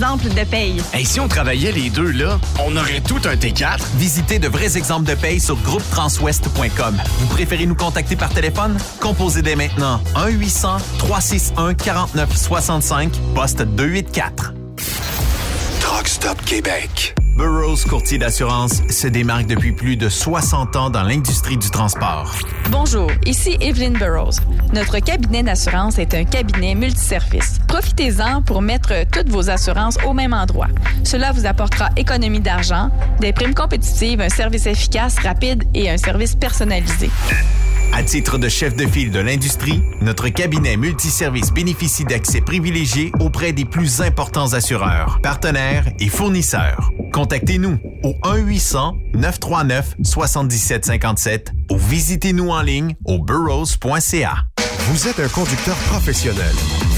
de paye. Et si on travaillait les deux, là, on aurait tout un T4. Visitez de vrais exemples de paye sur groupetranswest.com. Vous préférez nous contacter par téléphone? Composez dès maintenant 1-800-361-4965, poste 284. Truck Stop Québec. Burroughs Courtier d'assurance se démarque depuis plus de 60 ans dans l'industrie du transport. Bonjour, ici Evelyn Burroughs. Notre cabinet d'assurance est un cabinet multiservice. Profitez-en pour mettre toutes vos assurances au même endroit. Cela vous apportera économie d'argent, des primes compétitives, un service efficace, rapide et un service personnalisé. À titre de chef de file de l'industrie, notre cabinet multiservice bénéficie d'accès privilégié auprès des plus importants assureurs, partenaires et fournisseurs. Contactez-nous au 1-800-939-7757 ou visitez-nous en ligne au burrows.ca. Vous êtes un conducteur professionnel.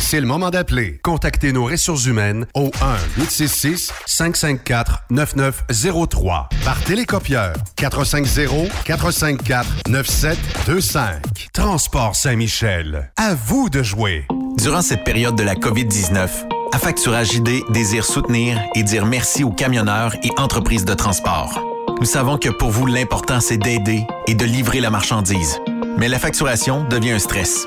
C'est le moment d'appeler. Contactez nos ressources humaines au 1-866-554-9903 par télécopieur 450-454-9725. Transport Saint-Michel. À vous de jouer. Durant cette période de la COVID-19, Affacturage ID désire soutenir et dire merci aux camionneurs et entreprises de transport. Nous savons que pour vous, l'important, c'est d'aider et de livrer la marchandise. Mais la facturation devient un stress.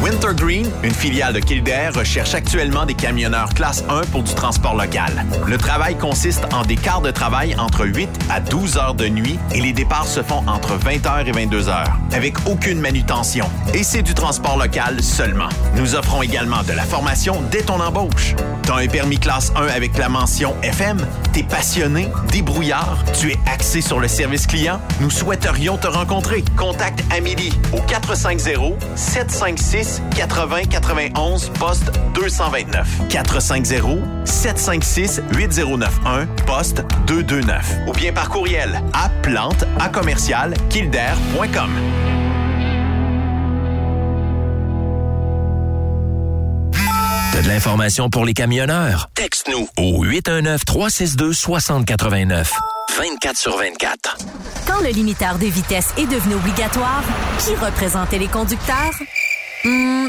Wintergreen, une filiale de Kildare, recherche actuellement des camionneurs classe 1 pour du transport local. Le travail consiste en des quarts de travail entre 8 à 12 heures de nuit et les départs se font entre 20 heures et 22 heures, avec aucune manutention. Et c'est du transport local seulement. Nous offrons également de la formation dès ton embauche. T'as un permis classe 1 avec la mention FM? T'es passionné, débrouillard, tu es axé sur le service client? Nous souhaiterions te rencontrer. Contacte Amélie au 450 756 80 91 poste 229 450 756 8091 poste 229 ou bien par courriel à plante à commercial kildare.com. T'as de l'information pour les camionneurs? Texte-nous au 819-362-6089. 24 sur 24. Quand le limiteur de vitesse est devenu obligatoire, qui représentait les conducteurs? Hmm,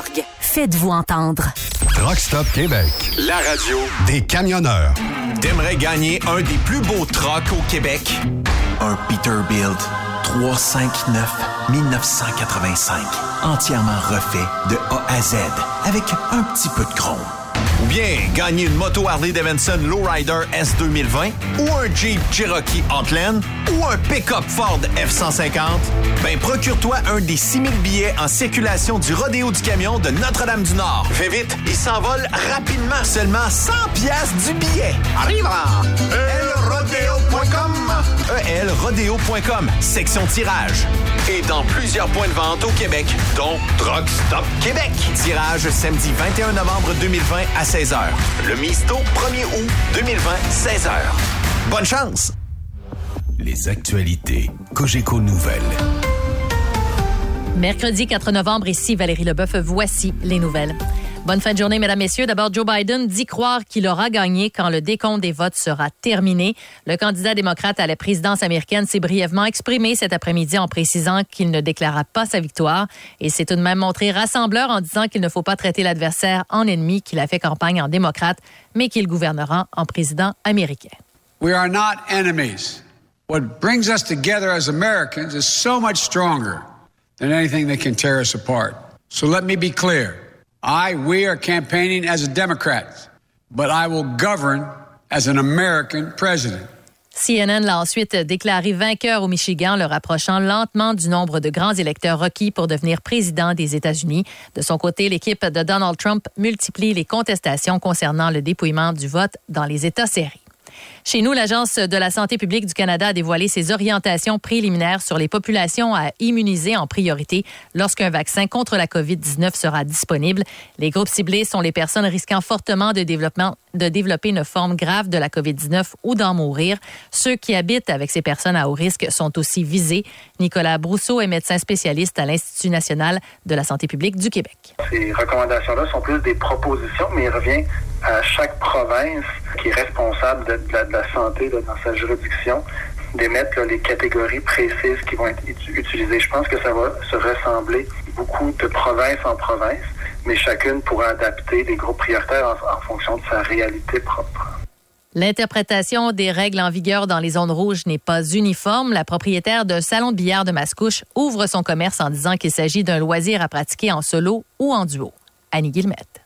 Faites-vous entendre. Truck Stop Québec. La radio Des camionneurs. T'aimerais gagner un des plus beaux trucks au Québec? Un Peterbilt 359 1985. Entièrement refait de A à Z avec un petit peu de chrome. Ou bien gagner une moto Harley Davidson Lowrider S 2020 ou un Jeep Cherokee Outland ou un pick-up Ford F-150, ben procure-toi un des 6000 billets en circulation du Rodéo du Camion de Notre-Dame-du-Nord. Fais vite, il s'envole rapidement, seulement 100 pièces du billet. Arrive elrodeo.com elrodeo.com, section tirage. Et dans plusieurs points de vente au Québec, dont Truck Stop Québec. Tirage samedi 21 novembre 2020 à 16h. Le Misto 1er août 2020, 16h. Bonne chance! Les actualités. Cogeco Nouvelles. Mercredi 4 novembre, ici Valérie Leboeuf, voici les nouvelles. Bonne fin de journée, mesdames, messieurs. D'abord, Joe Biden dit croire qu'il aura gagné quand le décompte des votes sera terminé. Le candidat démocrate à la présidence américaine s'est brièvement exprimé cet après-midi en précisant qu'il ne déclara pas sa victoire et s'est tout de même montré rassembleur en disant qu'il ne faut pas traiter l'adversaire en ennemi, qu'il a fait campagne en démocrate, mais qu'il gouvernera en président américain. We are not enemies. What brings us together as Americans is so much stronger than anything that can tear us apart. So let me be clear. I, we are campaigning as a Democrat, but I will govern as an American president. CNN l'a ensuite déclaré vainqueur au Michigan, le rapprochant lentement du nombre de grands électeurs requis pour devenir président des États-Unis. De son côté, l'équipe de Donald Trump multiplie les contestations concernant le dépouillement du vote dans les États séries. Chez nous, l'Agence de la santé publique du Canada a dévoilé ses orientations préliminaires sur les populations à immuniser en priorité lorsqu'un vaccin contre la COVID-19 sera disponible. Les groupes ciblés sont les personnes risquant fortement de, développer une forme grave de la COVID-19 ou d'en mourir. Ceux qui habitent avec ces personnes à haut risque sont aussi visés. Nicolas Brousseau est médecin spécialiste à l'Institut national de la santé publique du Québec. Ces recommandations-là sont plus des propositions, mais il revient à chaque province qui est responsable de, de la, de la santé dans sa juridiction d'émettre les catégories précises qui vont être ut- utilisées. Je pense que ça va se ressembler beaucoup de province en province, mais chacune pourra adapter les groupes prioritaires en, en fonction de sa réalité propre. L'interprétation des règles en vigueur dans les zones rouges n'est pas uniforme. La propriétaire d'un salon de billard de Mascouche ouvre son commerce en disant qu'il s'agit d'un loisir à pratiquer en solo ou en duo. Annie Guillemette.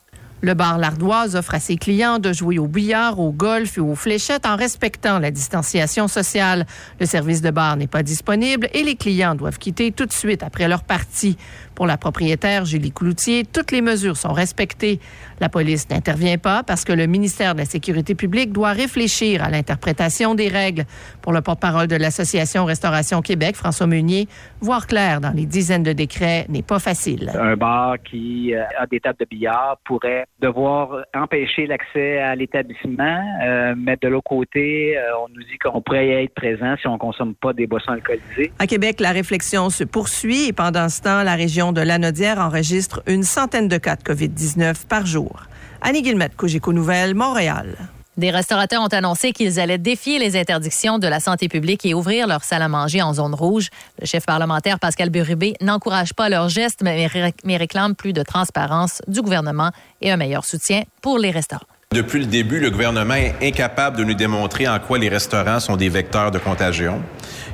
Le bar L'Ardoise offre à ses clients de jouer au billard, au golf et aux fléchettes en respectant la distanciation sociale. Le service de bar n'est pas disponible et les clients doivent quitter tout de suite après leur partie. Pour la propriétaire Julie Cloutier, toutes les mesures sont respectées. La police n'intervient pas parce que le ministère de la Sécurité publique doit réfléchir à l'interprétation des règles. Pour le porte-parole de l'Association Restauration Québec, François Meunier, voir clair dans les dizaines de décrets n'est pas facile. Un bar qui euh, a des tables de billard pourrait devoir empêcher l'accès à l'établissement, euh, mais de l'autre côté, euh, on nous dit qu'on pourrait y être présent si on consomme pas des boissons alcoolisées. À Québec, la réflexion se poursuit et pendant ce temps, la région de Lanaudière enregistre une centaine de cas de COVID-19 par jour. Annie Guillemette, Cogeco Nouvelles, Montréal. Des restaurateurs ont annoncé qu'ils allaient défier les interdictions de la santé publique et ouvrir leur salle à manger en zone rouge. Le chef parlementaire Pascal Burubé n'encourage pas leurs gestes, mais réclame plus de transparence du gouvernement et un meilleur soutien pour les restaurants. Depuis le début, le gouvernement est incapable de nous démontrer en quoi les restaurants sont des vecteurs de contagion,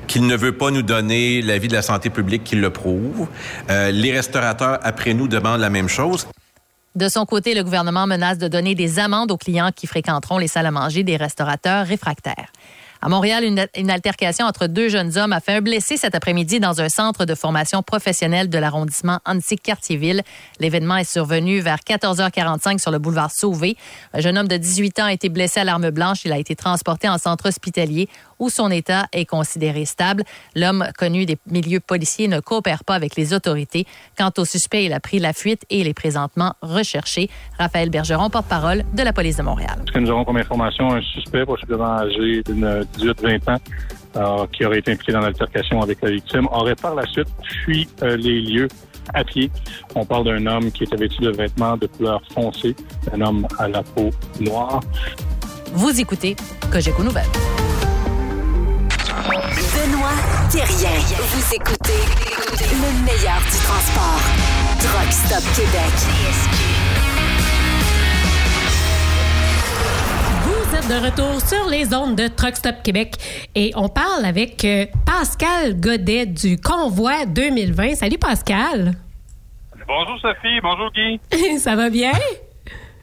qu'il ne veut pas nous donner l'avis de la santé publique qui le prouve. Euh, les restaurateurs, après nous, demandent la même chose. De son côté, le gouvernement menace de donner des amendes aux clients qui fréquenteront les salles à manger des restaurateurs réfractaires. À Montréal, une, altercation entre deux jeunes hommes a fait un blessé cet après-midi dans un centre de formation professionnelle de l'arrondissement Annecy-Cartierville. L'événement est survenu vers 14h45 sur le boulevard Sauvé. Un jeune homme de 18 ans a été blessé à l'arme blanche. Il a été transporté en centre hospitalier où son état est considéré stable. L'homme, connu des milieux policiers, ne coopère pas avec les autorités. Quant au suspect, il a pris la fuite et il est présentement recherché. Raphaël Bergeron, porte-parole de la police de Montréal. Ce que nous avons comme information, un suspect possiblement âgé d'une 18-20 ans euh, qui aurait été impliqué dans l'altercation avec la victime aurait par la suite fui euh, les lieux à pied? On parle d'un homme qui était vêtu de vêtements de couleur foncée, un homme à la peau noire. Vous écoutez Cogeco Nouvelles. Benoît Thérien. Vous écoutez le meilleur du transport. Truck Stop Québec. Vous êtes de retour sur les ondes de Truck Stop Québec et on parle avec euh, Pascal Godet du Convoi 2020. Salut Pascal. Bonjour Sophie, bonjour Guy. *laughs* Ça va bien?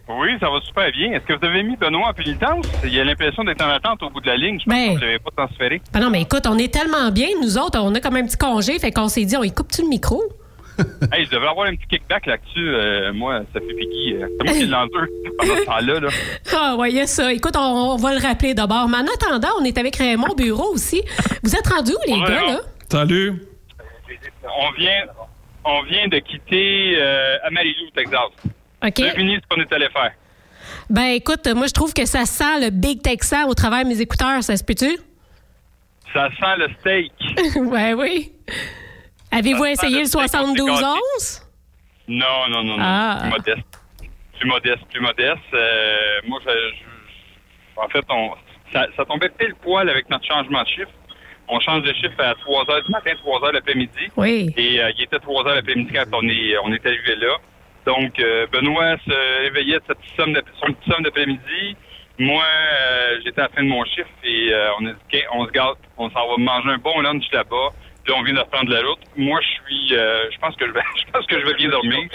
Oui, ça va super bien. Est-ce que vous avez mis Benoît en pénitence? Il a l'impression d'être en attente au bout de la ligne. Je pense Ben. que vous l'avez pas transféré. Ben non, mais écoute, on est tellement bien, nous autres, on a comme un petit congé, fait qu'on s'est dit, on y coupe-tu le micro? *laughs* *laughs* hey, je devrais avoir un petit kickback là-dessus. euh, moi, Sophie et Guy. euh, C'est moi qui l'endure pendant ce temps-là. Là. *laughs* Ah, ouais, il y a ça. Écoute, on, on va le rappeler d'abord. Mais en attendant, on est avec Raymond Bureau aussi. Vous êtes rendus où, les gars, là? Salut. On vient, on vient de quitter euh, Amarillo, Texas. OK. Devinez ce qu'on est allé faire. Ben, écoute, moi, je trouve que ça sent le Big Texan au travers de mes écouteurs. Ça se peut-tu? Ça sent le steak. *laughs* ouais, oui. Avez-vous essayé le le steak au 72-11? Non, non, non, non. Ah. Plus modeste. Plus modeste, plus modeste. Euh, moi, je, je- en fait, on, ça, ça tombait pile poil avec notre changement de chiffre. On change de chiffre à 3 h du matin, 3 h l'après-midi. Oui. Et euh, il était 3 h l'après-midi quand on est, on est arrivé là. Donc, euh, Benoît se réveillait de sa petite somme de- son petit somme d'après-midi. Moi, euh, j'étais à la fin de mon chiffre et euh, on a dit, OK, on se gâte, on s'en va manger un bon lunch là-bas. Là, on vient de reprendre la route. Moi, je suis, euh, je pense que je vais, *laughs* je pense que je vais bien dormir. *laughs*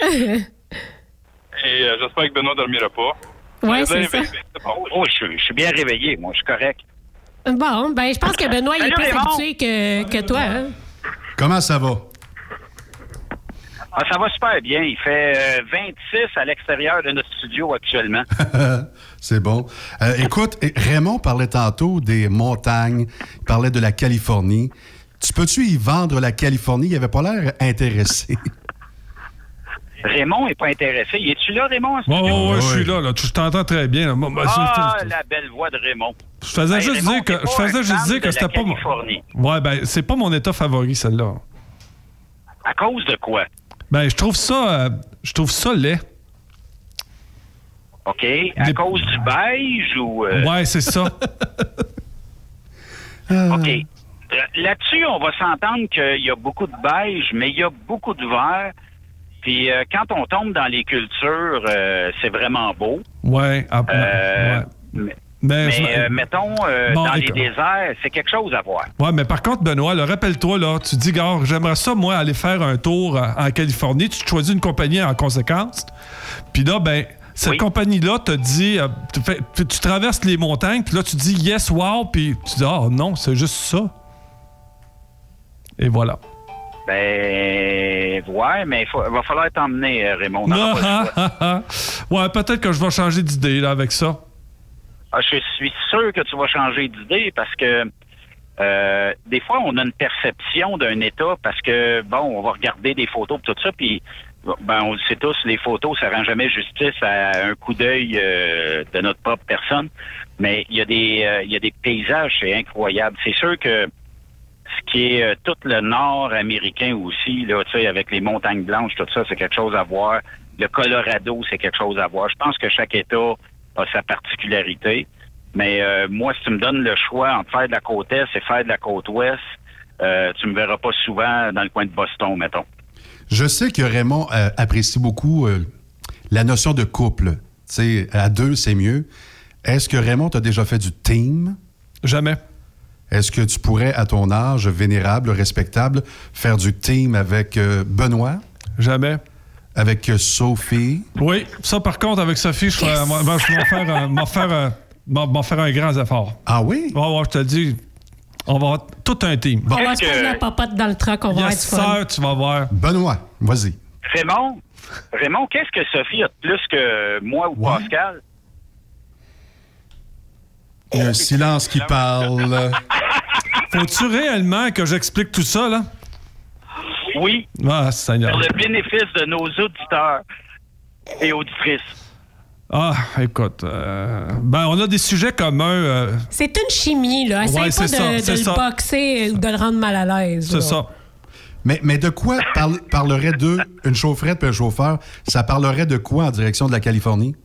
Et euh, j'espère que Benoît dormira pas. Ouais, Je c'est vais ça. bien- Oh, oh, je, suis- je suis bien réveillé, moi, je suis correct. Bon, ben, je pense que Benoît, il est plus habitué que, que toi. hein? Comment ça va? Ah, ça va super bien. Il fait euh, 26 à l'extérieur de notre studio actuellement. *laughs* C'est bon. Euh, écoute, Raymond parlait tantôt des montagnes, il parlait de la Californie. Tu peux-tu y vendre la Californie? Il avait pas l'air intéressé. *laughs* Raymond n'est pas intéressé. Es-tu là, Raymond? studio? ouais, ouais, je suis là, là. Je t'entends très bien. là. Ah, je- la belle voix de Raymond. Je faisais Hey, juste Raymond, dire que, je faisais juste dire que c'était pas mon. Ouais, ben, c'est pas mon état favori, celle-là. À cause de quoi? Ben, je trouve ça, euh, je trouve ça laid. OK? À cause du beige ou... euh, Ouais, c'est ça. *laughs* OK. Là-dessus, on va s'entendre qu'il y a beaucoup de beige, mais il y a beaucoup de vert. Puis euh, quand on tombe dans les cultures, c'est vraiment beau. Ouais. ah, ouais. Mais, Mais, mais, euh, mettons, euh, Bon, dans les déserts, c'est quelque chose à voir. Ouais, mais par contre, Benoît, rappelle-toi, là, tu dis, gars, j'aimerais ça, moi, aller faire un tour euh, en Californie. Tu te choisis une compagnie en conséquence. Puis là, ben, cette compagnie-là te dit, euh, tu, fais- tu- tu traverses les montagnes, puis là, tu dis yes, wow, puis tu dis, ah non, c'est juste ça. Et voilà. Ben, ouais, mais il va falloir t'emmener, Raymond. On n'aura pas le Ah, ah, ah, ah. ouais, peut-être que je vais changer d'idée, là, avec ça. Ah, je suis sûr que tu vas changer d'idée parce que euh, des fois, on a une perception d'un État parce que, bon, on va regarder des photos et tout ça, puis ben, on le sait tous, les photos, ça rend jamais justice à un coup d'œil euh, de notre propre personne. Mais il y a des euh, il y a des paysages, c'est incroyable. C'est sûr que ce qui est tout le nord américain aussi, là, tu sais, avec les montagnes blanches, tout ça, c'est quelque chose à voir. Le Colorado, c'est quelque chose à voir. Je pense que chaque État a sa particularité. Mais euh, moi, si tu me donnes le choix entre faire de la côte est et faire de la côte ouest, euh, tu me verras pas souvent dans le coin de Boston, mettons. Je sais que Raymond euh, apprécie beaucoup euh, la notion de couple. Sais, à deux, c'est mieux. Est-ce que Raymond t'a déjà fait du team? Jamais. Est-ce que tu pourrais, à ton âge vénérable, respectable, faire du team avec euh, Benoît? Jamais. Avec euh, Sophie? Oui, ça, par contre, avec Sophie, je vais m'en faire, un- m'en faire, faire un grand effort. Ah oui? Ouais, je te le dis. On va avoir tout un team. On va se faire la popote dans le truck, on va Yes, être fun. sir, tu vas voir. Benoît, vas-y. Raymond, Raymond, qu'est-ce que Sophie a de plus que moi ou Pascal? Il y a un silence qui parle. *laughs* Faut-tu réellement que j'explique tout ça, là? Oui, Ah, Seigneur. pour le bénéfice de nos auditeurs et auditrices. Ah, écoute. euh, ben, on a des sujets communs. euh, C'est une chimie, là. Essaye Ouais, pas ça, de, le ça. boxer ou de le rendre mal à l'aise. c'est ça. Mais, mais de quoi parle- parlerait d'eux, une chaufferette et un chauffeur? Ça parlerait de quoi en direction de la Californie?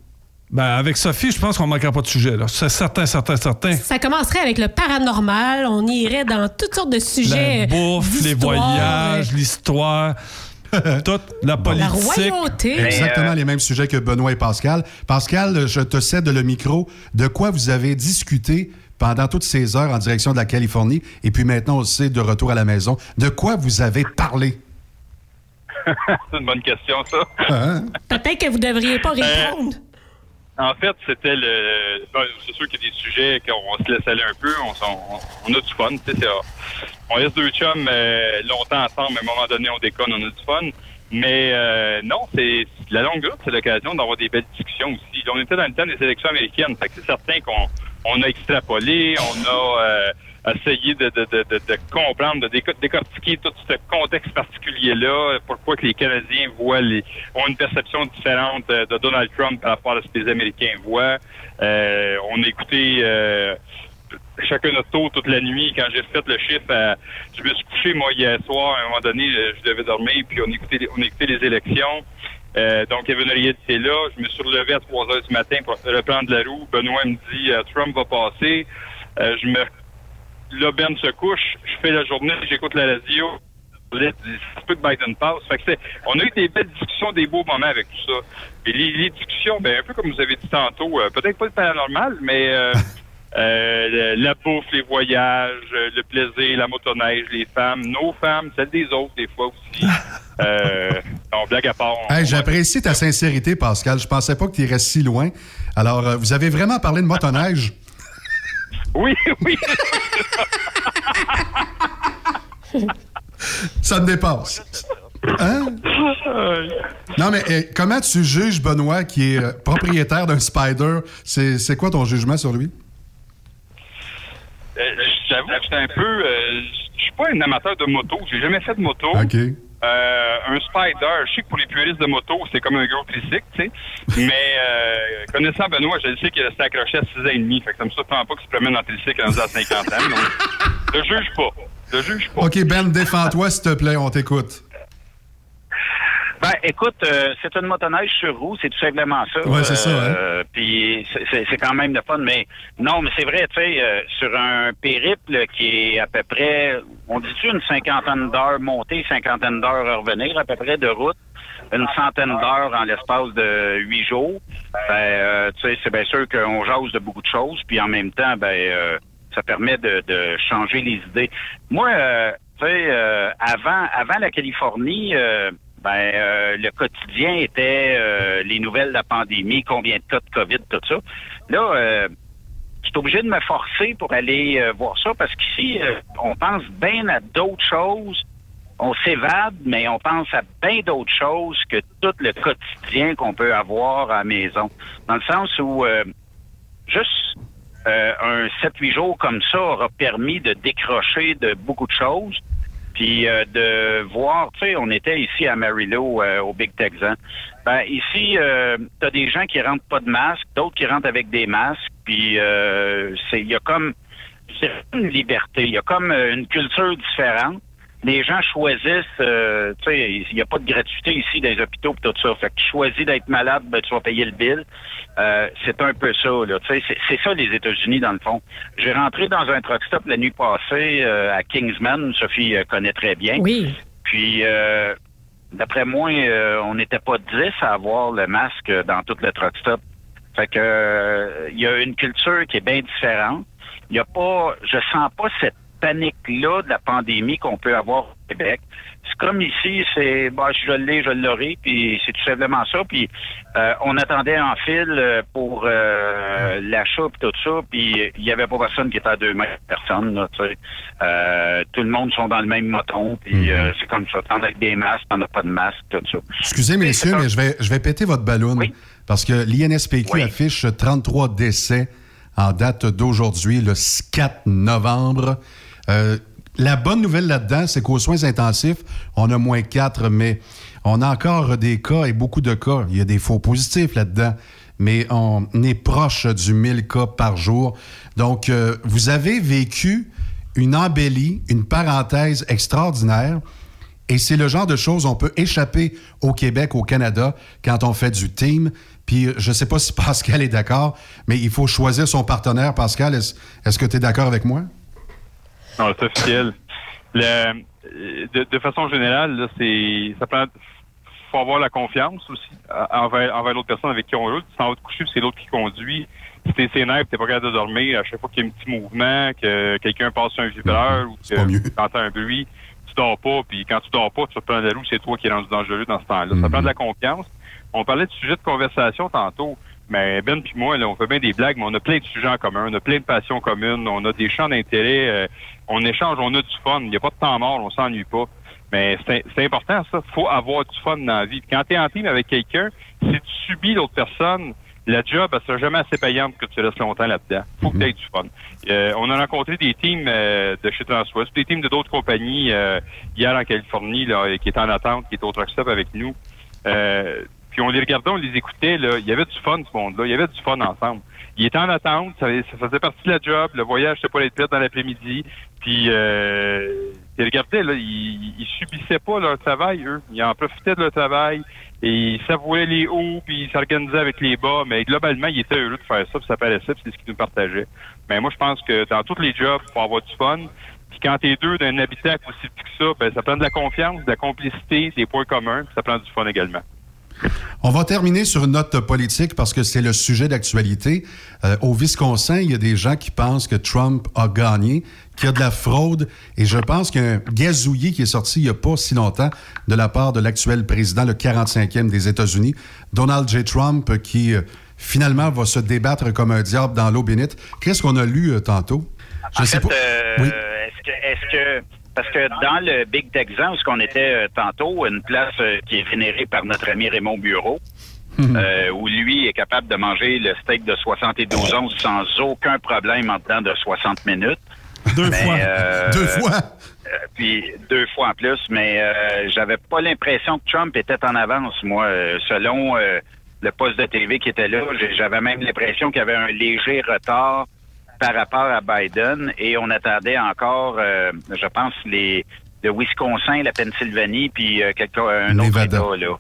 Ben, avec Sophie, je pense qu'on manquera pas de sujet, là. C'est certain, certain, certain. Ça commencerait avec le paranormal. On irait dans toutes sortes de sujets. La bouffe, les voyages, l'histoire. *laughs* toute la politique. Exactement les mêmes sujets que Benoît et Pascal. Pascal, je te cède le micro. De quoi vous avez discuté pendant toutes ces heures en direction de la Californie et puis maintenant aussi de retour à la maison? De quoi vous avez parlé? *laughs* c'est une bonne question, ça. Hein? Peut-être que vous devriez pas répondre. En fait, c'était le. ben, c'est sûr qu'il y a des sujets qu'on se laisse aller un peu. On, on, on a du fun. on reste deux chums euh, longtemps ensemble, mais à un moment donné, on déconne, on a du fun. Mais euh, non, c'est la longue route, c'est l'occasion d'avoir des belles discussions aussi. On était dans le temps des élections américaines, fait que c'est certain qu'on on a extrapolé, on a euh, essayé de, de, comprendre, de déco- décortiquer tout ce contexte particulier-là, pourquoi les Canadiens voient les, ont une perception différente de Donald Trump par rapport à ce que les Américains voient. Euh, on a écouté euh, chacun notre tour toute la nuit. Quand j'ai fait le chiffre, euh, je me suis couché, moi, hier soir, à un moment donné, je devais dormir, puis on écoutait, on écoutait les élections. Donc, Evan Riet était là. Je me suis relevé à 3 heures du matin pour reprendre la roue. Benoît me dit, Trump va passer. Je me... Là, Ben se couche. Je fais la journée, j'écoute la radio. Ça se peut que Biden passe. Fait que c'est- on a eu des belles discussions, des beaux moments avec tout ça. Et les, les discussions, ben, un peu comme vous avez dit tantôt, euh, peut-être pas le paranormal, mais euh, *laughs* euh, le- la bouffe, les voyages, euh, le plaisir, la motoneige, les femmes, nos femmes, celles des autres, des fois aussi. *laughs* euh, non, blague à part. Hey, J'apprécie ta sincérité, Pascal. Je pensais pas que tu irais si loin. Alors, vous avez vraiment parlé de motoneige? Oui, oui. *laughs* Ça me dépasse. Hein? Non, mais eh, comment tu juges Benoît, qui est euh, propriétaire d'un Spider? C'est c'est quoi ton jugement sur lui? Euh, J'avoue que j'étais un peu. euh, je suis pas un amateur de moto. J'ai jamais fait de moto. OK. Euh, un Spider, je sais que pour les puristes de moto, c'est comme un gros tricycle, tu sais. Mais euh, connaissant Benoît, je le sais qu'il restait accroché à 6 ans et demi. Fait que ça me surprend pas qu'il se promène en tricycle rendu à 50 ans. Donc, je juge pas. Je juge pas. OK, Ben, défends-toi, s'il te plaît, on t'écoute. Ben, écoute, euh, c'est une motoneige sur roue, c'est tout simplement ça. Ouais, c'est ça, hein. Euh, Puis c'est- quand même le fun, mais non, mais c'est vrai, tu sais, euh, sur un périple qui est à peu près, on dit-tu une cinquantaine d'heures montée, cinquantaine d'heures à revenir, à peu près de route, une centaine d'heures en l'espace de huit jours. Ben, euh, tu sais, c'est bien sûr qu'on jase de beaucoup de choses, puis en même temps, ben, euh, ça permet de, de changer les idées. Moi, euh, tu sais, euh, avant, avant la Californie, euh, ben, euh, le quotidien était euh, les nouvelles de la pandémie, combien de cas de COVID, tout ça. Là, euh, je suis obligé de me forcer pour aller euh, voir ça parce qu'ici, euh, on pense bien à d'autres choses. On s'évade, mais on pense à bien d'autres choses que tout le quotidien qu'on peut avoir à la maison. Dans le sens où euh, juste un 7-8 jours comme ça aura permis de décrocher de beaucoup de choses. Puis euh, de voir, tu sais, on était ici à Marylo, euh, au Big Texan. Ben, ici, euh, t'as des gens qui rentrent pas de masque, d'autres qui rentrent avec des masques. Puis euh, c'est, il y a comme, c'est une liberté. Il y a comme euh, une culture différente. Les gens choisissent, euh, tu sais, il n'y a pas de gratuité ici dans les hôpitaux et tout ça. Fait que tu choisis d'être malade, ben, tu vas payer le bill. Euh, c'est un peu ça, là. Tu sais, c'est, ça les États-Unis dans le fond. J'ai rentré dans un truck stop la nuit passée euh, à Kingsman. Sophie euh, connaît très bien. Oui. Puis, euh, d'après moi, euh, on n'était pas 10 à avoir le masque dans tout le truck stop. Fait que euh, il y a une culture qui est bien différente. Il y a pas, je sens pas cette panique-là de la pandémie qu'on peut avoir au Québec. C'est comme ici, c'est bah je l'ai, je l'aurai, puis c'est tout simplement ça. Puis euh, on attendait en fil euh, pour euh, l'achat puis tout ça, puis il y avait pas personne qui était à deux mètres de personne. Là. Euh, tout le monde sont dans le même moton, puis euh, c'est comme ça. T'en as des masques, t'en as pas de masque, tout ça. Excusez, messieurs, mais je vais, je vais péter votre ballon parce que l'INSPQ affiche 33 décès en date d'aujourd'hui, le 4 novembre. Euh, la bonne nouvelle là-dedans, c'est qu'aux soins intensifs, on a moins 4, mais on a encore des cas et beaucoup de cas. Il y a des faux positifs là-dedans, mais on est proche du 1000 cas par jour. Donc, euh, vous avez vécu une embellie, une parenthèse extraordinaire. Et c'est le genre de choses on peut échapper au Québec, au Canada, quand on fait du team. Puis je ne sais pas si *laughs* Pascal est d'accord, mais il faut choisir son partenaire. Pascal, est-ce est-ce que tu es d'accord avec moi? Non, c'est officiel. Le, euh, de, de façon générale, là, c'est ça prend faut avoir la confiance aussi à- envers, envers l'autre personne avec qui on roule. Tu t'en vas te coucher, c'est l'autre qui conduit. Si t'es sénère, t'es pas capable de dormir, à chaque fois qu'il y a un petit mouvement, que quelqu'un passe sur un vibreur ou que tu entends un bruit, tu dors pas, puis quand tu dors pas, tu te prends la roue, c'est toi qui es rendu dangereux dans ce temps-là. Ça prend de la confiance. On parlait de sujet de conversation tantôt, mais Ben puis moi, là, on fait bien des blagues, mais on a plein de sujets en commun, on a plein de passions communes, on a des champs d'intérêt, euh, on échange, on a du fun. Il n'y a pas de temps mort, on s'ennuie pas. Mais c'est important, ça. faut avoir du fun dans la vie. Quand tu es en team avec quelqu'un, si tu subis l'autre personne, la job, elle sera jamais assez payante que tu restes longtemps là-dedans. faut que tu aies du fun. Euh, on a rencontré des teams euh, de chez Transwest, des teams de d'autres compagnies euh, hier en Californie, là, qui étaient en attente, qui étaient au truck stop avec nous. Euh, puis on les regardait, on les écoutait, là. Il y avait du fun, ce monde-là. Il y avait du fun ensemble. Il était en attente, ça, ça faisait partie de la job. Le voyage, c'était pas être dans l'après-midi. Puis, euh, ils regardaient, là, ils, ils subissaient pas leur travail, eux. Ils en profitaient de leur travail. Et ils savouraient les hauts, puis ils s'organisaient avec les bas. Mais globalement, ils étaient heureux de faire ça, puis ça paraissait, puis c'est ce qu'ils nous partageaient. Mais moi, je pense que dans tous les jobs, faut avoir du fun. Puis quand t'es deux d'un habitacle aussi petit que ça, ben, ça prend de la confiance, de la complicité, des points communs, puis ça prend du fun également. On va terminer sur une note politique parce que c'est le sujet d'actualité. Euh, au Wisconsin, il y a des gens qui pensent que Trump a gagné, qu'il y a de la fraude. Et je pense qu'il y a un gazouillis qui est sorti il n'y a pas si longtemps de la part de l'actuel président, le 45e des États-Unis, Donald J. Trump, qui euh, finalement va se débattre comme un diable dans l'eau bénite. Qu'est-ce qu'on a lu euh, tantôt? En fait, euh, est-ce que, est-ce que, parce que dans le Big Texan, où ce qu'on était euh, tantôt, une place euh, qui est vénérée par notre ami Raymond Bureau, euh, où lui est capable de manger le steak de 72 onces sans aucun problème en dedans de 60 minutes. Deux Mais, fois. euh, Deux fois. euh, puis deux fois en plus, mais euh, j'avais pas l'impression que Trump était en avance, moi, selon le poste de TV qui était là. J'avais même l'impression qu'il y avait un léger retard par rapport à Biden et on attendait encore, euh, je pense, les le Wisconsin, la Pennsylvanie, puis euh, quelque, un autre Nevada. État, là.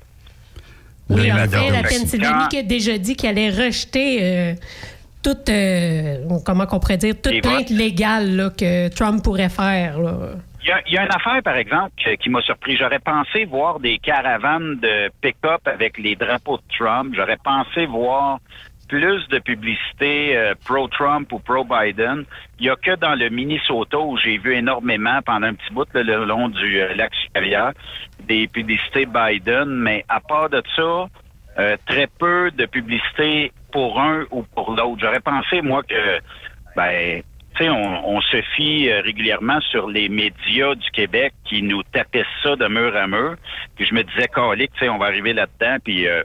Oui, en Nevada. fait, la Pennsylvanie qui a déjà dit qu'elle allait rejeter euh, toute, euh, comment qu'on pourrait dire, toute plainte légale là, que Trump pourrait faire. là. Il y, a, il y a une affaire, par exemple, qui m'a surpris. J'aurais pensé voir des caravanes de pick-up avec les drapeaux de Trump. J'aurais pensé voir plus de publicité euh, pro-Trump ou pro-Biden. Il y a que dans le Minnesota où j'ai vu énormément pendant un petit bout le long du euh, lac supérieur des publicités Biden, mais à part de ça, euh, très peu de publicité pour un ou pour l'autre. J'aurais pensé, moi, que ben, tu sais, on, on se fie euh, régulièrement sur les médias du Québec qui nous tapissent ça de mur à mur. Puis je me disais, calique, tu sais, on va arriver là-dedans, puis euh,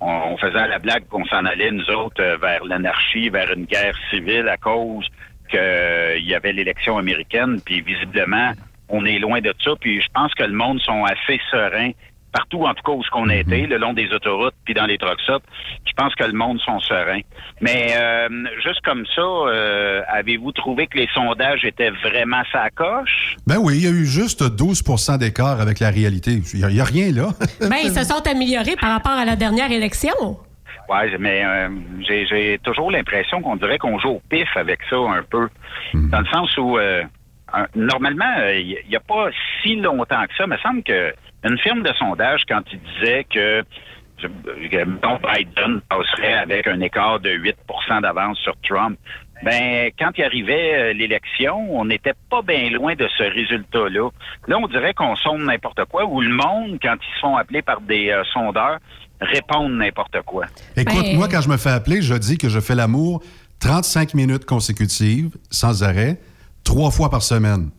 on, faisait la blague qu'on s'en allait, nous autres, euh, vers l'anarchie, vers une guerre civile à cause qu'il y avait l'élection américaine, puis visiblement, on est loin de ça, puis je pense que le monde sont assez sereins partout, en tout cas, où ce qu'on a été, le long des autoroutes, puis dans les trucks up, je pense que le monde sont sereins. Mais euh, juste comme ça, euh, avez-vous trouvé que les sondages étaient vraiment sa coche? Ben oui, il y a eu juste 12% d'écart avec la réalité. Il n'y a, rien là. *laughs* Ben, ils se sont améliorés par rapport à la dernière élection. Ouais, mais euh, j'ai toujours l'impression qu'on dirait qu'on joue au pif avec ça un peu. Dans le sens où euh, normalement, euh, il n'y a pas si longtemps que ça, il me semble que une firme de sondage, quand il disait que Biden passerait avec un écart de 8% d'avance sur Trump, ben quand il arrivait euh, l'élection, on n'était pas bien loin de ce résultat-là. Là, on dirait qu'on sonde n'importe quoi, ou le monde, quand ils se font appeler par des euh, sondeurs, répondent n'importe quoi. Écoute, Ben- moi, quand je me fais appeler, je dis que je fais l'amour 35 minutes consécutives, sans arrêt, trois fois par semaine.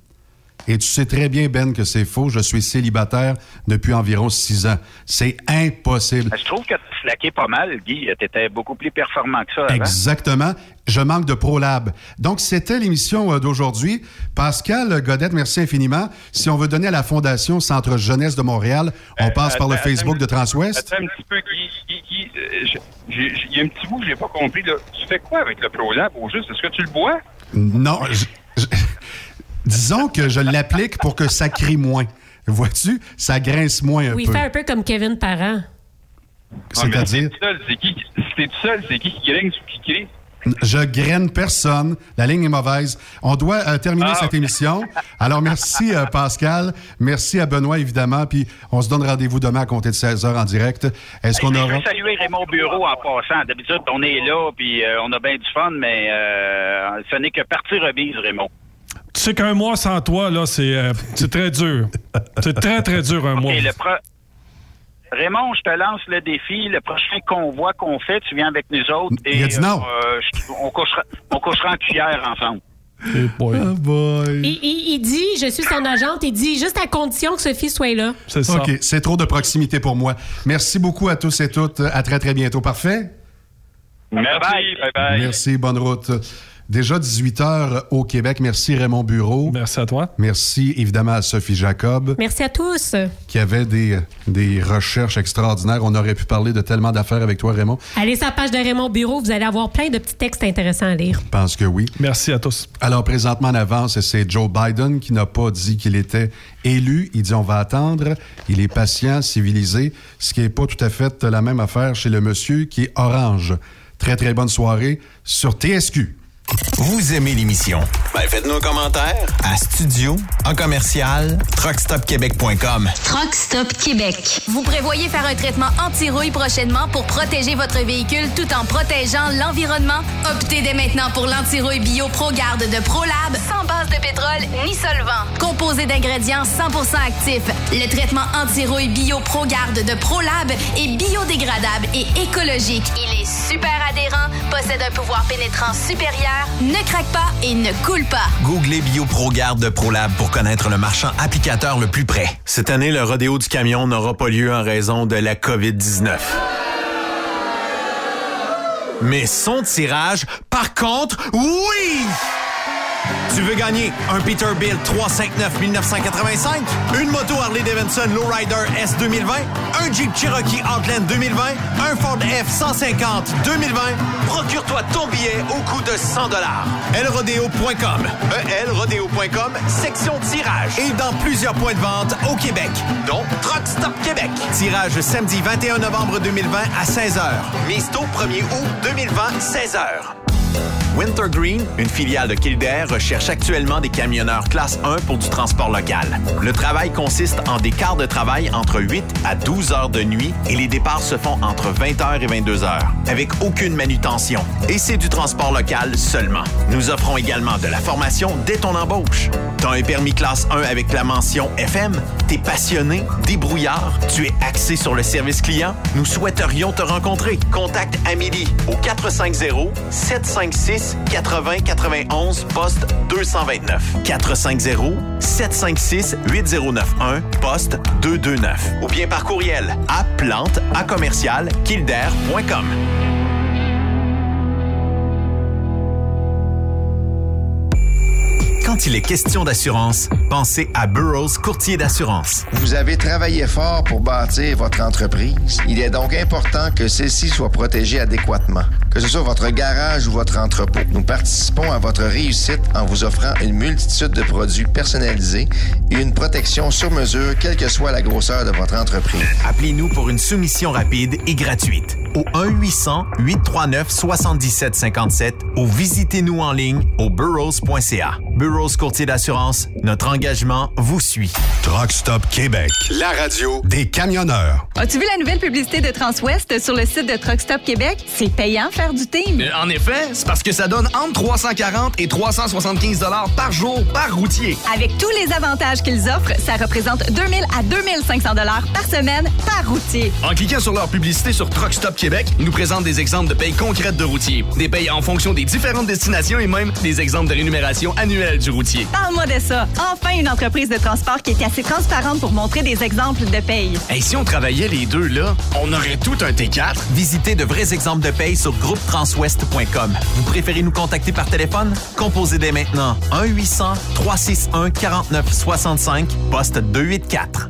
Et tu sais très bien, Ben, que c'est faux. Je suis célibataire depuis environ six ans. C'est impossible. Je trouve que tu slaquais pas mal, Guy. Tu étais beaucoup plus performant que ça avant. Exactement. Je manque de ProLab. Donc, c'était l'émission euh, d'aujourd'hui. Pascal Godette, merci infiniment. Si on veut donner à la Fondation Centre Jeunesse de Montréal, on passe par le Facebook attends, de Transwest. Attends un petit peu, Guy. Euh, Il y a un petit bout que j'ai pas compris. Là. Tu fais quoi avec le ProLab au juste? Est-ce que tu le bois? Non. je- je- disons que je l'applique pour que ça crie moins. Vois-tu? Ça grince moins un Oui, peu. il fait un peu comme Kevin Parent. Ah, C'est-à-dire? si t'es qui? Si t'es tout seul, c'est qui qui grince ou qui crie? Je graine personne. La ligne est mauvaise. On doit euh, terminer Ah, cette émission. Alors, merci euh, Pascal. Merci à Benoît, évidemment. Puis, on se donne rendez-vous demain à compter de 16 h en direct. Est-ce qu'on Je aura... veux saluer Raymond Bureau en passant. D'habitude, on est là, puis euh, on a bien du fun, mais euh, ce n'est que partie remise, Raymond. Tu sais qu'un mois sans toi, là, c'est euh, c'est très dur. C'est très, très dur, un mois. Et le pro- Raymond, je te lance le défi. Le prochain convoi qu'on fait, tu viens avec nous autres. Et, Il a dit non. euh, je- on, couchera, on couchera en cuillère ensemble. Oh boy. Il, il- il dit, je suis son agente, il dit juste à condition que Sophie soit là. OK, c'est trop de proximité pour moi. Merci beaucoup à tous et toutes. À très, très bientôt. Parfait? Merci. Bye bye. Merci, bonne route. Déjà 18 h au Québec. Merci Raymond Bureau. Merci à toi. Merci évidemment à Sophie Jacob Merci à tous. qui avait des, des recherches extraordinaires. On aurait pu parler de tellement d'affaires avec toi, Raymond. Allez sur la page de Raymond Bureau, vous allez avoir plein de petits textes intéressants à lire. Je pense que oui. Merci à tous. Alors, présentement, en avance, c'est Joe Biden qui n'a pas dit qu'il était élu. Il dit on va attendre. Il est patient, civilisé, ce qui n'est pas tout à fait la même affaire chez le monsieur qui est orange. Très, très bonne soirée sur TSQ. Vous aimez l'émission? Ben, faites-nous un commentaire à studio en commercial truckstopquebec.com. Truck Stop Québec. Vous prévoyez faire un traitement anti-rouille prochainement pour protéger votre véhicule tout en protégeant l'environnement? Optez dès maintenant pour l'anti-rouille bio ProGarde de ProLab sans base de pétrole ni solvant. Composé d'ingrédients 100% actifs, le traitement anti-rouille bio ProGarde de ProLab est biodégradable et écologique. Il est super adhérent, possède un pouvoir pénétrant supérieur, ne craque pas et ne coule pas. Googlez BioProGarde de ProLab pour connaître le marchand applicateur le plus près. Cette année, le rodéo du camion n'aura pas lieu en raison de la COVID-19. Mais son tirage, par contre, oui! Tu veux gagner un Peterbilt 359 1985, une moto Harley Davidson Lowrider S 2020, un Jeep Cherokee Outland 2020, un Ford F-150 2020. Procure-toi ton billet au coût de 100 elrodeo.com. elrodeo.com, section tirage. Et dans plusieurs points de vente au Québec, dont Truck Stop Québec. Tirage samedi 21 novembre 2020 à 16h. Mise tôt 1er août 2020, 16h. Wintergreen, une filiale de Kildare, recherche actuellement des camionneurs classe 1 pour du transport local. Le travail consiste en des quarts de travail entre 8 à 12 heures de nuit et les départs se font entre 20 heures et 22 heures, avec aucune manutention. Et c'est du transport local seulement. Nous offrons également de la formation dès ton embauche. T'as un permis classe 1 avec la mention FM? T'es passionné, débrouillard, tu es axé sur le service client? Nous souhaiterions te rencontrer. Contacte Amélie au 450 756 80 91 poste 229. 450 756 8091 poste 229 ou bien par courriel à plante à commercial Quand il est question d'assurance, pensez à Burroughs Courtier d'assurance. Vous avez travaillé fort pour bâtir votre entreprise. Il est donc important que celle-ci soit protégée adéquatement, que ce soit votre garage ou votre entrepôt. Nous participons à votre réussite en vous offrant une multitude de produits personnalisés et une protection sur mesure, quelle que soit la grosseur de votre entreprise. Appelez-nous pour une soumission rapide et gratuite au 1-800-839-7757 ou visitez-nous en ligne au burrows.ca. Burrows Courtier d'assurance, notre engagement vous suit. Truck Stop Québec, la radio des camionneurs. As-tu vu la nouvelle publicité de Transwest sur le site de Truck Stop Québec? C'est payant faire du team. Euh, En effet, c'est parce que ça donne entre 340 et 375 dollars par jour par routier. Avec tous les avantages qu'ils offrent, ça représente 2000 à 2500 dollars par semaine par routier. En cliquant sur leur publicité sur Truck Stop Québec, nous présentent des exemples de payes concrètes de routiers, des payes en fonction des différentes destinations et même des exemples de rémunération annuelle du routier. Parle-moi de ça. Enfin, une entreprise de transport qui est assez transparente pour montrer des exemples de paye. Et si on travaillait les deux, là, on aurait tout un T4. Visitez de vrais exemples de paye sur groupetranswest.com. Vous préférez nous contacter par téléphone? Composez dès maintenant 1-800-361-4965, poste 284.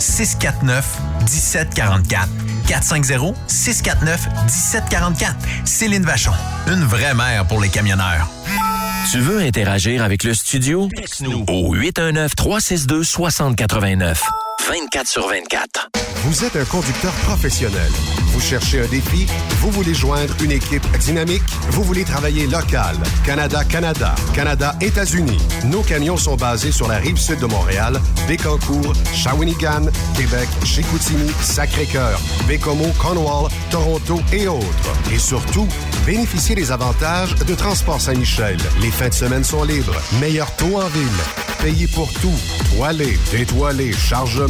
649 1744. 450-649-1744. Céline Vachon, une vraie mère pour les camionneurs. Tu veux interagir avec le studio? Texte-nous au 819-362-6089. 24 sur 24. Vous êtes un conducteur professionnel. Vous cherchez un défi? Vous voulez joindre une équipe dynamique? Vous voulez travailler local? Canada-Canada, Canada-États-Unis. Nos camions sont basés sur la rive sud de Montréal, Bécancour, Shawinigan, Québec, Chicoutimi, Sacré-Cœur, Bécomo, Cornwall, Toronto et autres. Et surtout, bénéficiez des avantages de Transport Saint-Michel. Les fins de semaine sont libres. Meilleur taux en ville. Payé pour tout. Toilé, détoilé, chargement,